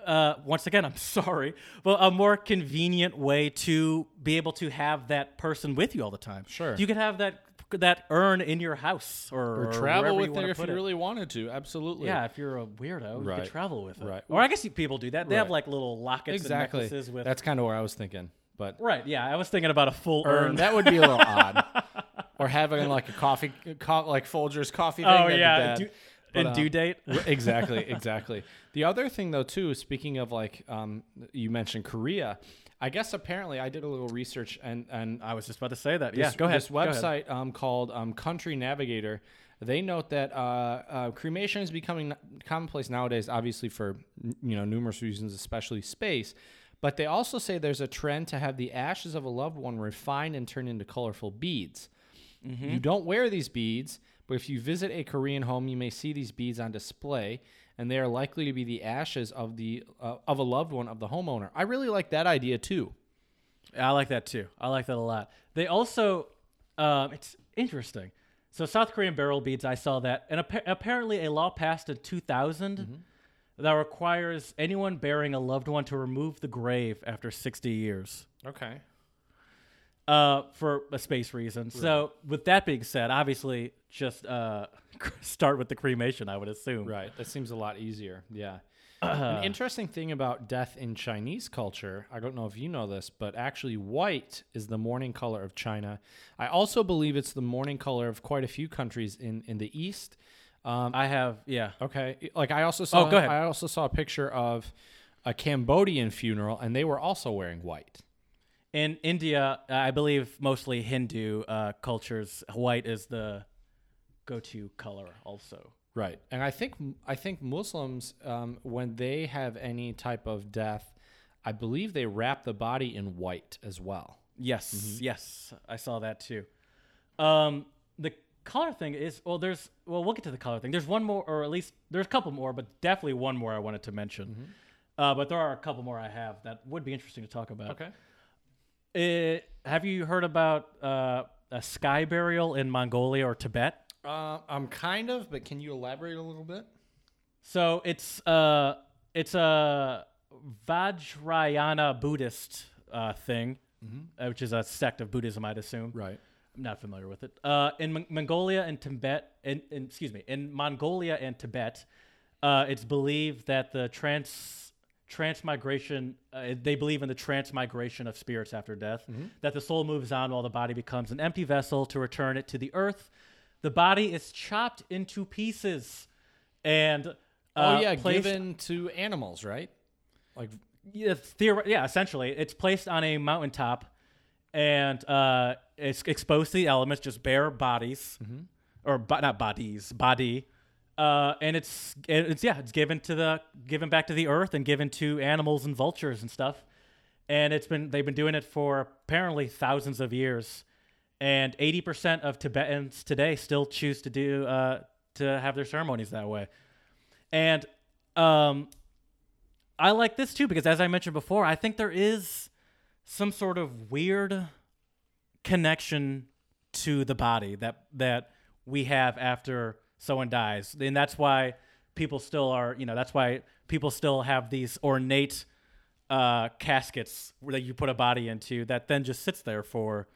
Speaker 2: uh, once again I'm sorry but a more convenient way to be able to have that person with you all the time
Speaker 1: Sure.
Speaker 2: you could have that that urn in your house or,
Speaker 1: Or travel with it if you
Speaker 2: it.
Speaker 1: really wanted to. Absolutely.
Speaker 2: yeah if you're a weirdo you could travel with it
Speaker 1: Right.
Speaker 2: or I guess people do that they have like little lockets
Speaker 1: Exactly.
Speaker 2: and necklaces with
Speaker 1: That's kind of where I was thinking. But
Speaker 2: right yeah I was thinking about a full urn
Speaker 1: urn, that would be a little odd. Or having like a coffee, co- like Folgers coffee thing.
Speaker 2: oh yeah
Speaker 1: But,
Speaker 2: and
Speaker 1: um,
Speaker 2: due date
Speaker 1: exactly, exactly. The other thing, though, too, speaking of like, um, you mentioned Korea. I guess apparently I did a little research and and
Speaker 2: I was just about to say that
Speaker 1: this,
Speaker 2: yeah go ahead
Speaker 1: This
Speaker 2: Go ahead.
Speaker 1: website um, called um, Country Navigator. They note that uh, uh, cremation is becoming commonplace nowadays, obviously for you know numerous reasons, especially space. But they also say there's a trend to have the ashes of a loved one refined and turned into colorful beads.
Speaker 2: Mm-hmm.
Speaker 1: You don't wear these beads, but if you visit a Korean home, you may see these beads on display, and they are likely to be the ashes of the uh, of a loved one of the homeowner. I really like that idea too.
Speaker 2: I like that too. I like that a lot. They also, um, it's interesting. So South Korean burial beads, I saw that, and appa- apparently a law passed in 2000 that requires anyone burying a loved one to remove the grave after 60 years.
Speaker 1: Okay.
Speaker 2: Uh, for a space reason. So, with that being said, obviously, just uh, start with the cremation. I would assume.
Speaker 1: Right. That seems a lot easier. Yeah. An interesting thing about death in Chinese culture, I don't know if you know this, but actually white is the mourning color of China. I also believe it's the mourning color of quite a few countries in, in the East. Um,
Speaker 2: I have, yeah.
Speaker 1: okay. Like I also saw
Speaker 2: Oh, go ahead.
Speaker 1: I also saw a picture of a Cambodian funeral and they were also wearing white.
Speaker 2: In India, I believe mostly Hindu uh, cultures, white is the go-to color. Also,
Speaker 1: Right, and I think I think Muslims, um, when they have any type of death, I believe they wrap the body in white as well.
Speaker 2: yes,
Speaker 1: Mm-hmm.
Speaker 2: yes, I saw that too. Um, the color thing is well, there's well, we'll get to the color thing. There's one more, or at least there's a couple more, but definitely one more I wanted to mention.
Speaker 1: Mm-hmm.
Speaker 2: Uh, but there are a couple more I have that would be interesting to talk about.
Speaker 1: Okay.
Speaker 2: Uh, have you heard about uh, a sky burial in Mongolia or Tibet?
Speaker 1: Uh, I'm kind of, but can you elaborate a little bit?
Speaker 2: So it's uh it's a Vajrayana Buddhist uh, thing, uh, which is a sect of Buddhism, I'd assume.
Speaker 1: Right.
Speaker 2: I'm not familiar with it. Uh, in Mon- Mongolia and Tibet, in, in excuse me, in Mongolia and Tibet, uh, it's believed that the trans transmigration uh, they believe in the transmigration of spirits after death. That the soul moves on while the body becomes an empty vessel to return it to the earth. The body is chopped into pieces and uh,
Speaker 1: Oh yeah,
Speaker 2: placed
Speaker 1: given to animals, right? Like
Speaker 2: yeah, theor- yeah, essentially, it's placed on a mountaintop, and uh, it's exposed to the elements, just bare bodies, or bo- not bodies, body. Uh, and it's it's yeah, it's given to the given back to the earth and given to animals and vultures and stuff. And it's been they've been doing it for apparently thousands of years. And 80% of Tibetans today still choose to do uh, to have their ceremonies that way. And um, I like this too because, as I mentioned before, I think there is some sort of weird connection to the body that that we have after someone dies, and that's why people still are. You know, that's why people still have these ornate uh, caskets that you put a body into that then just sits there for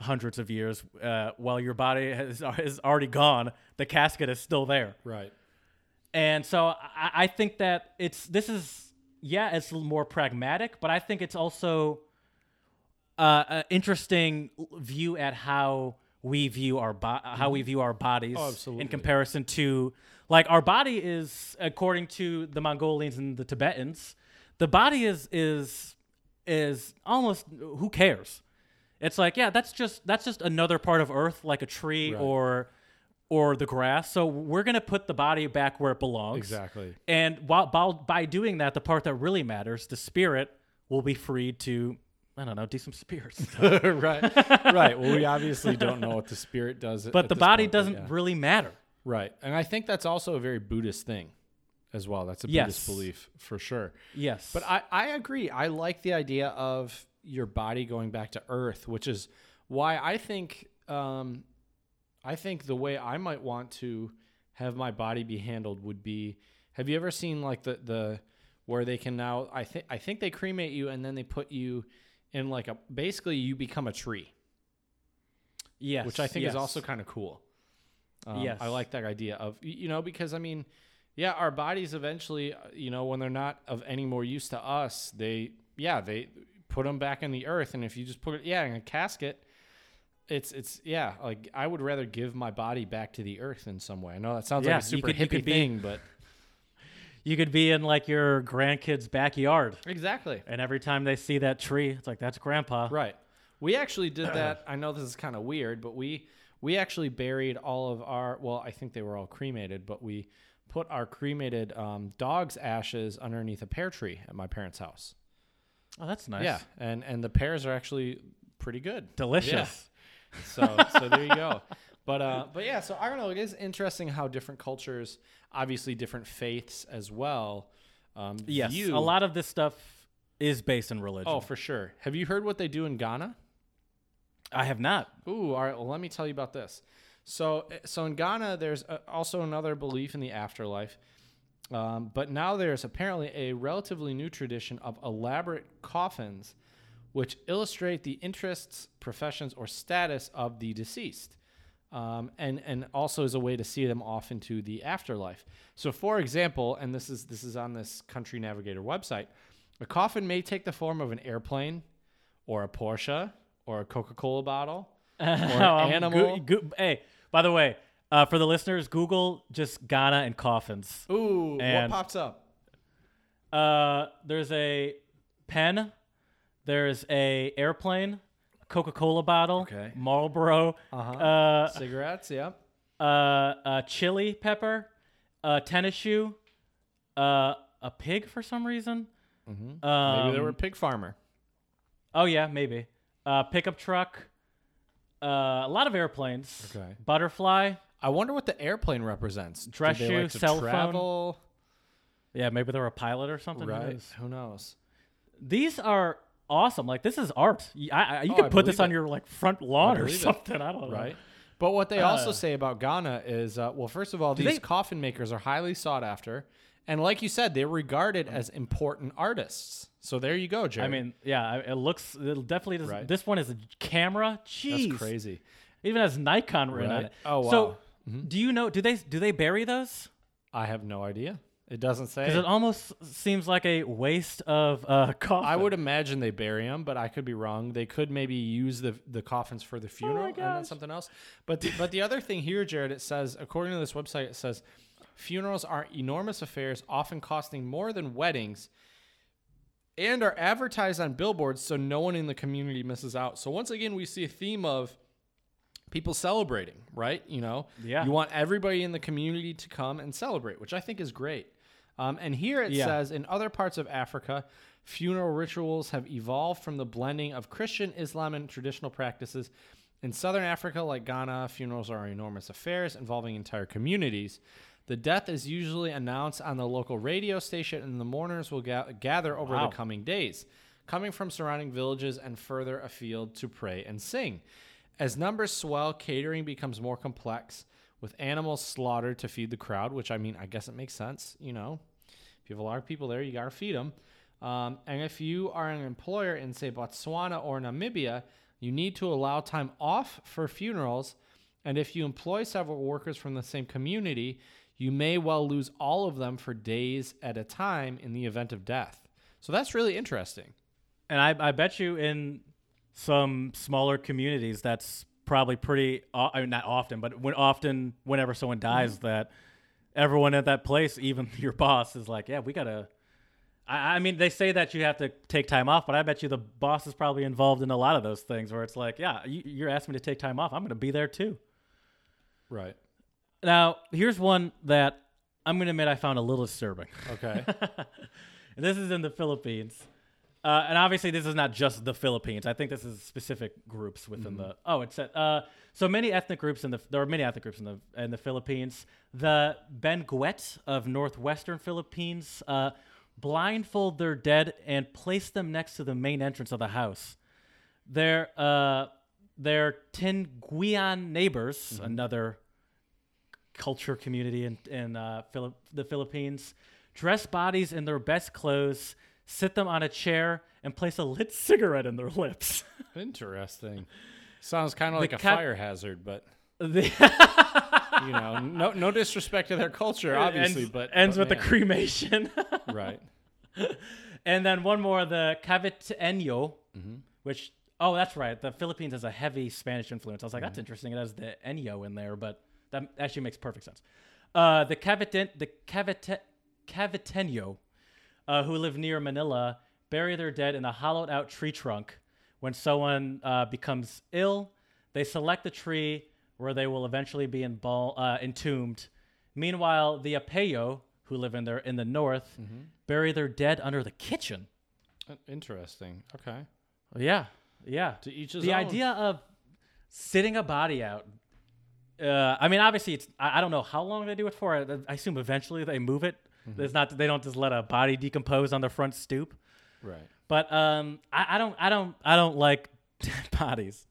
Speaker 2: hundreds of years uh, while your body has, is already gone. The casket is still there.
Speaker 1: Right.
Speaker 2: And so I, I think that it's this is yeah, it's a little more pragmatic, but I think it's also uh, interesting view at how we view our bo- how we view our bodies
Speaker 1: Oh,
Speaker 2: in comparison to like our body is according to the Mongolians and the Tibetans, the body is is is almost who cares? It's like yeah, that's just that's just another part of Earth, like a tree
Speaker 1: Right.
Speaker 2: or or the grass. So we're gonna put the body back where it belongs.
Speaker 1: Exactly.
Speaker 2: And while, while by doing that, the part that really matters, the spirit, will be free to I don't know, do some spirits.
Speaker 1: right. Right. Well, we obviously don't know what the spirit does.
Speaker 2: but
Speaker 1: at
Speaker 2: the
Speaker 1: this
Speaker 2: body
Speaker 1: point, but
Speaker 2: doesn't
Speaker 1: yeah.
Speaker 2: really matter.
Speaker 1: Right. And I think that's also a very Buddhist thing as well. That's a
Speaker 2: Yes.
Speaker 1: Buddhist belief for sure.
Speaker 2: Yes.
Speaker 1: But I, I agree. I like the idea of your body going back to earth, which is why I think um, I think the way I might want to have my body be handled would be have you ever seen like the the where they can now I think I think they cremate you and then they put you in like a basically you become a tree,
Speaker 2: yes.
Speaker 1: which I think
Speaker 2: yes.
Speaker 1: is also kind of cool. Um,
Speaker 2: Yes.
Speaker 1: I like that idea of you know because I mean, yeah, our bodies eventually, uh, you know, when they're not of any more use to us, they yeah they put them back in the earth, and if you just put it yeah in a casket, it's it's yeah like I would rather give my body back to the earth in some way. I know that sounds
Speaker 2: Yeah,
Speaker 1: like a super hippie thing, but
Speaker 2: you could be in like your grandkid's backyard,
Speaker 1: exactly
Speaker 2: and every time they see that tree, it's like that's grandpa.
Speaker 1: Right. We actually did that. I know this is kind of weird, but we we actually buried all of our. Well, I think they were all cremated, but we put our cremated um, dog's ashes underneath a pear tree at my parents' house.
Speaker 2: Oh, that's nice.
Speaker 1: Yeah, and and the pears are actually pretty good.
Speaker 2: Delicious.
Speaker 1: Yeah. So so there you go. But uh, but yeah, so I don't know. It is interesting how different cultures, obviously different faiths as well. Um,
Speaker 2: Yes.
Speaker 1: view-
Speaker 2: A lot of this stuff is based in religion.
Speaker 1: Oh, for sure. Have you heard what they do in Ghana?
Speaker 2: I have not.
Speaker 1: Ooh, all right. Well, let me tell you about this. So, so in Ghana, there's uh also another belief in the afterlife, um, but now there's apparently a relatively new tradition of elaborate coffins, which illustrate the interests, professions, or status of the deceased, um, and and also as a way to see them off into the afterlife. So, for example, and this is this is on this Country Navigator website, a coffin may take the form of an airplane, or a Porsche, or a Coca-Cola bottle or an
Speaker 2: Um,
Speaker 1: animal.
Speaker 2: Goo- goo- hey, by the way, uh, for the listeners, Google just Ghana and coffins.
Speaker 1: Ooh,
Speaker 2: And-
Speaker 1: what pops up?
Speaker 2: Uh, there's a pen. There's a airplane, Coca-Cola bottle,
Speaker 1: Okay.
Speaker 2: Marlboro,
Speaker 1: Uh-huh.
Speaker 2: uh,
Speaker 1: Cigarettes, yeah.
Speaker 2: uh, uh, chili pepper, a tennis shoe, uh, a pig for some reason.
Speaker 1: Mm-hmm.
Speaker 2: Um,
Speaker 1: Maybe they were a pig farmer.
Speaker 2: Oh yeah, maybe. Uh, pickup truck. Uh, a lot of airplanes.
Speaker 1: Okay.
Speaker 2: Butterfly.
Speaker 1: I wonder what the airplane represents. Did
Speaker 2: Dress
Speaker 1: they
Speaker 2: shoe,
Speaker 1: like to
Speaker 2: cell phone.
Speaker 1: travel?
Speaker 2: Yeah, maybe they were a pilot or something. who
Speaker 1: Right.
Speaker 2: knows?
Speaker 1: Who knows?
Speaker 2: These are awesome. Like this is art. I, I- you
Speaker 1: Oh,
Speaker 2: could put this on
Speaker 1: it.
Speaker 2: your like front lawn or
Speaker 1: believe it.
Speaker 2: something. I don't know.
Speaker 1: Right. But what they also
Speaker 2: Uh,
Speaker 1: say about Ghana is, uh, well, first of all, these
Speaker 2: they-
Speaker 1: coffin makers are highly sought after, and like you said, they're regarded as important artists. So there you go, Jared.
Speaker 2: I mean, yeah, it looks. It definitely does.
Speaker 1: Right.
Speaker 2: This one is a camera. Jeez,
Speaker 1: that's crazy.
Speaker 2: It even has Nikon written on
Speaker 1: Right.
Speaker 2: it.
Speaker 1: Oh, wow.
Speaker 2: So, do you know? Do they do they bury those?
Speaker 1: I have no idea. It doesn't say.
Speaker 2: Because it almost seems like a waste of uh, coffin.
Speaker 1: I would imagine they bury them, but I could be wrong. They could maybe use the the coffins for the funeral and then something else. But the, but the other thing here, Jared, it says according to this website, it says funerals are enormous affairs, often costing more than weddings, and are advertised on billboards so no one in the community misses out. So once again, we see a theme of people celebrating, right? You know,
Speaker 2: Yeah.
Speaker 1: You want everybody in the community to come and celebrate, which I think is great. Um, and here it
Speaker 2: Yeah.
Speaker 1: says in other parts of Africa, funeral rituals have evolved from the blending of Christian, Islam, and traditional practices. In southern Africa, like Ghana, funerals are enormous affairs involving entire communities. The death is usually announced on the local radio station, and the mourners will ga- gather over
Speaker 2: Wow.
Speaker 1: the coming days, coming from surrounding villages and further afield to pray and sing. As numbers swell, catering becomes more complex, with animals slaughtered to feed the crowd, which I mean, I guess it makes sense. You know, you have a lot of people there, you got to feed them. Um, and if you are an employer in, say, Botswana or Namibia, you need to allow time off for funerals. And if you employ several workers from the same community, you may well lose all of them for days at a time in the event of death. So that's really interesting.
Speaker 2: And I, I bet you in some smaller communities, that's probably pretty. I mean, not often, but when often, whenever someone dies, that everyone at that place, even your boss, is like, "Yeah, we gotta." I, I mean, they say that you have to take time off, but I bet you the boss is probably involved in a lot of those things where it's like, "Yeah, you, you're asking me to take time off. I'm gonna be there too."
Speaker 1: Right.
Speaker 2: Now, here's one that I'm gonna admit I found a little disturbing.
Speaker 1: Okay.
Speaker 2: And this is in the Philippines. Uh, and obviously, this is not just the Philippines. I think this is specific groups within the. Oh, it said uh, so many ethnic groups in the. There are many ethnic groups in the in the Philippines. The Benguet of northwestern Philippines uh, blindfold their dead and place them next to the main entrance of the house. Their uh, their Tinguian neighbors, another culture community in, in uh, Philip, the Philippines, dress bodies in their best clothes, sit them on a chair, and place a lit cigarette in their lips.
Speaker 1: Interesting. Sounds kind of like a fire hazard, but
Speaker 2: The-
Speaker 1: you know, no no disrespect to their culture, obviously,
Speaker 2: ends,
Speaker 1: but
Speaker 2: ends
Speaker 1: but
Speaker 2: with the cremation.
Speaker 1: right.
Speaker 2: and then one more, the Caviteño,
Speaker 1: Mm-hmm.
Speaker 2: which oh, that's right. The Philippines has a heavy Spanish influence. I was like,
Speaker 1: Mm-hmm.
Speaker 2: that's interesting. It has the Enyo in there, but that actually makes perfect sense. Uh, the Cavite, the Cavite, Caviteño, uh, who live near Manila, bury their dead in a hollowed out tree trunk. When someone uh, becomes ill, they select the tree where they will eventually be embal- uh, entombed. Meanwhile, the Apayao, who live in there in the north,
Speaker 1: Mm-hmm.
Speaker 2: bury their dead under the kitchen.
Speaker 1: Uh, Interesting. Okay.
Speaker 2: Yeah, yeah.
Speaker 1: To each his
Speaker 2: the
Speaker 1: own.
Speaker 2: idea of sitting a body out. Uh, I mean, obviously, it's. I, I don't know how long they do it for. I, I assume eventually they move it.
Speaker 1: Mm-hmm.
Speaker 2: It's not. They don't just let a body decompose on the front stoop.
Speaker 1: Right.
Speaker 2: But um, I, I don't. I don't. I don't like dead bodies.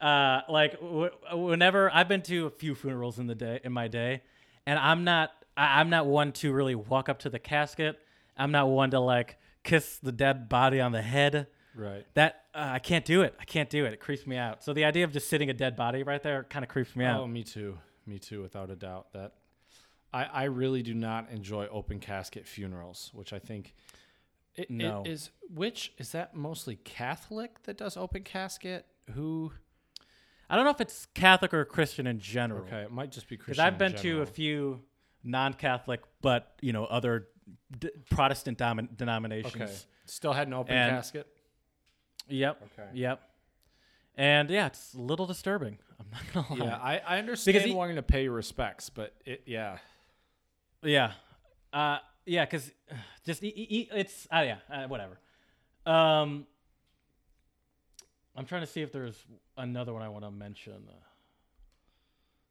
Speaker 2: Uh, like w- whenever I've been to a few funerals in the day in my day, and I'm not. I, I'm not one to really walk up to the casket. I'm not one to like kiss the dead body on the head.
Speaker 1: Right.
Speaker 2: That uh, I can't do it. I can't do it. It creeps me out. So the idea of just sitting a dead body right there kind of creeps me
Speaker 1: Oh,
Speaker 2: out.
Speaker 1: Oh, me too. Me too, without a doubt. That I, I really do not enjoy open casket funerals, which I think it,
Speaker 2: No.
Speaker 1: it is. Which is that mostly Catholic that does open casket? Who?
Speaker 2: I don't know if it's Catholic or Christian in general.
Speaker 1: Okay, it might just be
Speaker 2: Because I've
Speaker 1: in
Speaker 2: been to a few non-Catholic, but you know other d- Protestant dom- denominations.
Speaker 1: Okay. Still had an open
Speaker 2: And-
Speaker 1: casket.
Speaker 2: Yep.
Speaker 1: Okay.
Speaker 2: Yep. And yeah, it's a little disturbing. I'm not gonna lie.
Speaker 1: Yeah, I, I understand
Speaker 2: he-
Speaker 1: wanting to pay your respects, but it yeah.
Speaker 2: Yeah. Uh, yeah, because just e- e- it's uh, yeah, uh, whatever. Um, I'm trying to see if there's another one I want to mention.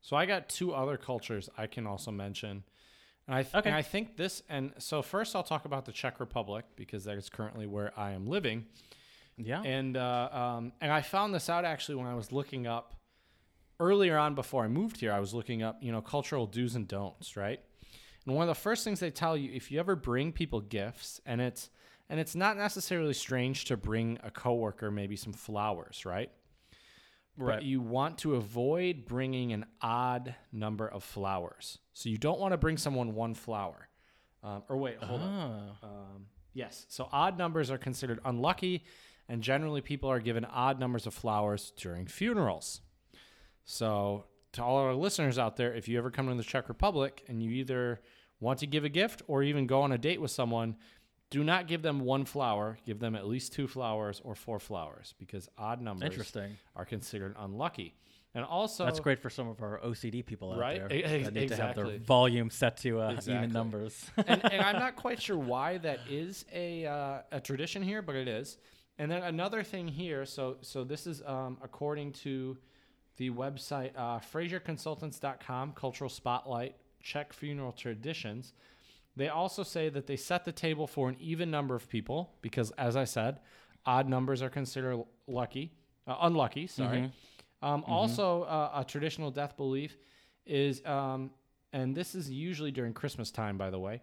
Speaker 1: So I got two other cultures I can also mention. And I, th-
Speaker 2: Okay.
Speaker 1: and I think this, and so first I'll talk about the Czech Republic because that is currently where I am living.
Speaker 2: Yeah.
Speaker 1: And uh, um, and I found this out actually when I was looking up earlier on before I moved here. I was looking up, you know, cultural do's and don'ts, right? And one of the first things they tell you if you ever bring people gifts, and it's and it's not necessarily strange to bring a coworker maybe some flowers, right?
Speaker 2: Right.
Speaker 1: But you want to avoid bringing an odd number of flowers. So you don't want to bring someone one flower. Um, or wait, hold on.
Speaker 2: Ah.
Speaker 1: Um, yes. So odd numbers are considered unlucky, and generally people are given odd numbers of flowers during funerals. So to all our listeners out there, if you ever come to the Czech Republic and you either want to give a gift or even go on a date with someone, do not give them one flower. Give them at least two flowers or four flowers because odd numbers
Speaker 2: Interesting.
Speaker 1: are considered unlucky. And also,
Speaker 2: That's great for some of our OCD people out
Speaker 1: Right?
Speaker 2: there
Speaker 1: E- ex-
Speaker 2: that need to have their volume set to uh,
Speaker 1: Exactly.
Speaker 2: even numbers.
Speaker 1: and, and I'm not quite sure why that is a uh, a tradition here, but it is. And then another thing here. So so this is um, according to the website uh, FrazerConsultants.com, Cultural Spotlight, Czech funeral traditions. They also say that they set the table for an even number of people because, as I said, odd numbers are considered lucky, uh, unlucky. Sorry. Um, Also, uh, a traditional death belief is, um, and this is usually during Christmas time, by the way.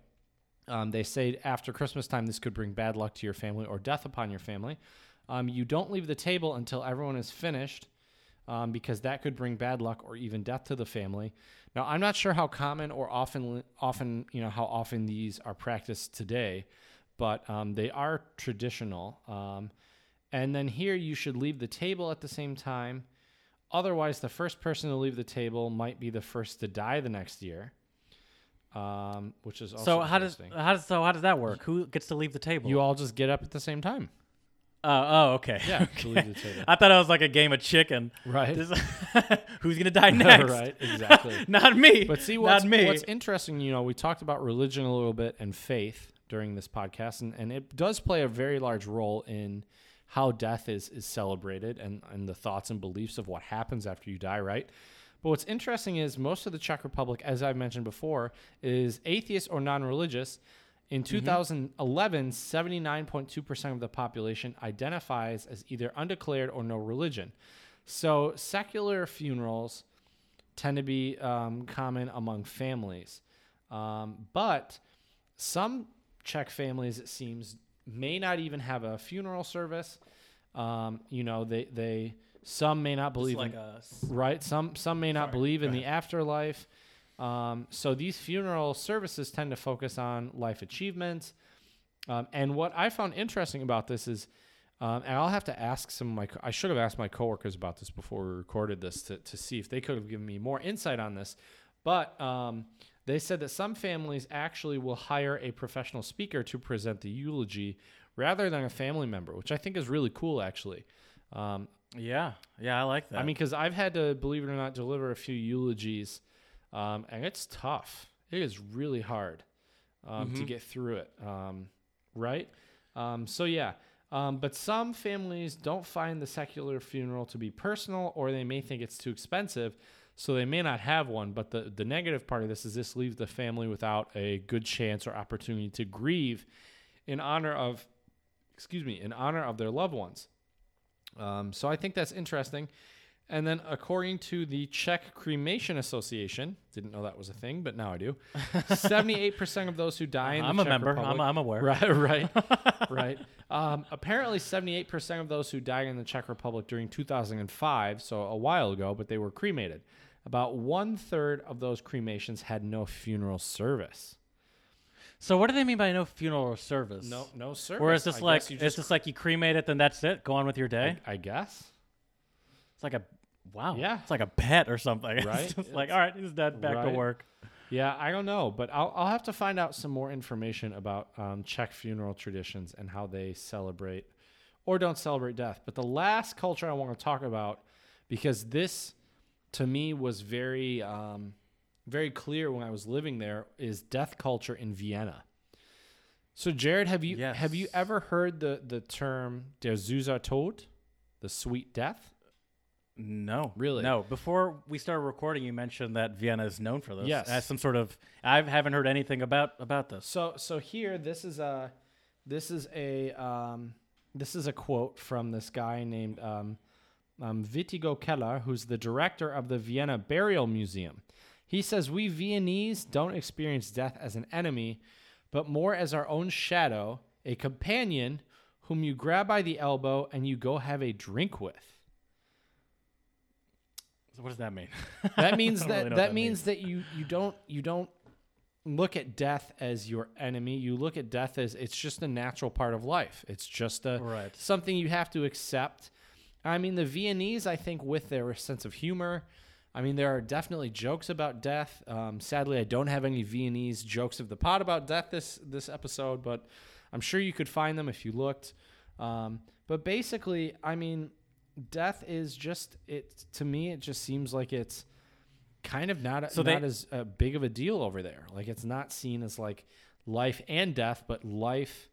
Speaker 1: Um, they say after Christmas time, this could bring bad luck to your family or death upon your family. Um, you don't leave the table until everyone is finished, um, because that could bring bad luck or even death to the family. Now, I'm not sure how common or often, often you know, how often these are practiced today, but um, they are traditional. Um, and then here, you should leave the table at the same time. Otherwise, the first person to leave the table might be the first to die the next year, um, which is also
Speaker 2: so how does how does so how does that work? Who gets to leave the table?
Speaker 1: You all just get up at the same time.
Speaker 2: Oh, oh, okay.
Speaker 1: Yeah,
Speaker 2: Okay. I thought it was like a game of chicken.
Speaker 1: Right.
Speaker 2: This- who's gonna die next?
Speaker 1: right, exactly.
Speaker 2: Not me.
Speaker 1: But see, what's,
Speaker 2: not me.
Speaker 1: what's interesting, you know, we talked about religion a little bit and faith during this podcast, and, and it does play a very large role in how death is is celebrated and, and the thoughts and beliefs of what happens after you die, right? But what's interesting is most of the Czech Republic, as I've mentioned before, is atheist or non religious. In 2011, 79.2% of the population identifies as either undeclared or no religion. So secular funerals tend to be um, common among families. Um, but some Czech families, it seems, may not even have a funeral service. Um, you know, they, they some may not believe
Speaker 2: like
Speaker 1: in,
Speaker 2: a
Speaker 1: right. Some some may not
Speaker 2: Sorry,
Speaker 1: believe in the afterlife. Um, so these funeral services tend to focus on life achievements. Um, and what I found interesting about this is, um, and I'll have to ask some of my, co- I should have asked my coworkers about this before we recorded this to, to see if they could have given me more insight on this. But um, they said that some families actually will hire a professional speaker to present the eulogy rather than a family member, which I think is really cool, actually. Um,
Speaker 2: yeah, yeah, I like that.
Speaker 1: I mean, because I've had to, believe it or not, deliver a few eulogies, um, and it's tough. It is really hard um, to
Speaker 2: Mhm.
Speaker 1: get through it, um, right? Um, so yeah, um, but some families don't find the secular funeral to be personal, or they may think it's too expensive, so they may not have one. But the the negative part of this is this leaves the family without a good chance or opportunity to grieve in honor of, excuse me, in honor of their loved ones. Um, so I think that's interesting. And then, according to the Czech Cremation Association, didn't know that was a thing, but now I do. Seventy-eight percent of those who die in the
Speaker 2: I'm a
Speaker 1: Czech
Speaker 2: member.
Speaker 1: Republic,
Speaker 2: I'm, I'm aware.
Speaker 1: right, right, right. Um, apparently, seventy-eight percent of those who died in the Czech Republic during 2005, so a while ago, but they were cremated. About one third of those cremations had no funeral service.
Speaker 2: So what do they mean by no funeral service?
Speaker 1: No, no service.
Speaker 2: Or is this
Speaker 1: I
Speaker 2: like it's
Speaker 1: just-
Speaker 2: just like you cremate it, then that's it? Go on with your day.
Speaker 1: I, I guess.
Speaker 2: It's like a wow.
Speaker 1: Yeah.
Speaker 2: It's like a pet or something.
Speaker 1: Right?
Speaker 2: like all right, he's dead. Back to work.
Speaker 1: Yeah, I don't know, but I'll, I'll have to find out some more information about um, Czech funeral traditions and how they celebrate or don't celebrate death. But the last culture I want to talk about, because this to me was very, um, very clear when I was living there, is death culture in Vienna. So, Jared, have you have you ever heard the the term "der Süßer Tod," the sweet death?
Speaker 2: No,
Speaker 1: Really?
Speaker 2: no. Before we started recording, you mentioned that Vienna is known for this.
Speaker 1: Yes.
Speaker 2: as some sort of. I haven't heard anything about about this.
Speaker 1: So so here this is a this is a um, this is a quote from this guy named um, um, Wittigo Keller, who's the director of the Vienna Burial Museum. He says we Viennese don't experience death as an enemy, but more as our own shadow, a companion whom you grab by the elbow and you go have a drink with.
Speaker 2: So what does that mean?
Speaker 1: That means that
Speaker 2: really
Speaker 1: that,
Speaker 2: that
Speaker 1: means that you you don't you don't look at death as your enemy. You look at death as it's just a natural part of life. It's just a
Speaker 2: Right.
Speaker 1: something you have to accept. I mean, the Viennese, I think, with their sense of humor. I mean, there are definitely jokes about death. Um, sadly, I don't have any Viennese jokes of the pot about death this this episode, but I'm sure you could find them if you looked. Um, but basically, I mean, death is just it to me. It just seems like it's kind of not
Speaker 2: So
Speaker 1: not
Speaker 2: they-
Speaker 1: as uh, big of a deal over there. Like it's not seen as like life and death, but life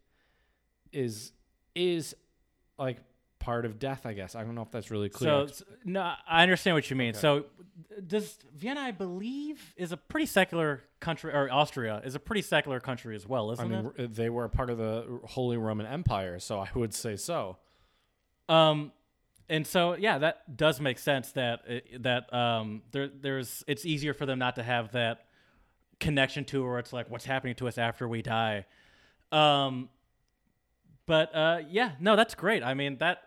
Speaker 1: is is like part of death. I guess I don't know if that's really clear.
Speaker 2: So s- no, I understand what you mean.
Speaker 1: Okay.
Speaker 2: So does Vienna, I believe, is a pretty secular country, or Austria is a pretty secular country as well,
Speaker 1: I
Speaker 2: isn't
Speaker 1: mean, r- they were a part of the Holy Roman Empire, so I would say so.
Speaker 2: Um, and so yeah, that does make sense. That uh, that um, there there's it's easier for them not to have that connection to where it's like what's happening to us after we die. Um, but uh, yeah, no, that's great. I mean that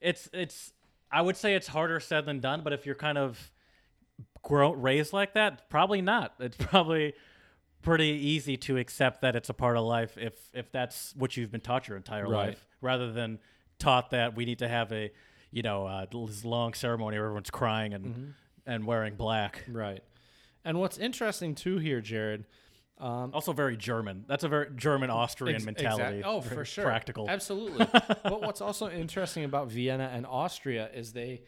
Speaker 2: it's it's I would say it's harder said than done. But if you're kind of grow raised like that, probably not. It's probably pretty easy to accept that it's a part of life if if that's what you've been taught your entire
Speaker 1: Right.
Speaker 2: life, rather than taught that we need to have a you know uh, this long ceremony where everyone's crying and
Speaker 1: Mm-hmm.
Speaker 2: and wearing black.
Speaker 1: Right. And what's interesting too here, Jared, um,
Speaker 2: Also very German. That's a very German Austrian
Speaker 1: Ex-
Speaker 2: mentality.
Speaker 1: exact- Oh, for sure.
Speaker 2: Practical.
Speaker 1: Absolutely. but what's also interesting about Vienna and Austria is they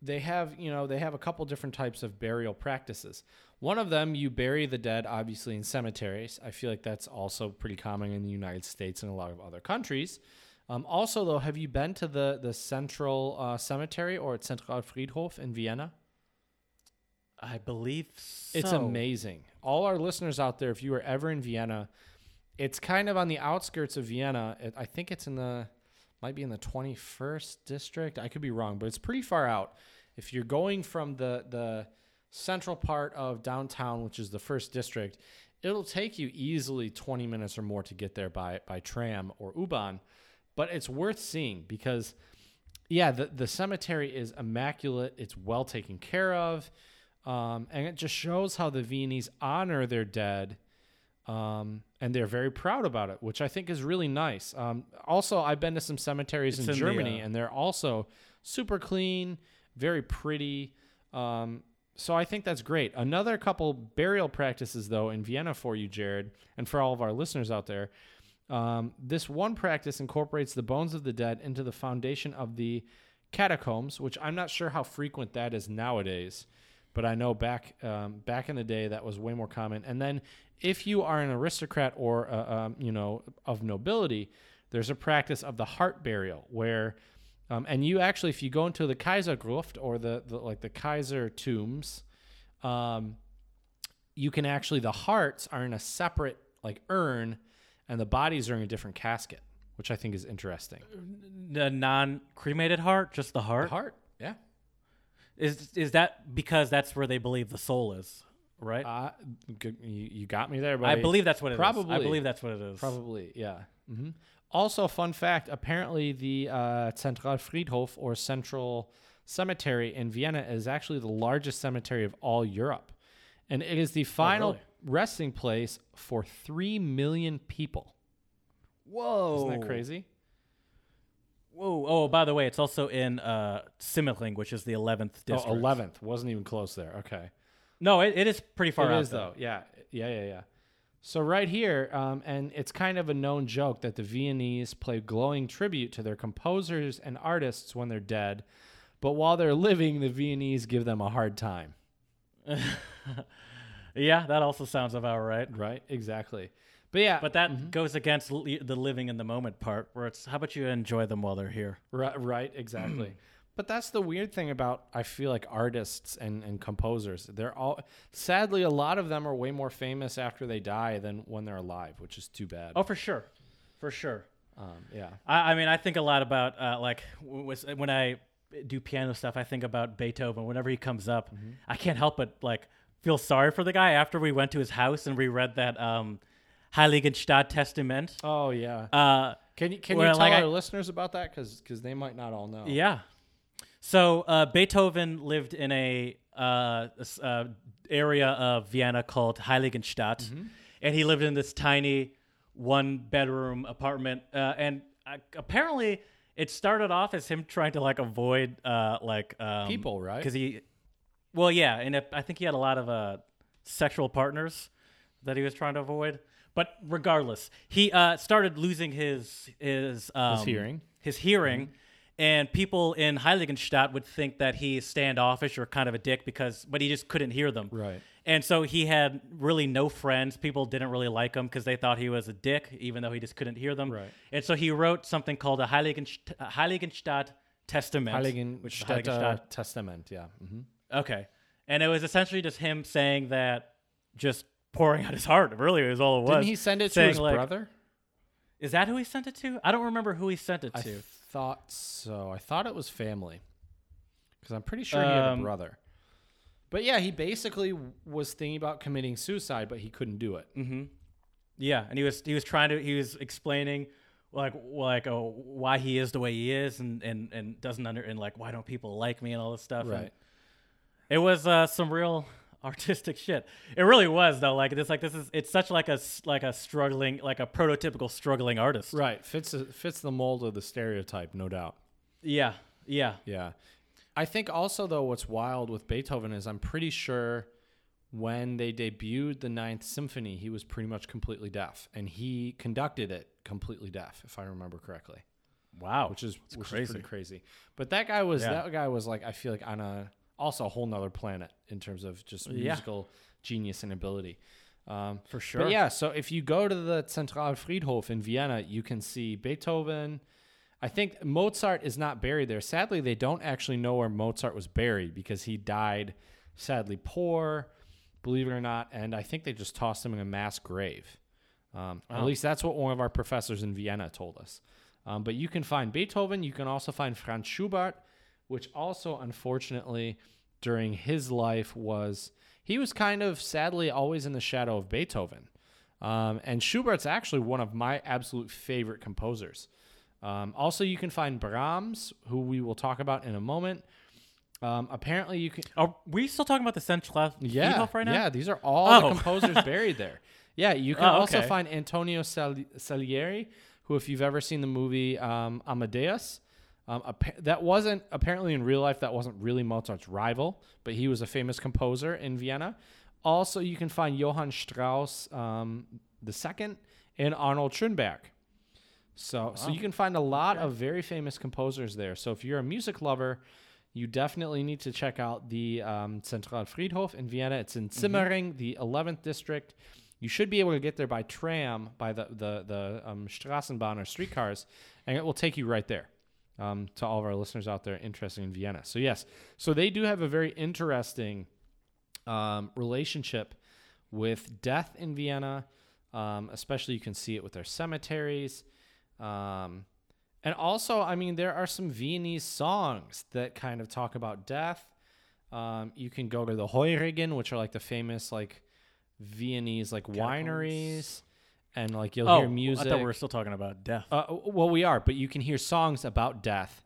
Speaker 1: they have, you know, they have a couple different types of burial practices. One of them you bury the dead obviously in cemeteries. I feel like that's also pretty common in the United States and a lot of other countries. Um, also, though, have you been to the the Central uh, Cemetery or Zentralfriedhof in Vienna?
Speaker 2: I believe so.
Speaker 1: It's amazing. All our listeners out there, if you were ever in Vienna, it's kind of on the outskirts of Vienna. It, I think it's in the, might be in the 21st district. I could be wrong, but it's pretty far out. If you're going from the, the central part of downtown, which is the first district, it'll take you easily 20 minutes or more to get there by, by tram or U-Bahn. But it's worth seeing because yeah, the the cemetery is immaculate. It's well taken care of, um, and it just shows how the Viennese honor their dead, um, and they're very proud about it, which I think is really nice. Um, also, I've been to some cemeteries in,
Speaker 2: in the,
Speaker 1: Germany,
Speaker 2: uh,
Speaker 1: and they're also super clean, very pretty. Um, so I think that's great. Another couple burial practices though in Vienna for you, Jared, and for all of our listeners out there. Um, this one practice incorporates the bones of the dead into the foundation of the catacombs, which I'm not sure how frequent that is nowadays, but I know back um, back in the day that was way more common. And then, if you are an aristocrat or uh, um, you know of nobility, there's a practice of the heart burial where, um, and you actually, if you go into the Kaisergruft or the, the like the Kaiser tombs, um, you can actually the hearts are in a separate like urn and the bodies are in a different casket, which I think is interesting.
Speaker 2: The non-cremated heart, just the heart.
Speaker 1: The heart, yeah.
Speaker 2: Is is that because that's where they believe the soul is, right?
Speaker 1: Uh, you, you got me there, but
Speaker 2: I believe that's what it is.
Speaker 1: probably.
Speaker 2: I believe that's what it is.
Speaker 1: probably, yeah. hmm Also, fun fact: apparently, the uh, Zentralfriedhof or Central Cemetery in Vienna is actually the largest cemetery of all Europe, and it is the final
Speaker 2: really?
Speaker 1: Resting place for three million people.
Speaker 2: Whoa!
Speaker 1: Isn't that crazy?
Speaker 2: Whoa! Oh, by the way, it's also in uh, which is the eleventh
Speaker 1: Oh,
Speaker 2: district.
Speaker 1: 11th wasn't even close there. Okay.
Speaker 2: No, it, it is pretty far
Speaker 1: It
Speaker 2: out.
Speaker 1: is though. Yeah, yeah, yeah, yeah. So right here, um, and it's kind of a known joke that the Viennese play glowing tribute to their composers and artists when they're dead, but while they're living, the Viennese give them a hard time.
Speaker 2: Yeah, that also sounds about right.
Speaker 1: Right? Exactly. But yeah,
Speaker 2: But that goes against the living in the moment part, where it's how about you enjoy them while they're here?
Speaker 1: right, right, exactly. but that's the weird thing about I feel like artists and, and composers. They're all sadly a lot of them are way more famous after they die than when they're alive, which is too bad.
Speaker 2: Oh, for sure, for sure.
Speaker 1: Um, yeah.
Speaker 2: I, I mean, I think a lot about uh, like w- when I do piano stuff. I think about Beethoven. Whenever he comes up, I can't help but like feel sorry for the guy. After we went to his house and we read that um, Heiligenstadt Testament.
Speaker 1: Oh yeah.
Speaker 2: Uh,
Speaker 1: Can you can you tell
Speaker 2: like
Speaker 1: our
Speaker 2: I-
Speaker 1: listeners about that because they might not all know.
Speaker 2: Yeah. So uh, Beethoven lived in a uh, s- uh, area of Vienna called Heiligenstadt,
Speaker 1: Mm-hmm.
Speaker 2: and he lived in this tiny one bedroom apartment. Uh, and uh, apparently, it started off as him trying to like avoid uh, like um,
Speaker 1: People, right?
Speaker 2: Because he, well, yeah, and it, I think he had a lot of uh, sexual partners that he was trying to avoid. But regardless, he uh, started losing his his um,
Speaker 1: hearing.
Speaker 2: his hearing, and people in Heiligenstadt would think that he's standoffish or kind of a dick because, but he just couldn't hear them.
Speaker 1: Right.
Speaker 2: And so he had really no friends. People didn't really like him because they thought he was a dick, even though he just couldn't hear them.
Speaker 1: Right.
Speaker 2: And so he wrote something called a Heiligenst- uh, Heiligenstadt Testament. is
Speaker 1: Heiligenstadt Testament. Yeah. hmm
Speaker 2: Okay. And it was essentially just him saying that, just pouring out his heart. Really, is all it was.
Speaker 1: Didn't he send it to his
Speaker 2: like-
Speaker 1: brother?
Speaker 2: Is that who he sent it to? I don't remember who he sent it
Speaker 1: I
Speaker 2: to.
Speaker 1: thought so. I thought it was family because I'm pretty sure he had a
Speaker 2: Um,
Speaker 1: brother. But yeah, he basically was thinking about committing suicide, but he couldn't do it.
Speaker 2: Mm-hmm. Yeah, and he was he was trying to he was explaining like like oh why he is the way he is and and and doesn't under and like why don't people like me and all this stuff. And
Speaker 1: Right.
Speaker 2: It was uh, some real artistic shit. It really was though. Like it's like this is it's such like a like a struggling like a prototypical struggling artist.
Speaker 1: Right. Fits fits the mold of the stereotype, no doubt.
Speaker 2: Yeah. Yeah.
Speaker 1: Yeah. I think also though what's wild with Beethoven is I'm pretty sure when they debuted the Ninth Symphony, he was pretty much completely deaf, and he conducted it completely deaf, if I remember correctly.
Speaker 2: Wow.
Speaker 1: which is which
Speaker 2: crazy.
Speaker 1: is pretty crazy. But that guy was
Speaker 2: Yeah.
Speaker 1: that guy was like I feel like on a also a whole nother planet in terms of just
Speaker 2: Yeah.
Speaker 1: musical genius and ability. Um,
Speaker 2: for sure.
Speaker 1: But yeah, so if you go to the Zentralfriedhof in Vienna, you can see Beethoven. I think Mozart is not buried there. Sadly, they don't actually know where Mozart was buried because he died sadly poor, believe it or not, and I think they just tossed him in a mass grave. Um, At
Speaker 2: Oh.
Speaker 1: least that's what one of our professors in Vienna told us. Um, but you can find Beethoven. You can also find Franz Schubert, which also, unfortunately, during his life was he was kind of sadly always in the shadow of Beethoven. Um, and Schubert's actually one of my absolute favorite composers. Um, also, you can find Brahms, who we will talk about in a moment. Um, apparently, you can.
Speaker 2: Are we still talking about the Central
Speaker 1: Yeah,
Speaker 2: right now?
Speaker 1: yeah. These are all the
Speaker 2: Oh.
Speaker 1: composers buried there. Yeah, you can
Speaker 2: Oh,
Speaker 1: also
Speaker 2: okay.
Speaker 1: find Antonio Sal- Salieri, who, if you've ever seen the movie um, Amadeus, um, appa- that wasn't apparently in real life that wasn't really Mozart's rival, but he was a famous composer in Vienna. Also, you can find Johann Strauss um, the second and Arnold Schoenberg. So, so
Speaker 2: Wow.
Speaker 1: you can find a lot of very famous composers there. So, if you're a music lover, you definitely need to check out the um, Zentralfriedhof in Vienna. It's in Simmering, the 11th district. You should be able to get there by tram, by the the the um, Straßenbahn or streetcars, and it will take you right there. Um, to all of our listeners out there interested in Vienna. So yes, so they do have a very interesting um, relationship with death in Vienna. Um, especially, you can see it with their cemeteries. Um, and also, I mean, there are some Viennese songs that kind of talk about death. Um, you can go to the Heurigen, which are like the famous like Viennese like wineries, and like you'll
Speaker 2: Oh,
Speaker 1: hear music.
Speaker 2: I thought we were still talking about death.
Speaker 1: Uh, well, we are, but you can hear songs about death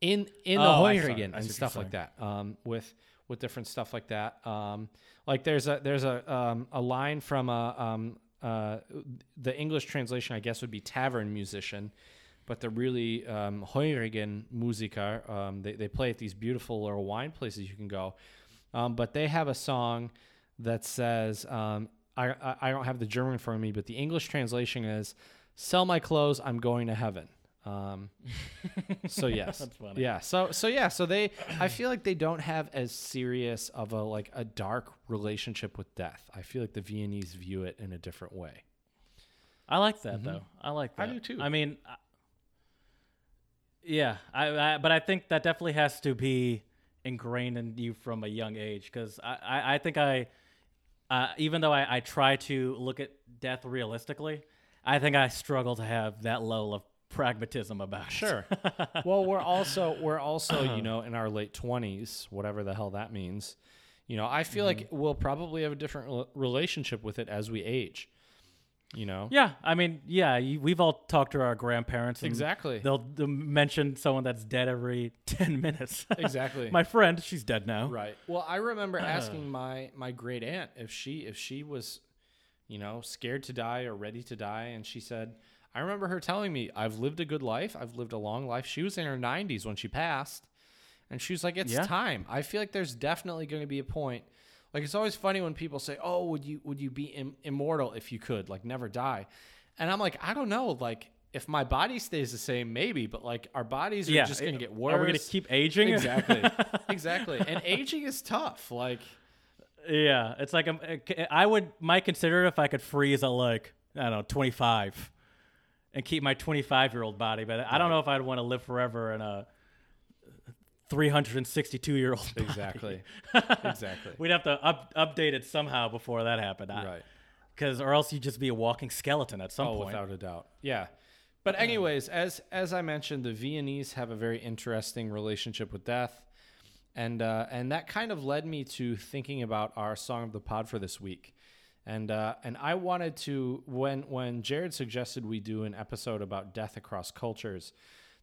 Speaker 1: in in the
Speaker 2: Oh, I saw-
Speaker 1: Heurigen
Speaker 2: I see
Speaker 1: and stuff like that. Um, with with different stuff like that. Um, like there's a there's a um, a line from a um, uh, the English translation, I guess, would be tavern musician, but the really um, Heurigen Musiker, um, they they play at these beautiful little wine places you can go. Um, but they have a song that says, um, I, I, I don't have the German for me, but the English translation is, sell my clothes, I'm going to heaven. Um, so yes, yeah. So so yeah. So they, I feel like they don't have as serious of a like a dark relationship with death. I feel like the Viennese view it in a different way.
Speaker 2: I like that though. I like that.
Speaker 1: I do, too.
Speaker 2: I mean, I- yeah, I, I but I think that definitely has to be ingrained in you from a young age because I, I, I think I, uh, even though I, I try to look at death realistically, I think I struggle to have that level of pragmatism about it.
Speaker 1: Sure. well, we're also we're also you know in our late twenties, whatever the hell that means. You know, I feel like we'll probably have a different relationship with it as we age. You know,
Speaker 2: Yeah, I mean, yeah, you, we've all talked to our grandparents. and
Speaker 1: exactly,
Speaker 2: They'll, they'll mention someone that's dead every ten minutes.
Speaker 1: exactly.
Speaker 2: My friend, she's dead now.
Speaker 1: Right. Well, I remember asking my my great aunt if she if she was, you know, scared to die or ready to die, and she said, I remember her telling me, "I've lived a good life. I've lived a long life." She was in her 90s when she passed, and she was like, "It's
Speaker 2: Yeah.
Speaker 1: time." I feel like there's definitely going to be a point. Like it's always funny when people say, "Oh, would you would you be Im- immortal if you could, like never die?" And I'm like, I don't know, like if my body stays the same, maybe, but like our bodies are
Speaker 2: yeah,
Speaker 1: just gonna
Speaker 2: it-
Speaker 1: get worse.
Speaker 2: Are we gonna keep aging?
Speaker 1: exactly, exactly. And aging is tough. Like,
Speaker 2: yeah, it's like um, I'm, I would might consider it if I could freeze at like I don't know 25 and keep my 25 year old body, but I don't know if I'd want to live forever in a 362 year old.
Speaker 1: exactly, exactly.
Speaker 2: We'd have to up, update it somehow before that happened.
Speaker 1: Right.
Speaker 2: Because or else you'd just be a walking skeleton at some
Speaker 1: Oh,
Speaker 2: point.
Speaker 1: without a doubt. Yeah. But anyways, as as I mentioned, the Viennese have a very interesting relationship with death, and uh, and that kind of led me to thinking about our song of the pod for this week, and uh, and I wanted to when when Jared suggested we do an episode about death across cultures,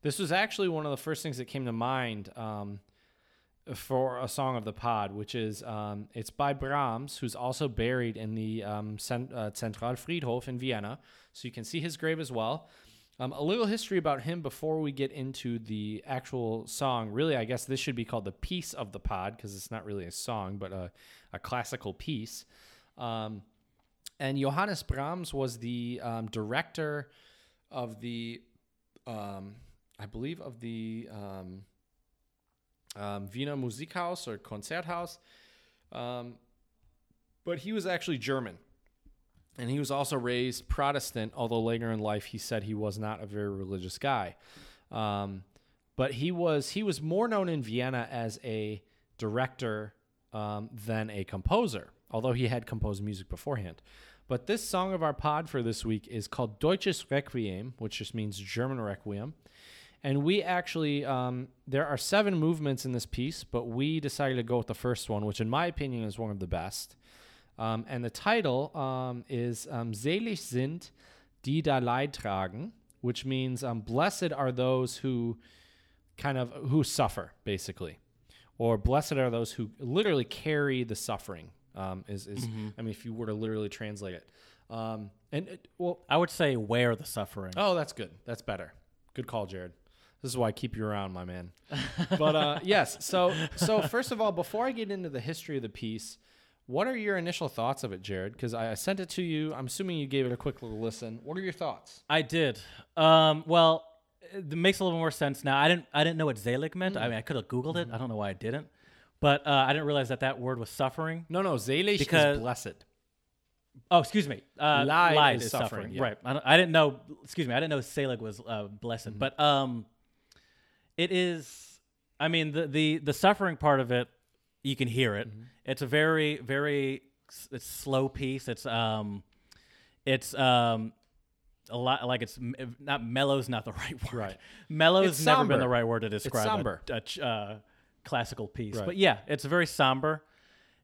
Speaker 1: this was actually one of the first things that came to mind. Um, for a song of the pod, which is um, it's by Brahms, who's also buried in the um, Cent- uh, Zentralfriedhof in Vienna, so you can see his grave as well. Um, a little history about him before we get into the actual song. Really, I guess this should be called the piece of the pod because it's not really a song, but a, a classical piece. Um, and Johannes Brahms was the um, director of the, um, I believe, of the um, um, Wiener Musikhaus or Konzerthaus. Um, but he was actually German. And he was also raised Protestant, although later in life he said he was not a very religious guy. Um, but he was he was more known in Vienna as a director um, than a composer, although he had composed music beforehand. But this song of our pod for this week is called Deutsches Requiem, which just means German Requiem. And we actually, um, there are seven movements in this piece, but we decided to go with the first one, which in my opinion is one of the best. Um, and the title um, is um, Selig sind, die da Leid tragen, which means um, blessed are those who kind of who suffer, basically, or blessed are those who literally carry the suffering. Um, is is I mean, if you were to literally translate it, um, and it, well,
Speaker 2: I would say wear the suffering.
Speaker 1: Oh, that's good. That's better. Good call, Jared. This is why I keep you around, my man. But uh, yes, so so first of all, before I get into the history of the piece, what are your initial thoughts of it, Jared? Because I, I sent it to you. I'm assuming you gave it a quick little listen. What are your thoughts?
Speaker 2: I did. Um, well, it makes a little more sense now. I didn't. I didn't know what Selig meant. I mean, I could have Googled it. I don't know why I didn't. But uh, I didn't realize that that word was suffering.
Speaker 1: No, no, Selig
Speaker 2: Because-
Speaker 1: is blessed.
Speaker 2: Oh, excuse me. Uh,
Speaker 1: Lied
Speaker 2: lied
Speaker 1: is
Speaker 2: is,
Speaker 1: suffering,
Speaker 2: suffering.
Speaker 1: yeah.
Speaker 2: Right. I, I didn't know. Excuse me. I didn't know Selig was uh, blessed. But um, it is. I mean, the the the suffering part of it, you can hear it. It's a very very it's slow piece. It's um, it's um. A lot like it's not mellow's not the right word.
Speaker 1: Right.
Speaker 2: Mellow's
Speaker 1: It's
Speaker 2: never
Speaker 1: somber.
Speaker 2: been the right word to describe
Speaker 1: somber.
Speaker 2: a, a uh, classical piece.
Speaker 1: Right.
Speaker 2: But yeah, it's very somber,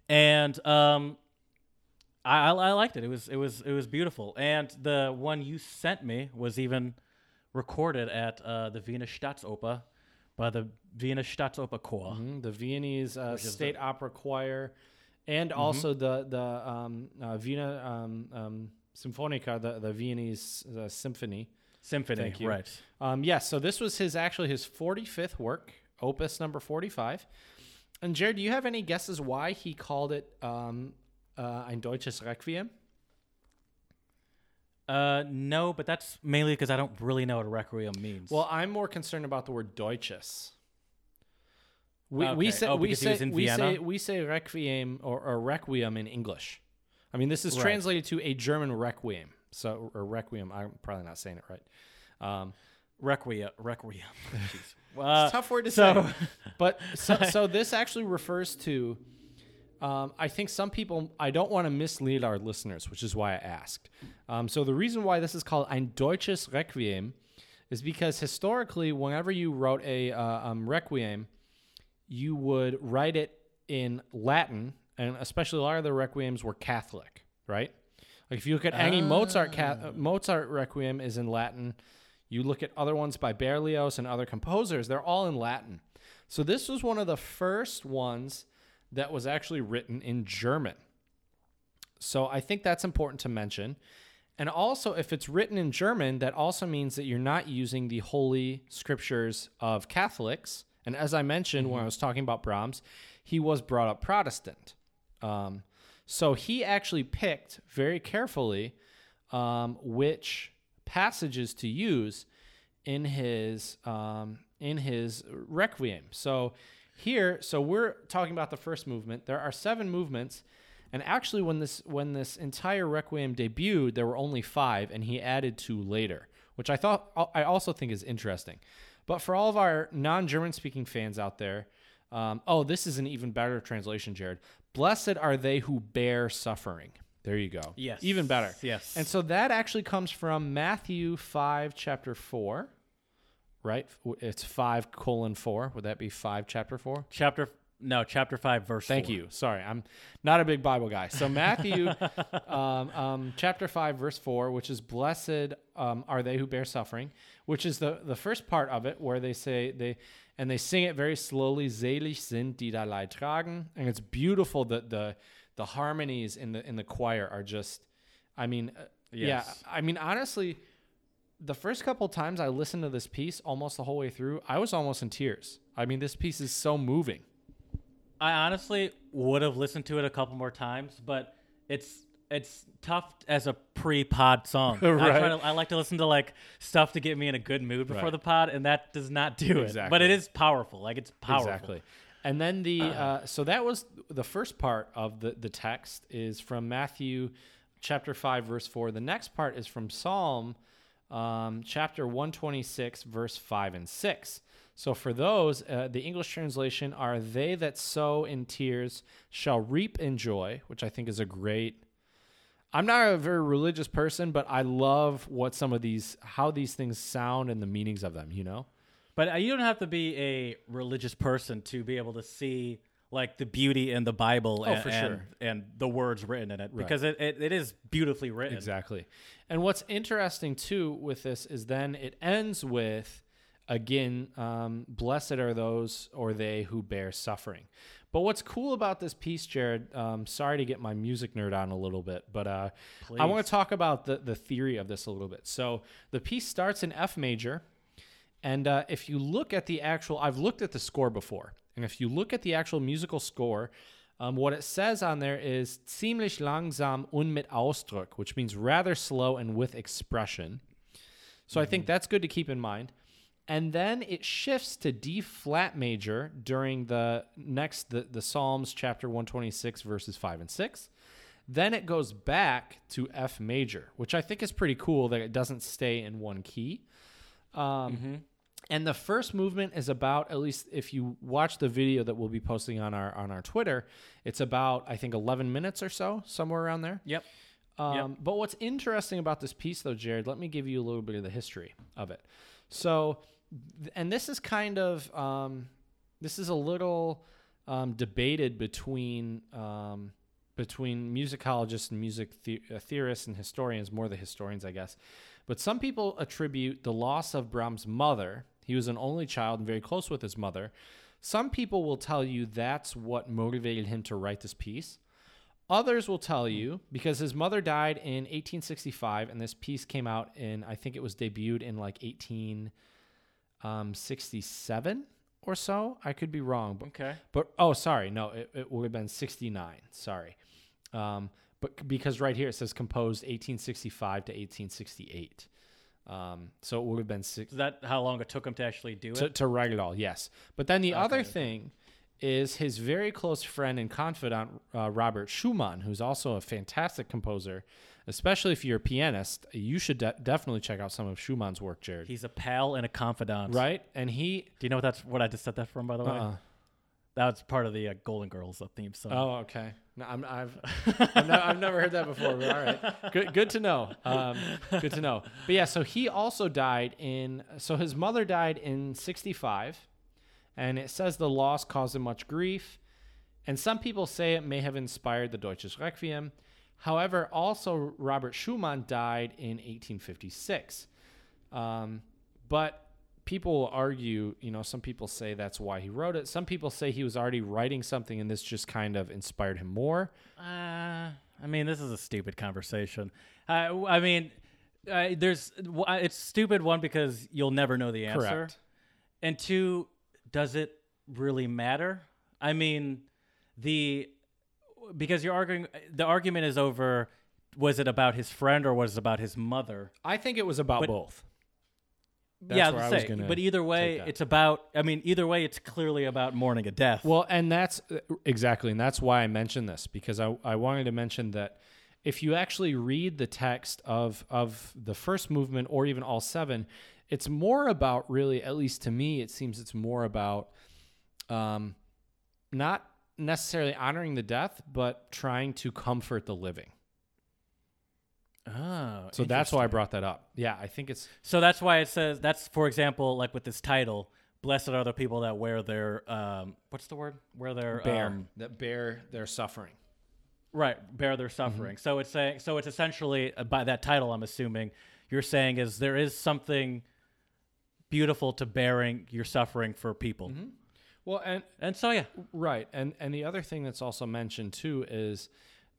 Speaker 2: and um, I, I I liked it. It was it was it was beautiful. And the one you sent me was even recorded at uh, the Wiener Staatsoper by the Vienna Staatsoper Chor.
Speaker 1: Mhm, The Viennese uh, State Opera Choir, and
Speaker 2: Mm-hmm.
Speaker 1: also the the um, uh, Wiener um, um, Symphoniker, the the Viennese uh, symphony.
Speaker 2: Symphony,
Speaker 1: Thank you.
Speaker 2: right?
Speaker 1: Um, yes, so this was his actually his 45th work, opus number 45. And Jared, do you have any guesses why he called it um, uh, Ein Deutsches Requiem?
Speaker 2: Uh, no, but that's mainly because I don't really know what a requiem means.
Speaker 1: Well, I'm more concerned about the word Deutsches. We, we say
Speaker 2: Oh,
Speaker 1: we say we say we say requiem or, or requiem in English. I mean, this is
Speaker 2: Right.
Speaker 1: translated to a German requiem. So or requiem. I'm probably not saying it right. Um,
Speaker 2: requiem, requiem. Jeez. Uh,
Speaker 1: it's a tough word to
Speaker 2: so-
Speaker 1: say. But so, so this actually refers to. Um, I think some people. I don't want to mislead our listeners, which is why I asked. Um, so the reason why this is called Ein Deutsches Requiem is because historically, whenever you wrote a uh, um, requiem, you would write it in Latin, and especially a lot of the requiems were Catholic, right? Like if you look at any Mozart, ca- uh, Mozart requiem is in Latin. You look at other ones by Berlioz and other composers; they're all in Latin. So this was one of the first ones that was actually written in German. So I think that's important to mention. And also, if it's written in German, that also means that you're not using the holy scriptures of Catholics. And as I mentioned when I was talking about Brahms, he was brought up Protestant. Um, so he actually picked very carefully um, which passages to use in his um, in his requiem. So here, so we're talking about the first movement. There are seven movements, and actually, when this when this entire requiem debuted, there were only five, and he added two later, which I thought I also think is interesting. But for all of our non-German speaking fans out there, um, oh, this is an even better translation, Jared. Blessed are they who bear suffering. There you go.
Speaker 2: Yes.
Speaker 1: Even better.
Speaker 2: Yes.
Speaker 1: And so that actually comes from Matthew 5, chapter 4, right? It's 5 colon 4. Would that be 5, chapter 4?
Speaker 2: chapter no chapter five verse.
Speaker 1: Thank
Speaker 2: four.
Speaker 1: you. Sorry, I'm not a big Bible guy. So Matthew, um, um, chapter five, verse four, which is "Blessed um, are they who bear suffering," which is the the first part of it, where they say they and they sing it very slowly. Selig sind die da Leid tragen, and it's beautiful. that the the harmonies in the in the choir are just, I mean, uh,
Speaker 2: Yes.
Speaker 1: yeah. I mean, honestly. The first couple times I listened to this piece, almost the whole way through, I was almost in tears. I mean, this piece is so moving.
Speaker 2: I honestly would have listened to it a couple more times, but it's it's tough as a pre-pod song. I,
Speaker 1: Right.
Speaker 2: try to, I like to listen to like stuff to get me in a good mood before
Speaker 1: Right.
Speaker 2: the pod, and that does not do it. But it is powerful. Like it's powerful.
Speaker 1: Exactly. And then the uh, so that was the first part of the the text is from Matthew chapter 5 verse 4. The next part is from Psalm um, chapter 126 verse 5 and 6. So for those uh, the English translation are they that sow in tears shall reap in joy, which I think is a great I'm not a very religious person, but I love what some of these how these things sound and the meanings of them, you know?
Speaker 2: But uh, you don't have to be a religious person to be able to see like the beauty in the Bible
Speaker 1: Oh,
Speaker 2: and,
Speaker 1: for sure.
Speaker 2: and the words written in it because it, it, it is beautifully written.
Speaker 1: Exactly. And what's interesting too with this is then it ends with again, um, blessed are those or they who bear suffering. But what's cool about this piece, Jared? Um, sorry to get my music nerd on a little bit, but uh, I want to talk about the the theory of this a little bit. So the piece starts in F major, and uh, if you look at the actual, I've looked at the score before, and if you look at the actual musical score, um, what it says on there is ziemlich langsam und mit Ausdruck, which means rather slow and with expression. So I think that's good to keep in mind. And then it shifts to D flat major during the next the, the Psalms chapter 126 verses 5 and 6. Then it goes back to F major, which I think is pretty cool that it doesn't stay in one key. Um, And the first movement is about at least if you watch the video that we'll be posting on our on our Twitter, it's about I think 11 minutes or so, somewhere around there.
Speaker 2: Yep.
Speaker 1: Um, But what's interesting about this piece, though, Jared, let me give you a little bit of the history of it. So, and this is kind of um, this is a little um, debated between um, between musicologists and music the- uh, theorists and historians, more the historians, I guess. But some people attribute the loss of Brahms' mother. He was an only child and very close with his mother. Some people will tell you that's what motivated him to write this piece. Others will tell you because his mother died in 1865 and this piece came out in I think it was debuted in like 1867 or so. I could be wrong, but
Speaker 2: Okay.
Speaker 1: but oh sorry, no, it, it would have been 69. Sorry, um, but because right here it says composed 1865 to 1868. Um, so it would have been six,
Speaker 2: Is that how long it took him to actually do it?
Speaker 1: to write it all, yes. But then the other thing is his very close friend and confidant, uh, Robert Schumann, who's also a fantastic composer. Especially if you're a pianist, you should de- definitely check out some of Schumann's work, Jared.
Speaker 2: He's a pal and a confidant.
Speaker 1: right? And he,
Speaker 2: Do you know what that's what I just said that from? By the way,
Speaker 1: uh,
Speaker 2: that's part of the uh, Golden Girls theme song.
Speaker 1: oh, okay. No, I'm, I've, I've, ne- I've never heard that before. But all right, good, good to know. Um, good to know. But yeah, so he also died in. So his mother died in '65, and it says the loss caused him much grief. And some people say it may have inspired the Deutsches Requiem. However, also Robert Schumann died in 1856. Um, but people argue, you know, some people say that's why he wrote it. Some people say he was already writing something and this just kind of inspired him more.
Speaker 2: Uh, I mean, this is a stupid conversation. Uh, I mean, uh, there's uh, it's stupid one because you'll never know the answer,
Speaker 1: Correct.
Speaker 2: and two, does it really matter? I mean, the because you're arguing the argument is over was it about his friend or was it about his mother?
Speaker 1: I think it was about
Speaker 2: But-
Speaker 1: both.
Speaker 2: Yeah,
Speaker 1: where
Speaker 2: I was
Speaker 1: gonna
Speaker 2: but either way, it's about. I mean, either way, it's clearly about mourning a death.
Speaker 1: Well, and that's exactly, and that's why I mentioned this because I, I wanted to mention that if you actually read the text of of the first movement or even all seven, it's more about really, at least to me, it seems it's more about um, not necessarily honoring the death, but trying to comfort the living.
Speaker 2: Oh,
Speaker 1: So that's why I brought that up. Yeah, I think it's
Speaker 2: So that's why it says that's for example, like with this title, "Blessed are the people that wear their um, what's the word? Wear their
Speaker 1: bear
Speaker 2: um,
Speaker 1: that bear their suffering.
Speaker 2: right, bear their suffering." So it's saying, so it's essentially uh, by that title, I'm assuming you're saying is there is something beautiful to bearing your suffering for people,
Speaker 1: Well, and
Speaker 2: and so yeah,
Speaker 1: Right. And and the other thing that's also mentioned too is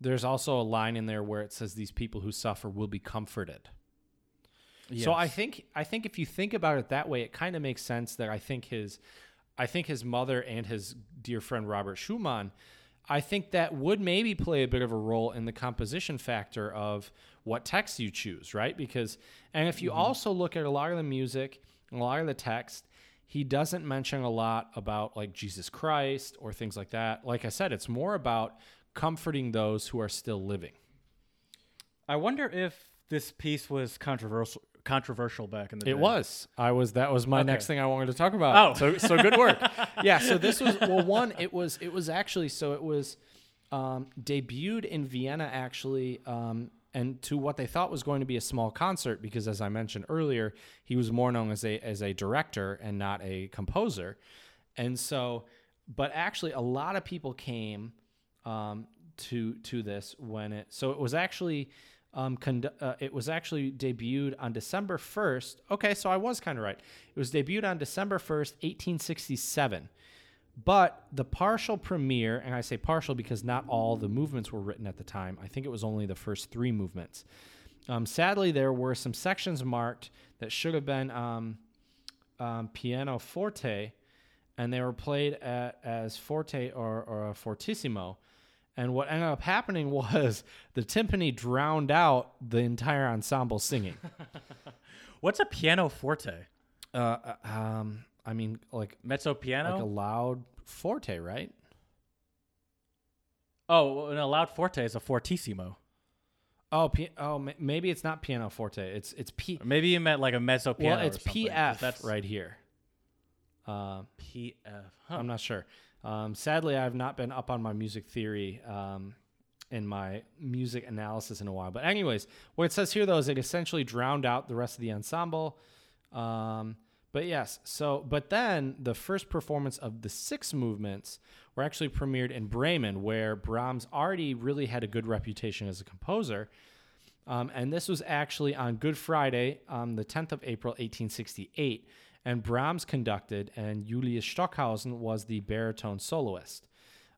Speaker 1: there's also a line in there where it says these people who suffer will be comforted. So I think I think if you think about it that way, it kind of makes sense that I think his I think his mother and his dear friend Robert Schumann, I think that would maybe play a bit of a role in the composition factor of what text you choose, right? Because and if you mm-hmm. also look at a lot of the music, and a lot of the text, he doesn't mention a lot about like Jesus Christ or things like that. Like I said, it's more about comforting those who are still living.
Speaker 2: I wonder if this piece was controversial controversial back in the day.
Speaker 1: It was. I was. That was my
Speaker 2: Okay.
Speaker 1: next thing I wanted to talk about.
Speaker 2: Oh.
Speaker 1: so so good work. yeah. So this was well. One. It was. It was actually. So it was um, debuted in Vienna actually, um, and to what they thought was going to be a small concert because, as I mentioned earlier, he was more known as a as a director and not a composer, and so. But actually, a lot of people came um, to to this when it. So it was actually um, condu- uh, it was actually debuted on December 1st. Okay, so I was kind of right. It was debuted on December 1st, 1867. But the partial premiere, and I say partial because not all the movements were written at the time. I think it was only the first three movements. Um, sadly, there were some sections marked that should have been um, um, piano forte, and they were played at, as forte or, or fortissimo. And what ended up happening was the timpani drowned out the entire ensemble singing.
Speaker 2: What's a piano forte?
Speaker 1: uh, uh, um, I mean, like
Speaker 2: Mezzo piano?
Speaker 1: like a loud forte, right?
Speaker 2: oh, an loud forte is a fortissimo.
Speaker 1: Oh, pi- oh, ma- maybe it's not piano forte. It's it's P.
Speaker 2: Or maybe you meant like a mezzo piano.
Speaker 1: Well, it's PF
Speaker 2: That's
Speaker 1: right here. Um,
Speaker 2: PF. Huh.
Speaker 1: I'm not sure. Um, sadly, I've not been up on my music theory um, in my music analysis in a while. But anyways, what it says here though is it essentially drowned out the rest of the ensemble. Um, but yes, so but then the first performance of the six movements were actually premiered in Bremen, where Brahms already really had a good reputation as a composer. Um, and this was actually on Good Friday, on the 10th of April, 1868. And Brahms conducted, and Julius Stockhausen was the baritone soloist.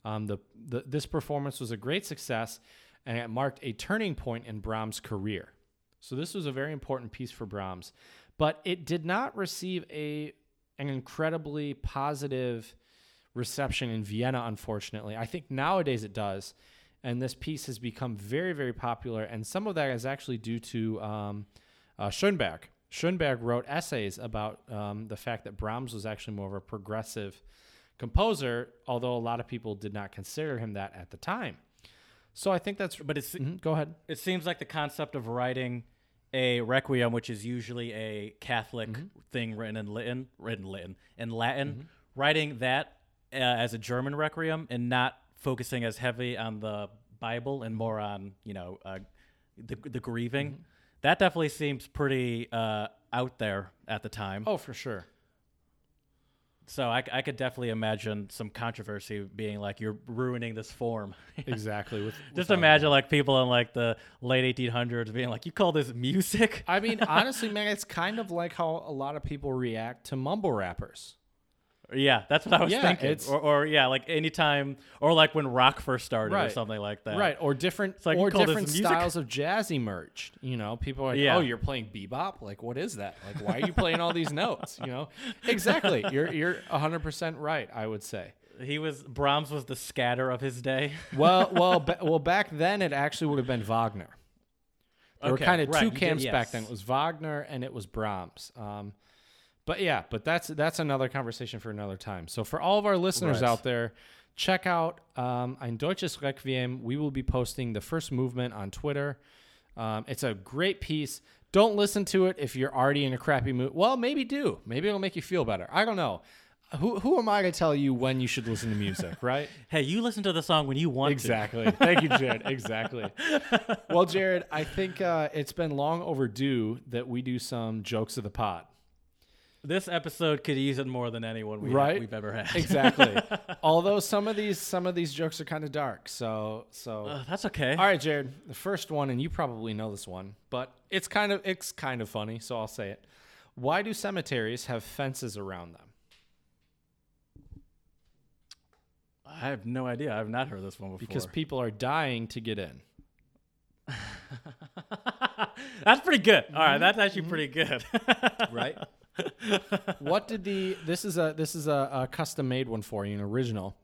Speaker 1: Um, the, the, this performance was a great success, and it marked a turning point in Brahms' career. So this was a very important piece for Brahms, but it did not receive a an incredibly positive reception in Vienna. Unfortunately, I think nowadays it does, and this piece has become very very popular. And some of that is actually due to um, uh, Schoenberg. Schoenberg wrote essays about um, the fact that Brahms was actually more of a progressive composer, although a lot of people did not consider him that at the time. So I think that's.
Speaker 2: But it's
Speaker 1: Mhm, go ahead.
Speaker 2: it seems like the concept of writing a requiem, which is usually a Catholic
Speaker 1: Mm-hmm.
Speaker 2: thing written in Latin, written Latin in Latin, writing that uh, as a German requiem and not focusing as heavy on the Bible and more on you know uh, the the grieving. That definitely seems pretty uh, out there at the time.
Speaker 1: Oh, for sure.
Speaker 2: So I, I could definitely imagine some controversy being like you're ruining this form.
Speaker 1: Exactly. With
Speaker 2: Just
Speaker 1: without-
Speaker 2: imagine like people in like the late 1800s being like, "You call this music?"
Speaker 1: I mean, honestly, man, it's kind of like how a lot of people react to mumble rappers.
Speaker 2: Yeah, that's what I was
Speaker 1: Yeah,
Speaker 2: thinking. Or, or yeah, like anytime, or like when rock first started or something like that.
Speaker 1: Right, or different
Speaker 2: like,
Speaker 1: or different styles of jazz emerged. You know, people are like,
Speaker 2: Yeah.
Speaker 1: "Oh, you're playing bebop? Like, what is that? Like, why are you playing all these notes?" You know, exactly. You're you're 100 percent right. I would say.
Speaker 2: He was Brahms was the scatter of his day.
Speaker 1: Well, well, ba- well. Back then, it actually would have been Wagner. There were kind of
Speaker 2: right,
Speaker 1: two
Speaker 2: you did-
Speaker 1: camps back then. It was Wagner and it was Brahms. Um, but yeah, but that's that's another conversation for another time. So for all of our listeners
Speaker 2: Right.
Speaker 1: out there, check out um, Ein Deutsches Requiem. We will be posting the first movement on Twitter. Um, it's a great piece. Don't listen to it if you're already in a crappy mood. Well, maybe do. Maybe it'll make you feel better. I don't know. Who who am I to tell you when you should listen to music, right?
Speaker 2: Hey, you listen to the song when you want
Speaker 1: Exactly. Thank you, Jared. Exactly. Well, Jared, I think uh, it's been long overdue that we do some jokes of the
Speaker 2: pod. This episode could use it more than anyone we
Speaker 1: Right?
Speaker 2: we've ever had.
Speaker 1: Exactly. Although some of these some of these jokes are kind of dark. So so.
Speaker 2: Uh, that's okay.
Speaker 1: All right, Jared. The first one, and you probably know this one, but it's kind of it's kind of funny, so I'll say it. Why do cemeteries have fences around them?
Speaker 2: I have no idea. I've not heard this one before.
Speaker 1: Because people are dying to get in.
Speaker 2: that's pretty good. All right, that's
Speaker 1: Mm-hmm.
Speaker 2: actually pretty good.
Speaker 1: right? what did the this is a this is a, a custom made one for you, an original,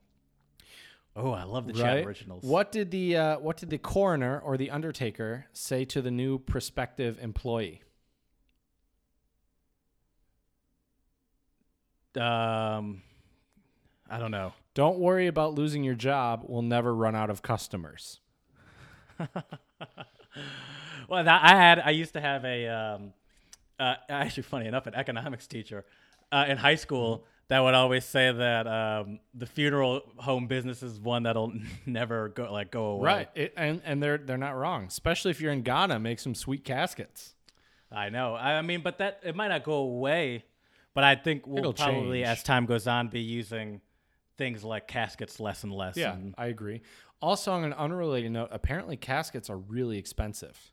Speaker 2: oh, I love the
Speaker 1: right?
Speaker 2: Chad originals.
Speaker 1: What did the uh, what did the coroner or the undertaker say to the new prospective employee?
Speaker 2: Um, I don't know.
Speaker 1: Don't worry about losing your job. We'll never run out of customers.
Speaker 2: Well, that, I had. I used to have a. Um, uh, actually, funny enough, an economics teacher uh, in high school that would always say that um, the funeral home business is one that'll never go like go away.
Speaker 1: Right, it, and and they're they're not wrong. Especially if you're in Ghana, make some sweet caskets.
Speaker 2: I know. I mean, but that it might not go away, but I think we'll
Speaker 1: It'll
Speaker 2: probably,
Speaker 1: change.
Speaker 2: as time goes on, be using things like caskets less and less.
Speaker 1: Yeah,
Speaker 2: and-
Speaker 1: I agree. Also, on an unrelated note, apparently caskets are really expensive.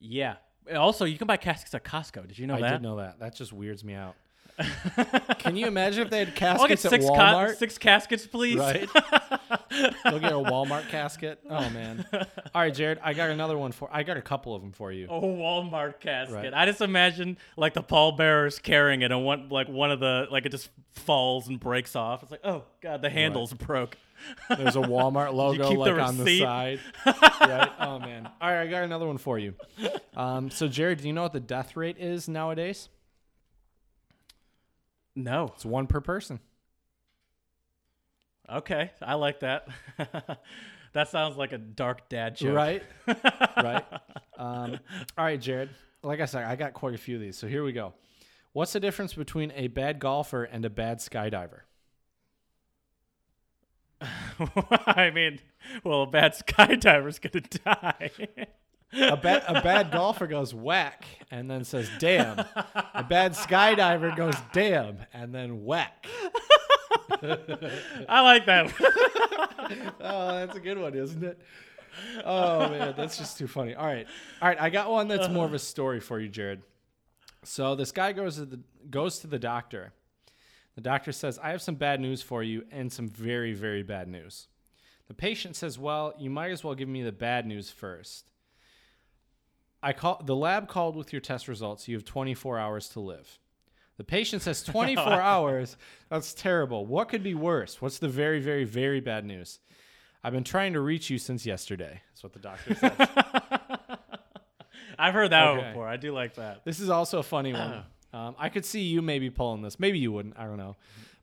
Speaker 2: yeah. Also, you can buy caskets at Costco. Did you know
Speaker 1: I
Speaker 2: that?
Speaker 1: did know that. That just weirds me out. Can you imagine if they had
Speaker 2: I'll get
Speaker 1: caskets at
Speaker 2: six, ca-
Speaker 1: Walmart?
Speaker 2: six caskets, please.
Speaker 1: Right? Go get a Walmart casket. Oh man. All right, Jared, I got another one for. I got a couple of them for you.
Speaker 2: A Walmart casket.
Speaker 1: Right.
Speaker 2: I just imagine like the pallbearers carrying it, and one like one of the like it just falls and breaks off. It's like, oh god, the handles broke.
Speaker 1: There's a Walmart logo
Speaker 2: keep the
Speaker 1: like on the side. right? Oh man. All right, I got another one for you. Um, so Jared, do you know what the death rate is nowadays?
Speaker 2: No.
Speaker 1: It's one per person.
Speaker 2: Okay, I like that. that sounds like a dark dad joke.
Speaker 1: Right? right. Um, all right, Jared. Like I said, I got quite a few of these. So here we go. What's the difference between a bad golfer and a bad skydiver?
Speaker 2: I mean, well, a bad skydiver's gonna die.
Speaker 1: A bad a bad golfer goes whack and then says damn. A bad skydiver goes damn and then whack.
Speaker 2: I like that.
Speaker 1: Oh, that's a good one, isn't it? Oh man, that's just too funny. All right, all right. I got one that's more of a story for you, Jared. So this guy goes to the goes to the doctor. The doctor says, "I have some bad news for you, and some very very bad news." The patient says, "Well, you might as well give me the bad news first. I call the lab called with your test results. You have 24 hours to live." The patient says 24 hours. That's terrible. What could be worse? What's the very, very, very bad news? I've been trying to reach you since yesterday. That's what the doctor says.
Speaker 2: I've heard that one before. I do like that.
Speaker 1: this is also a funny one. Um, I could see you maybe pulling this. Maybe you wouldn't. I don't know.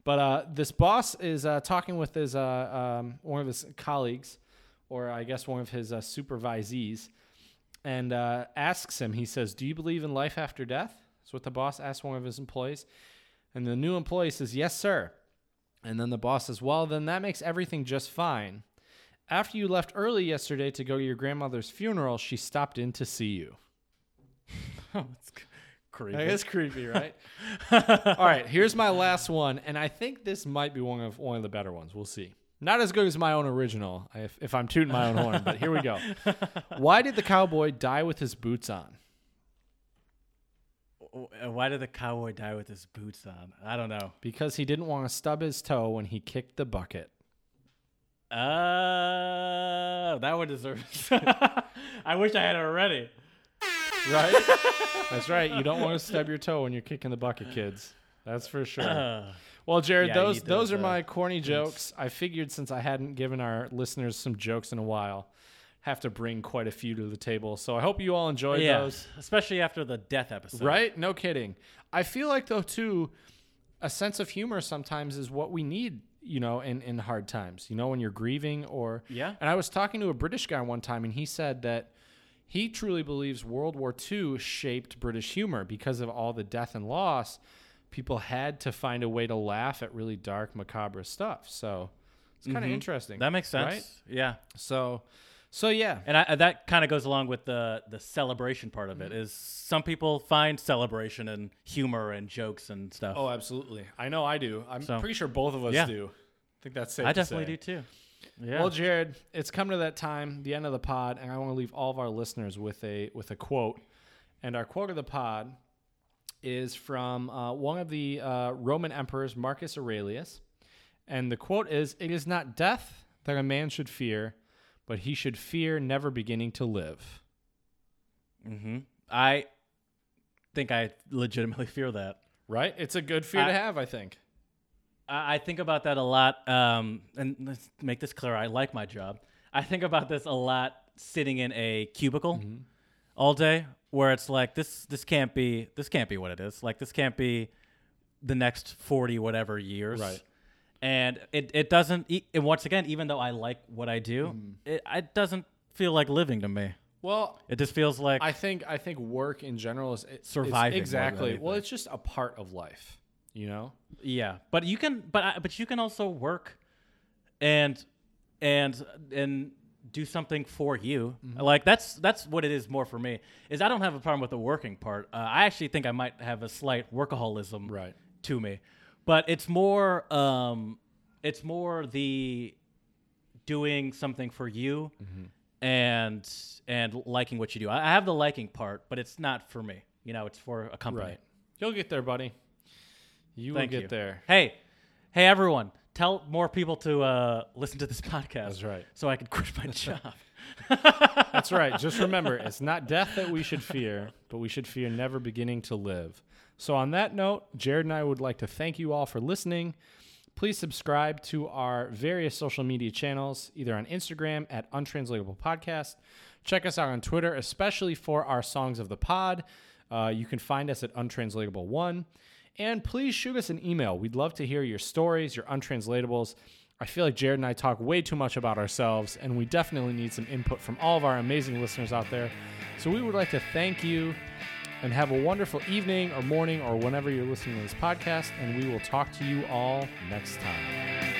Speaker 1: But uh, this boss is uh, talking with his uh, um, one of his colleagues, or I guess one of his uh, supervisees, and uh, asks him. He says, "Do you believe in life after death?" That's what the boss asks one of his employees, and the new employee says, "Yes, sir." And then the boss says, "Well, then that makes everything just fine." After you left early yesterday to go to your grandmother's funeral, she stopped in to see you.
Speaker 2: oh, It's creepy.
Speaker 1: That is creepy, right? All right, here's my last one, and I think this might be one of one of the better ones. We'll see. Not as good as my own original, if, if I'm tooting my own horn, but here we go. Why did the cowboy die with his boots on?
Speaker 2: Why did the cowboy die with his boots on? I don't know.
Speaker 1: Because he didn't want to stub his toe when he kicked the bucket.
Speaker 2: Uh, that one deserves. I wish I had it already.
Speaker 1: Right? That's right. You don't want to stub your toe when you're kicking the bucket, kids. That's for sure. Well, Jared,
Speaker 2: Yeah,
Speaker 1: those those
Speaker 2: those,
Speaker 1: are
Speaker 2: uh,
Speaker 1: my corny jokes. I figured since I hadn't given our listeners some jokes in a while, have to bring quite a few to the table. So I hope you all enjoyed
Speaker 2: yeah,
Speaker 1: those.
Speaker 2: especially after the death episode.
Speaker 1: Right? No kidding. I feel like though too, a sense of humor sometimes is what we need, you know, in, in hard times. You know, when you're grieving or
Speaker 2: Yeah.
Speaker 1: And I was talking to a British guy one time and he said that he truly believes World War II shaped British humor because of all the death and loss. People had to find a way to laugh at really dark, macabre stuff. So it's kind of interesting.
Speaker 2: Mm-hmm. That makes sense.
Speaker 1: Right?
Speaker 2: Yeah.
Speaker 1: So, so yeah.
Speaker 2: And I, that kind of goes along with the the celebration part of it.
Speaker 1: Mm-hmm.
Speaker 2: Is some people find celebration and humor and jokes and stuff.
Speaker 1: Oh, absolutely. I know I do. I'm
Speaker 2: So-
Speaker 1: pretty sure both of us
Speaker 2: Yeah.
Speaker 1: do. I think that's safe
Speaker 2: I definitely
Speaker 1: say.
Speaker 2: do too. Yeah.
Speaker 1: Well, Jared, it's come to that time, the end of the pod, and I want to leave all of our listeners with a with a quote. And our quote of the pod is from uh, one of the uh, Roman emperors, Marcus Aurelius, and the quote is: "It is not death that a man should fear, but he should fear never beginning to live."
Speaker 2: hmm I think I legitimately fear that.
Speaker 1: Right? It's a good fear
Speaker 2: I-
Speaker 1: to have, I think.
Speaker 2: I, I think about that a lot. Um, and let's make this clear. I like my job. I think about this a lot sitting in a cubicle
Speaker 1: Mm-hmm.
Speaker 2: all day, where it's like this. This can't be. This can't be what it is. Like this can't be the next forty whatever years.
Speaker 1: Right.
Speaker 2: And it it doesn't. And once again, even though I like what I do,
Speaker 1: Mm-hmm.
Speaker 2: it it doesn't feel like living to me.
Speaker 1: Well,
Speaker 2: It just feels like
Speaker 1: I think I think work in general is it's-
Speaker 2: Surviving
Speaker 1: exactly. Well, it's just a part of life, you know.
Speaker 2: Yeah, but you can, but I, but you can also work, and and and do something for you.
Speaker 1: Mm-hmm.
Speaker 2: Like that's that's what it is more for me. Is I don't have a problem with the working part. Uh, I actually think I might have a slight workaholism
Speaker 1: Right.
Speaker 2: to me, but it's more um, it's more the doing something for you
Speaker 1: Mm-hmm.
Speaker 2: and and liking what you do. I I have the liking part, but it's not for me. You know, it's for a company.
Speaker 1: Right. You'll get there, buddy. You
Speaker 2: Thank
Speaker 1: will get
Speaker 2: you.
Speaker 1: there.
Speaker 2: Hey, hey, everyone! Tell more people to uh, listen to this podcast.
Speaker 1: That's right.
Speaker 2: So I can quit my job.
Speaker 1: That's right. Just remember, it's not death that we should fear, but we should fear never beginning to live. So, on that note, Jared and I would like to thank you all for listening. Please subscribe to our various social media channels, either on Instagram at Untranslatable Podcast. Check us out on Twitter, especially for our songs of the pod. Uh, you can find us at Untranslatable One. And please shoot us an email. We'd love to hear your stories, your untranslatables. I feel like Jared and I talk way too much about ourselves, and we definitely need some input from all of our amazing listeners out there. So we would like to thank you and have a wonderful evening or morning or whenever you're listening to this podcast, and we will talk to you all next time.